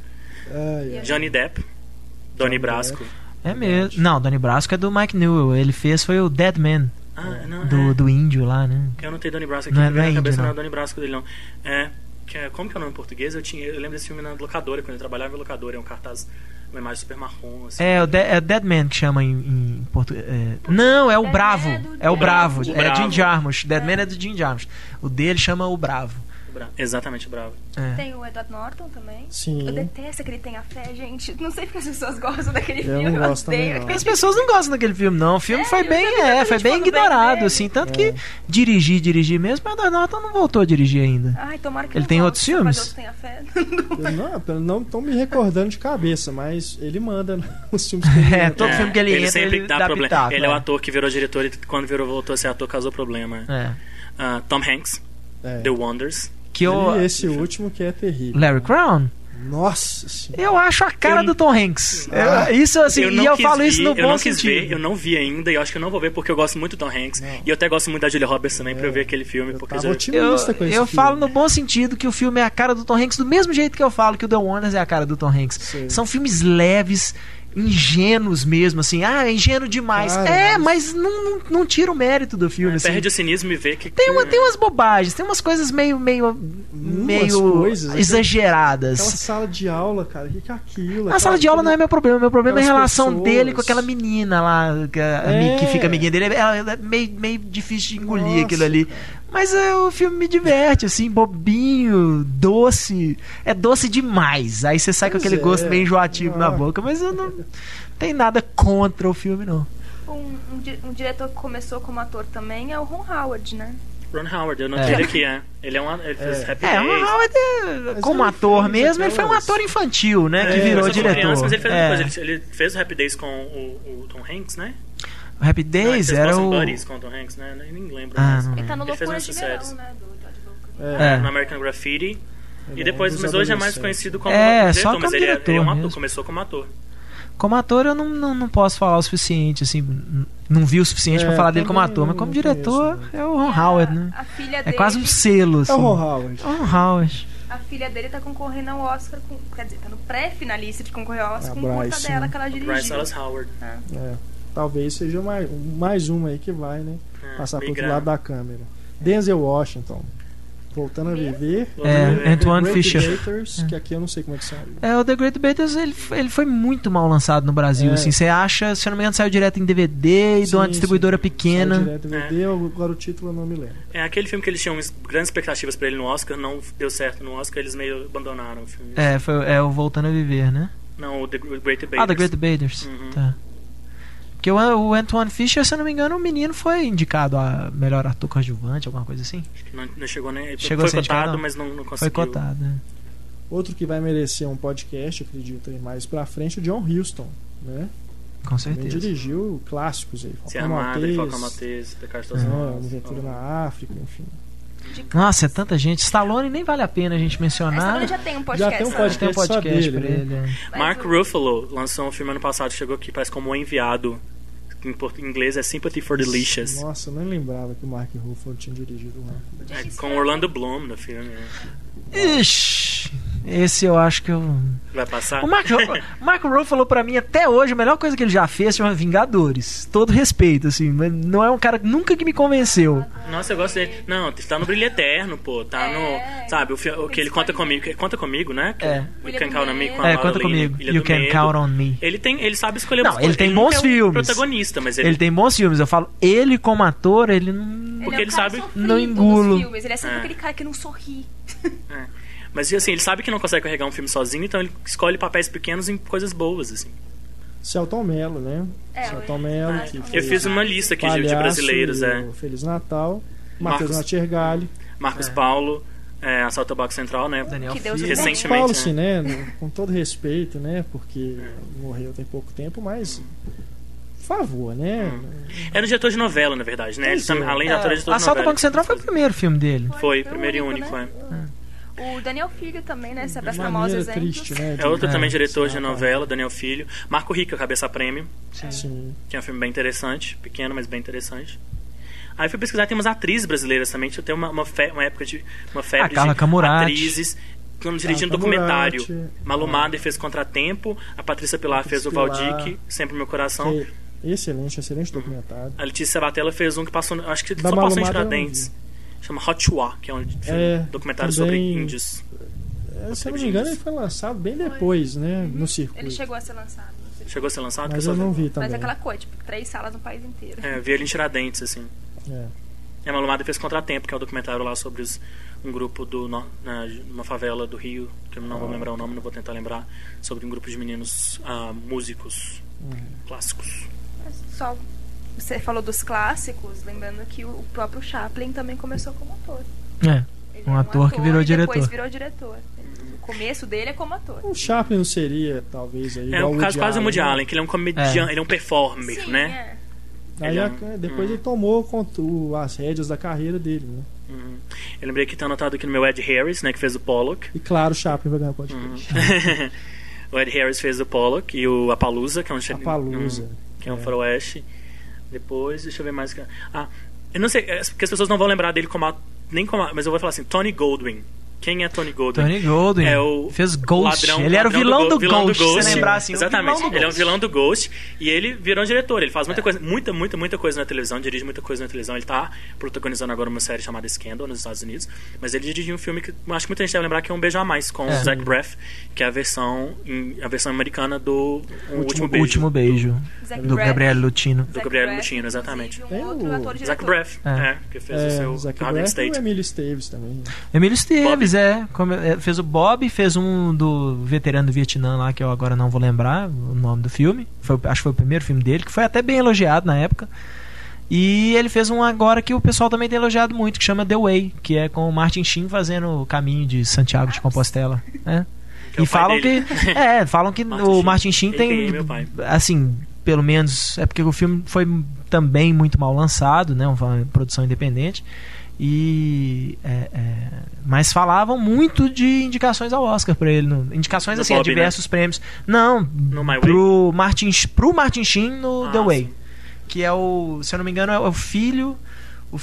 Ai, ai. Johnny Depp. Donnie Brasco. É mesmo. Não, Donnie Brasco é do Mike Newell. Ele fez foi o Dead Man, Ah, não, do, é. do índio lá, né? Eu não tenho Donnie Brasco aqui, Não é- não, não é na índio, cabeça não não. é o Donnie Brasco dele, não. É, que é, como que é o nome em português? Eu, tinha, eu lembro desse filme na locadora, quando eu trabalhava em locadora, é um cartaz, uma imagem super marrom, assim. É, o De é Dead Man que chama em, em português. não, é o Bravo. É do É o Bravo. O É Bravo. Jim Jarmusch. Dead Man é do Jim Jarmusch. O dele chama o Bravo. Exatamente, bravo. É. Tem o Edward Norton também. Sim. Eu detesto que ele tenha fé, gente. Não sei porque as pessoas gostam daquele Eu filme. não gosto também, não. aquele As pessoas não gostam daquele filme, não. O filme foi Sério? bem, Eu é, foi bem bem ignorado, dele. assim. Tanto É. que dirigir, dirigir mesmo, mas o Edward Norton não voltou a dirigir ainda. Ai, tomara que Ele tem outros filmes? <laughs> Eu não, eu não tô me recordando de cabeça, mas ele manda <laughs> nos filmes que ele É, todo filme que ele entra, sempre ele dá, dá problema. pitaco, ele é o é. ator que virou diretor e quando virou voltou a ser ator causou problema. É. Ah, Tom Hanks, É. The Wonders. Que o E esse último que é terrível. Larry Crown? Nossa senhora. Eu acho a cara Eu- do Tom Hanks. Ah. É, isso assim, eu e eu falo isso no eu bom não quis sentido. ver, eu não vi ainda, e eu acho que eu não vou ver porque eu gosto muito do Tom Hanks. Não. E eu até gosto muito da Julia Roberts também pra eu ver aquele filme. Eu porque tava já- Eu, otimista com esse eu filme. falo no bom sentido que o filme é a cara do Tom Hanks, do mesmo jeito que eu falo que o The Wonders é a cara do Tom Hanks. Sei. São filmes leves, ingênuos mesmo, assim. Ah, é ingênuo demais. Cara, é, mas- mas não, não, não tira o mérito do filme, assim. perde o cinismo e vê que. Tem, uma, tem umas bobagens, tem umas coisas meio, meio, meio coisas, aquela- exageradas. Aquela sala de aula, cara, o que, que é aquilo? A sala de aula não é meu problema, meu problema é a relação pessoas. dele com aquela menina lá, que, É. que fica amiguinha dele. Ela é meio, meio difícil de engolir Nossa, aquilo ali. Mas é, o filme me diverte, assim, bobinho, doce. É doce demais. Aí você sai com Pois aquele é. gosto meio enjoativo na Ah. boca. Mas eu não tem nada contra o filme, não. Um, um um diretor que começou como ator também é o Ron Howard, né? Ron Howard, eu não É. aqui, é. Ele é um. Ele fez É. Happy É, Days. Howard, é, como ator mesmo, ele foi um ator infantil, né? que É, virou Começou como diretor. criança, mas ele fez É. depois. Ele, ele fez o Happy Days com o, o Tom Hanks, né? O Happy Não, ele Days fez era o. Buddies com o Tom Hanks, né? Eu nem lembro. Ah, não Ele tá no Loucura de. Verão, né? Do. É, É, no American Graffiti. E é depois, mas hoje é mais conhecido como É, diretor, só mas como ele, é, ele é um diretor ator, mesmo. começou como ator. Como ator, eu não, não, não posso falar o suficiente, assim. Não vi o suficiente É, pra falar dele como ator, mas como conheço, diretor, né? é o Ron Howard, né? A filha É dele, quase um selo, assim. É o Ron Howard. É o Ron Howard. A filha dele tá concorrendo ao Oscar com. Quer dizer, tá no pré-finalista de concorrer ao Oscar A com Bryce, dela né? que ela dirigiu. Bryce Dallas Howard. É, talvez seja mais, mais uma aí que vai, né? É, Passar pro outro lado da câmera. Denzel Washington. Voltando a viver. É, Antoine The Fisher. Great Debaters, que aqui eu não sei como é que são. É, o The Great Debaters, ele, foi- ele foi muito mal lançado no Brasil, É. assim. Você acha, se eu não me engano, saiu direto em DVD e de uma distribuidora sim. pequena. Saiu direto DVD, agora o título eu não me lembro. É aquele filme que eles tinham grandes expectativas pra ele no Oscar, não deu certo no Oscar, eles meio abandonaram o filme. É, foi, é o Voltando a Viver, né? Não, o The Great Debaters. Ah, The Great Debaters. Uhum. Tá. Porque o, o Antoine Fisher, se eu não me engano, o menino foi indicado a melhor ator coadjuvante, alguma coisa assim. Não, não chegou nem. Chegou foi cotado, indicado, não? mas não, não conseguiu. Foi cotado. né? Outro que vai merecer um podcast, acredito, aí mais pra frente, o John Huston, né? Com Também certeza. dirigiu clássicos aí. Se Falcão Armada, Falcão Cartas né, Uma Aventura na África, enfim. Nossa, é tanta gente. Stallone nem vale a pena a gente mencionar. ele já tem um podcast. Já tem um né? podcast. Tem um só podcast dele, pra né? ele. é. Mark Ruffalo lançou um filme ano passado, chegou aqui, parece como o enviado. Em inglês é Sympathy for Delicious. Nossa, eu nem lembrava que o Mark Ruffalo tinha dirigido lá. É, com Orlando Bloom no filme. né? Ixi, esse eu acho que eu. Vai passar? O Mark, o <laughs> Mark Ruffalo falou pra mim até hoje, a melhor coisa que ele já fez chama Vingadores. Todo respeito, assim, mas não é um cara que nunca que me convenceu. Nossa, eu gosto dele. Não, tá no Brilho Eterno, pô. Tá É. no. Sabe, o, o que ele conta comigo. Conta comigo, né? Que É. Ilha Can Count on Me com a É, Laura conta comigo. Ilha You can Medo. count on me. Ele tem, ele sabe escolher Não, ele tem nunca bons é um filmes. protagonista, mas ele, Ele tem bons filmes, eu falo, ele como ator, ele não. Ele Porque é um ele sabe- Não engulo. filmes. Ele é sempre É. aquele cara que não sorri. <laughs> Mas assim, ele sabe que não consegue carregar um filme sozinho, então ele escolhe papéis pequenos em coisas boas, assim. Celton Mello, né? É, Celton o- Mello, que eu fiz uma lista aqui de, de Palhaço brasileiros, é. Feliz Natal. Matheus Marcos- Natiergali. Marcos Paulo, é, Assalto ao Banco Central, né? Daniel Que Deus. Recentemente, Paulo, né? assim, né? Com todo respeito, né? Porque morreu tem pouco tempo, mas. Por favor, né? Era um diretor de novela, na verdade, né? Ele é. também, além de ator, é diretor de Assalto ao novela. Banco Central foi o primeiro filme dele. Foi, Foi o primeiro e único, único, né? é. O Daniel Filho também, né? Se é pra De citar maus maneira exemplos. triste, né? É outro É. também diretor de Ah, tá. novela, Daniel Filho. Marco Rica, Cabeça Prêmio, Sim. que é um filme bem interessante, pequeno, mas bem interessante. Aí fui pesquisar, tem umas atrizes brasileiras também. Eu tenho uma, uma, fe- uma época de uma febre A Carla de Camurati. atrizes quando dirigindo Carla documentário. Camurati. Malu Mader fez Contratempo, a Patrícia Pilar fez o Pilar. Valdique, Sempre no Meu Coração. Que excelente, excelente documentário. A Letícia Sabatella fez um que passou, acho que Da só Malu passou em Tiradentes. Chama Hot Wa, que é um filme, É, documentário também- sobre índios. É, se eu não me engano, ele foi lançado bem depois, né? No circuito. Ele chegou a ser lançado. Chegou a ser lançado? Mas eu não vi Mas também. é aquela coisa, tipo, três salas no país inteiro. É, vi ele em Tiradentes, assim. É. E a Malu Mader fez Contratempo, que é o documentário lá sobre os- um grupo do na, numa favela do Rio, que eu não vou lembrar o nome, não vou tentar lembrar, sobre um grupo de meninos ah, músicos Uhum. clássicos. Só você falou dos clássicos, lembrando que o próprio Chaplin também começou como ator. É. Um era ator que virou e depois diretor. virou diretor. O começo dele é como ator. O Chaplin não seria, talvez, aí. É igual um o caso quase o Woody né? Allen, que ele é um comediante, É. ele é um performer, Sim, né? é. Aí Ele é um- depois ele tomou as rédeas da carreira dele, né? Uhum. Eu lembrei que tá anotado aqui no meu Ed Harris, né, que fez o Pollock. E claro, o Chaplin vai ganhar o podcast. Uhum. <laughs> o Ed Harris fez o Pollock e o Apalusa, que é um Apalusa. um, que é um faroeste. Depois, deixa eu ver mais. Ah, eu não sei, é, porque as pessoas não vão lembrar dele como a- nem como, a- mas eu vou falar assim, Tony Goldwyn. Quem é Tony Goldwyn? Tony Goldwyn. É o Fez Ghost. ladrão- ele era o vilão do, Go- vilão Ghost, se você lembrar assim. Exatamente. do Ele é um Ghost. vilão do Ghost e ele virou um diretor. Ele faz muita coisa, muita, muita, muita coisa na televisão, dirige muita coisa na televisão. Ele tá protagonizando agora uma série chamada Scandal nos Estados Unidos. Mas ele dirigiu um filme que acho que muita gente deve lembrar que é Um Beijo a Mais, com É. o Zach Braff, que é a versão, a versão americana do Um Último, O Beijo. último beijo. Zac Do Braff. Gabriel Lutino. Zac Gabriel Braff, Lutino, exatamente. Um Tem outro o ator Zach diretor. Braff, É. é, que fez o É, seu o Zac Garden Braff e State. o Emílio Esteves também. Emílio Esteves, é, é, Fez o Bob, fez um do veterano do Vietnã lá, que eu agora não vou lembrar o nome do filme. Foi, acho que foi o primeiro filme dele, que foi até bem elogiado na época. E ele fez um agora que o pessoal também tem elogiado muito, que chama The Way, que é com o Martin Sheen fazendo o caminho de Santiago de Compostela. né? É e falam dele. que. <laughs> É, falam que Martin o Martin Sheen tem. Assim, pelo menos. É porque o filme foi também muito mal lançado, né? Uma produção independente. E. é, é, mas falavam muito de indicações ao Oscar pra ele. no- indicações No assim, a Bob, né? diversos prêmios. Não, No My Way? pro Martin, pro Martin Sheen no Ah, The Way. sim. Que é o. Se eu não me engano, é o filho. O,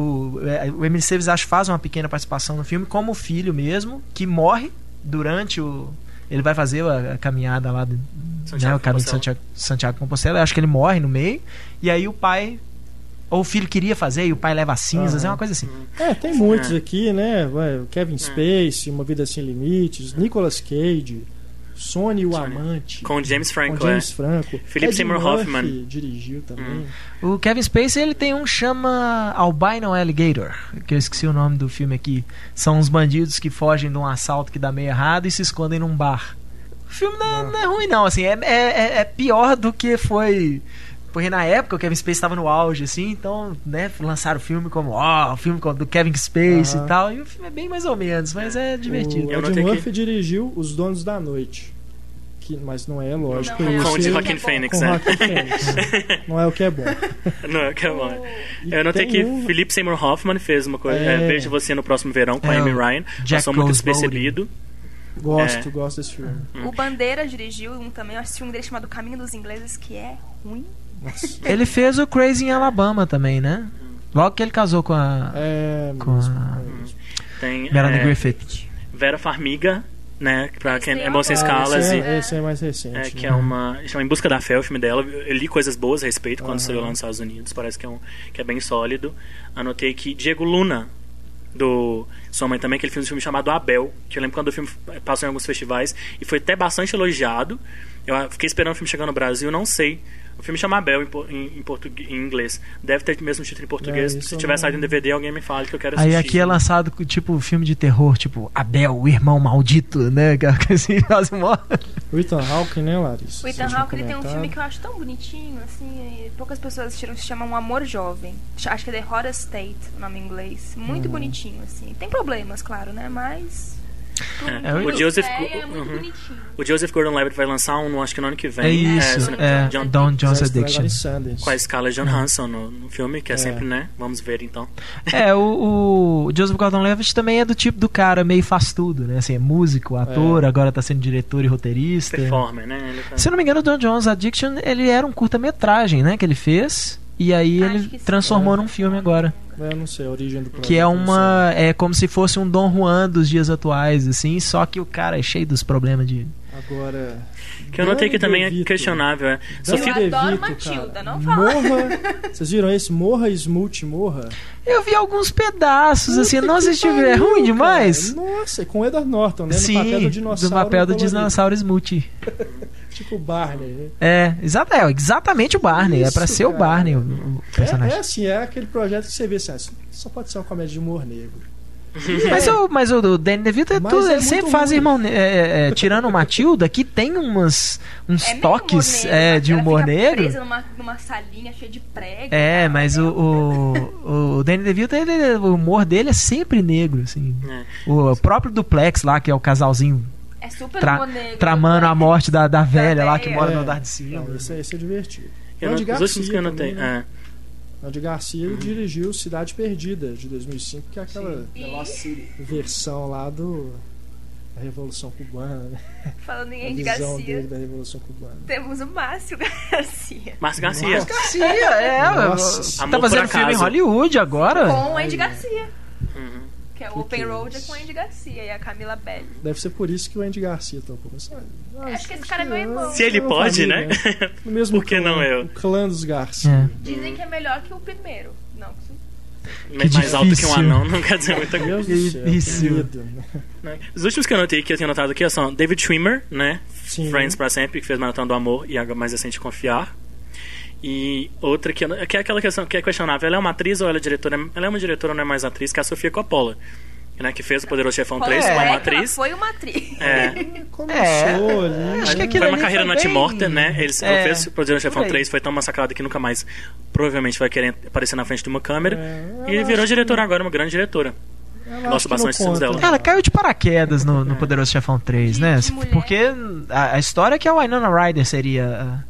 o, é, o Emily Stevens acho faz uma pequena participação no filme como filho mesmo, que morre durante o. Ele vai fazer a, a caminhada lá, do, né, o caminho de. Santiago, Santiago Compostela. Eu acho que ele morre no meio. E aí o pai. Ou o filho queria fazer e o pai leva as cinzas, é uma coisa assim. É, tem muitos É. aqui, né? Kevin Spacey, Uma Vida Sem Limites, Nicolas Cage, Sony o Sony. Amante, Com James Franco, com James Franco. Philip Seymour Hoffman. dirigiu também. O Kevin Spacey ele tem um que chama Albino Alligator, que eu esqueci o nome do filme aqui. São uns bandidos que fogem de um assalto que dá meio errado e se escondem num bar. O filme não, é- não é ruim não, assim, é, é, é pior do que foi. Porque na época o Kevin Spacey estava no auge, assim, então, né, lançaram o filme como, ó, o filme do Kevin Spacey Aham. e tal. E o filme é bem mais ou menos, mas é divertido. O Ed notei que- Murphy dirigiu Os Donos da Noite. Que, mas não é lógico. Não, é. Com o de Joaquin é. Phoenix, né? Phoenix. <laughs> Não é o que é bom. <laughs> Não, que é bom. E Eu notei que um- Philip Seymour Hoffman fez uma coisa. É. é, Vejo você no próximo verão com a É, Amy o Ryan. Jack Passou muito despercebido. Gosto, É. gosto desse filme. O Bandeira dirigiu um também, assisti um dele chamado Caminho dos Ingleses, que é ruim. Ele fez o Crazy em Alabama também, né? Logo que ele casou com a É Com mesmo, a- mesmo. Tem Melanie é, Griffith. Vera Farmiga, né? Pra quem é bom sem é uma escalas. esse, e- é, esse é mais recente. É, que né? é uma. Chama Em Busca da Fé, o filme dela. Eu li coisas boas a respeito quando Aham. saiu lá nos Estados Unidos. Parece que é, um, que é bem sólido. Anotei que Diego Luna, do Sua Mãe também, que ele fez um filme chamado Abel. Que eu lembro quando o filme passou em alguns festivais e foi até bastante elogiado. Eu ah, fiquei esperando o filme chegar no Brasil, não sei. O filme chama Abel em, em, em, português, em inglês. Deve ter o mesmo título em português. É, Se tiver não- saído em DVD, alguém me fale que eu quero Aí assistir. aqui é lançado tipo filme de terror, tipo Abel, o irmão maldito, né? Aquela coisa assim, <laughs> quase morre. O Ethan Hawke, né, Larissa? O Ethan Hawke ele tem um filme que eu acho tão bonitinho, assim, e poucas pessoas assistiram, se chama Um Amor Jovem. Acho que é The Hottest State, o nome em inglês. Muito Uhum. bonitinho, assim. Tem problemas, claro, né? Mas. É, o Joseph- é muito uhum. O Joseph Gordon-Levitt vai lançar um, acho que no ano que vem. É isso, se não- é, John- Don John's Addiction. com a escala John Hanson no, no filme, que é, É. sempre, né? Vamos ver então. É, o, o Joseph Gordon-Levitt também é do tipo do cara meio faz tudo, né? Assim, é músico, ator, agora tá sendo diretor e roteirista. Performer, né? Ele tá- Se eu não me engano, o Don John's Addiction, ele era um curta-metragem, né? Que ele fez. E aí Acho ele sim. transformou É. num filme agora. Eu não sei a origem do Que é uma. É como se fosse um Dom Juan dos dias atuais, assim, só que o cara é cheio dos problemas de. Agora. Que eu notei que também é questionável. É. Sofia, Eu adoro DeVito, Matilda, cara. não fala. Morra. <laughs> Vocês viram esse? Morra, Smult, morra. Eu vi alguns pedaços, assim, Puta não que assisti. pariu, É ruim demais? cara. Nossa, com o Edward Norton, né? No Sim, papel do dinossauro. papel do dinossauro Smoothie. <laughs> Tipo o Barney, né? É, exata, é exatamente o Barney. é pra Isso, ser o cara. Barney o, o É, personagem. é assim, é aquele projeto que você vê assim, ah, só pode ser uma comédia de humor negro. <laughs> Mas, o, mas o Danny DeVito é Mas tudo, é ele sempre faz ruim. irmão. ne- é, é, tirando o Matilda, que tem umas, uns É toques humor negro, é, de humor fica negro. presa numa, numa salinha cheia de prego. É, cara. mas o, o, o Danny DeVito, ele, o humor dele é sempre negro, assim. É. O próprio Duplex lá, que é o casalzinho É super tra- negro. tramando a morte da, da velha lá que mora no É. andar de cima. Não, esse, esse é divertido. Eu não- Andy os que eu Garcia também, né? é. Andy Garcia dirigiu Cidade Perdida, de 2005, que é aquela E, versão lá do da Revolução Cubana, né? falando em A Andy visão Garcia, dele da Revolução Cubana. temos o Márcio Garcia. Márcio Garcia. Garcia, é. Nossa, tá fazendo filme em. Hollywood agora. Com o Andy Garcia. Uhum. Que é o Que Open que é Road é com o Andy Garcia e a Camila Belli. Deve ser por isso que o Andy Garcia topou. Mas, ah, Acho que esse cara é meu irmão. Se ele pode, família, né? <laughs> No mesmo Por que clã, não eu? O clã dos Garcia. É. Dizem que é melhor que o primeiro. Não, mais mais alto que um difícil. anão não quer dizer muita <laughs> Meu coisa. Deus do céu, que Difícil. né? Os últimos que eu notei que eu tinha notado aqui são David Schwimmer, né? Sim. Friends pra sempre, que fez Maratona do Amor e a mais recente Confiar. E outra que, que é aquela questão que é questionável. Ela é uma atriz ou ela é diretora? Ela é uma diretora ou não é mais atriz, que é a Sofia Coppola. Né, que fez o Poderoso Chefão 3 É. como Ela atriz. Foi uma atriz. É, Começou ali. acho que né? foi uma carreira foi na bem- morta, né? Eles, É, ela fez o Poderoso Chefão por aí. 3, foi tão massacrado que nunca mais provavelmente vai querer aparecer na frente de uma câmera. É, e virou diretora agora, uma grande diretora. Ela Gosto que bastante dos filmes dela. Ela caiu de paraquedas no, no Poderoso Chefão 3, De- né? mulher. Porque a, a história é que a Winona Ryder seria.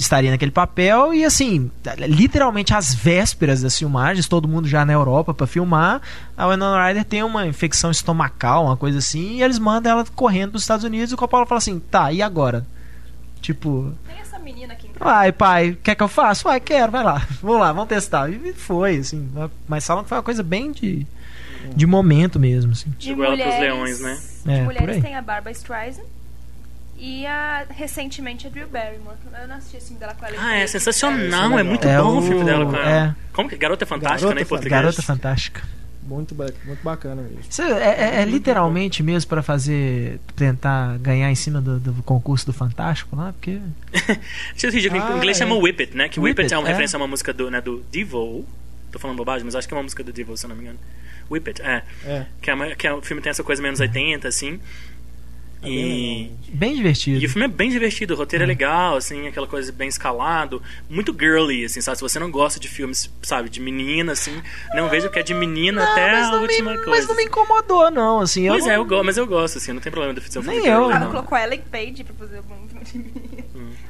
Estaria naquele papel e assim, literalmente às vésperas das filmagens, todo mundo já na Europa pra filmar, a Winona Ryder tem uma infecção estomacal, uma coisa assim, e eles mandam ela correndo pros Estados Unidos e o Coppola fala assim: "Tá, e agora?" Tipo, Tem essa menina aqui em casa. Vai, pai, quer que eu faça? Vai, quero, vai lá. Vamos lá, vamos testar. E foi, assim. Mas falam que foi uma coisa bem de, de momento mesmo, assim. De Jogou ela pros mulheres, leões, né? De É, mulheres tem a Barbara Streisand e a, recentemente a Drew Barrymore. Eu não assisti esse filme dela com ela. Ah, é sensacional, é muito É bom o o- filme dela com ela. é. Como que? Garota Fantástica, Garota né, em português? Garota Fantástica. Muito, muito bacana mesmo. Isso é, é- é literalmente mesmo pra fazer. tentar ganhar em cima do, do concurso do Fantástico lá, porque. <laughs> Deixa eu dizer, em Ah, inglês é. chama Whip It, né? Que Whip, Whip It é uma é. referência a uma música do, né, do Devo. Tô falando bobagem, mas acho que é uma música do Devo, se eu não me engano. Whip It, é. É. Que, é uma- que é- o filme tem essa coisa menos 80, assim. É bem E. Bem divertido. e o filme é bem divertido, o roteiro é legal, assim, aquela coisa bem escalado, muito girly, assim, sabe? Se você não gosta de filmes, sabe, de menina, assim, não vejo que é de menina Não, até mas a não me- última coisa. Mas não me incomodou, não, assim. Pois eu é, não- eu gosto, mas eu gosto, assim, não tem problema de ser um filme Nem eu. girly, Ela não. colocou a Ellen Page pra fazer um filme de menino.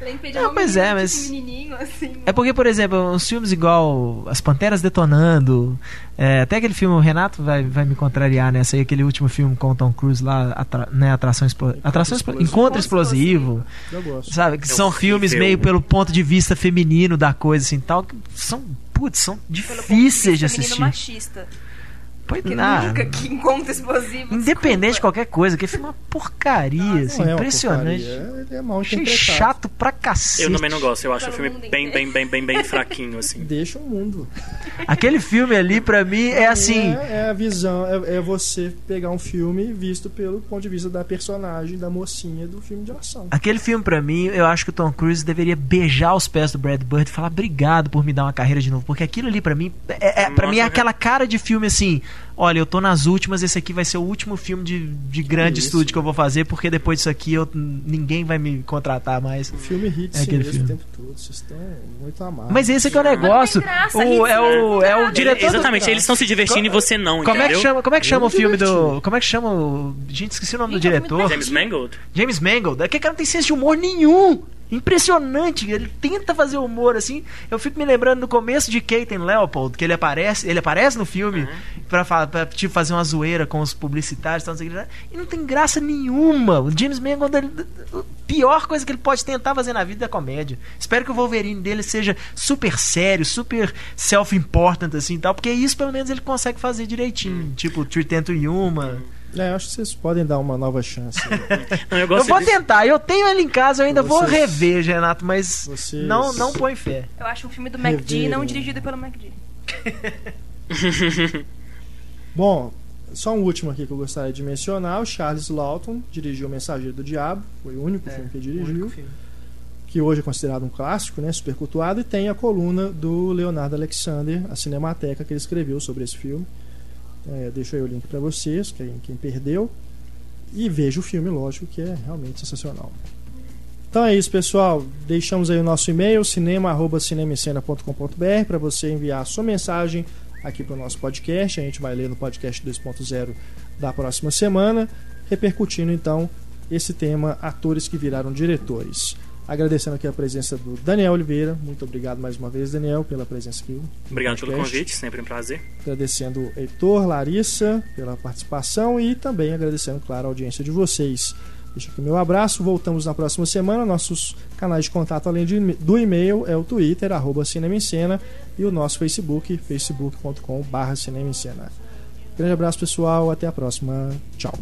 Ellen Page é Não, pois menina, é, mas- menininho, assim. É porque, por exemplo, uns filmes igual As Panteras Detonando, é, até aquele filme, o Renato vai, vai me contrariar nessa aí, aquele último filme com o Tom Cruise lá, atra, né, Atração, Explo- Atração. Encontro Explosivo, Eu gosto. sabe? Que É são filmes meio pelo ponto de vista feminino da coisa, assim, tal, que são, putz, são de difíceis de menino assistir. machista. Pois Porque não. nunca que encontra explosivo. Independente de desculpa. qualquer coisa, que filme é uma porcaria, Não assim, é uma impressionante. porcaria, Ele é mal Achei chato pra cacete. Eu também não gosto, eu acho o Pelo filme bem, bem, bem, bem, bem fraquinho, assim. Deixa o mundo. Aquele filme ali, pra mim, é assim. É, é a visão, é, é você pegar um filme visto pelo ponto de vista da personagem, da mocinha do filme de ação. Aquele filme, pra mim, eu acho que o Tom Cruise deveria beijar os pés do Brad Bird e falar obrigado por me dar uma carreira de novo. Porque aquilo ali, pra mim, é, é, pra mim é aquela cara de filme assim: olha, eu tô nas últimas, esse aqui vai ser o último filme de, de grande isso? estúdio que eu vou fazer, porque depois disso aqui eu, ninguém vai me contratar mais. O filme hit É sim aquele filme. o tempo todo. Vocês estão muito amados. Mas esse aqui é o negócio. graça, o, Hits, é, o, é o diretor. do- Exatamente, eles estão se divertindo e você não, Como é que entendeu? chama, como é que chama o filme do. Como é que chama o. Gente, esqueci o nome do Gente, é diretor. James Mangold? James Mangold, aquele cara não tem senso de humor nenhum. Impressionante, ele tenta fazer humor assim. Eu fico me lembrando no começo de Kate and Leopold, que ele aparece, ele aparece no filme pra, fa- pra, tipo, fazer uma zoeira com os publicitários, e tal, não sei e não tem graça nenhuma. O James Mangold, ele, a pior coisa que ele pode tentar fazer na vida é comédia. Espero que o Wolverine dele seja super sério, super self-important assim, e tal, porque isso pelo menos ele consegue fazer direitinho, tipo Tritento Yuma. É, eu acho que vocês podem dar uma nova chance. <laughs> Não, eu Eu vou de- tentar, eu tenho ele em casa, eu ainda vou Vocês- rever, Renato, mas vocês- não, não põe fé. Eu acho um filme do MacD, não dirigido pelo MacD. <laughs> Bom, só um último aqui que eu gostaria de mencionar. O Charles Lawton dirigiu O Mensageiro do Diabo. Foi o único filme que ele dirigiu. Que hoje é considerado um clássico, né? Super cultuado. E tem a coluna do Leonardo Alexander, a Cinemateca, que ele escreveu sobre esse filme. É, deixo aí o link para vocês, quem, quem perdeu. E veja o filme, lógico, que é realmente sensacional. Então é isso, pessoal. Deixamos aí o nosso e-mail, cinema.cinemicena.com.br, para você enviar a sua mensagem aqui para o nosso podcast. A gente vai ler no podcast 2.0 da próxima semana, repercutindo então esse tema atores que viraram diretores. Agradecendo aqui a presença do Daniel Oliveira. Muito obrigado mais uma vez, Daniel, pela presença aqui. Obrigado pelo convite, sempre um prazer. Agradecendo o Heitor, Larissa, pela participação e também agradecendo, claro, a audiência de vocês. Deixa aqui meu abraço. Voltamos na próxima semana. Nossos canais de contato, além de, do e-mail, é o Twitter, arroba Cinema em Cena, e o nosso Facebook, facebook.com.br Cinema em Cena. Grande abraço, pessoal. Até a próxima. Tchau.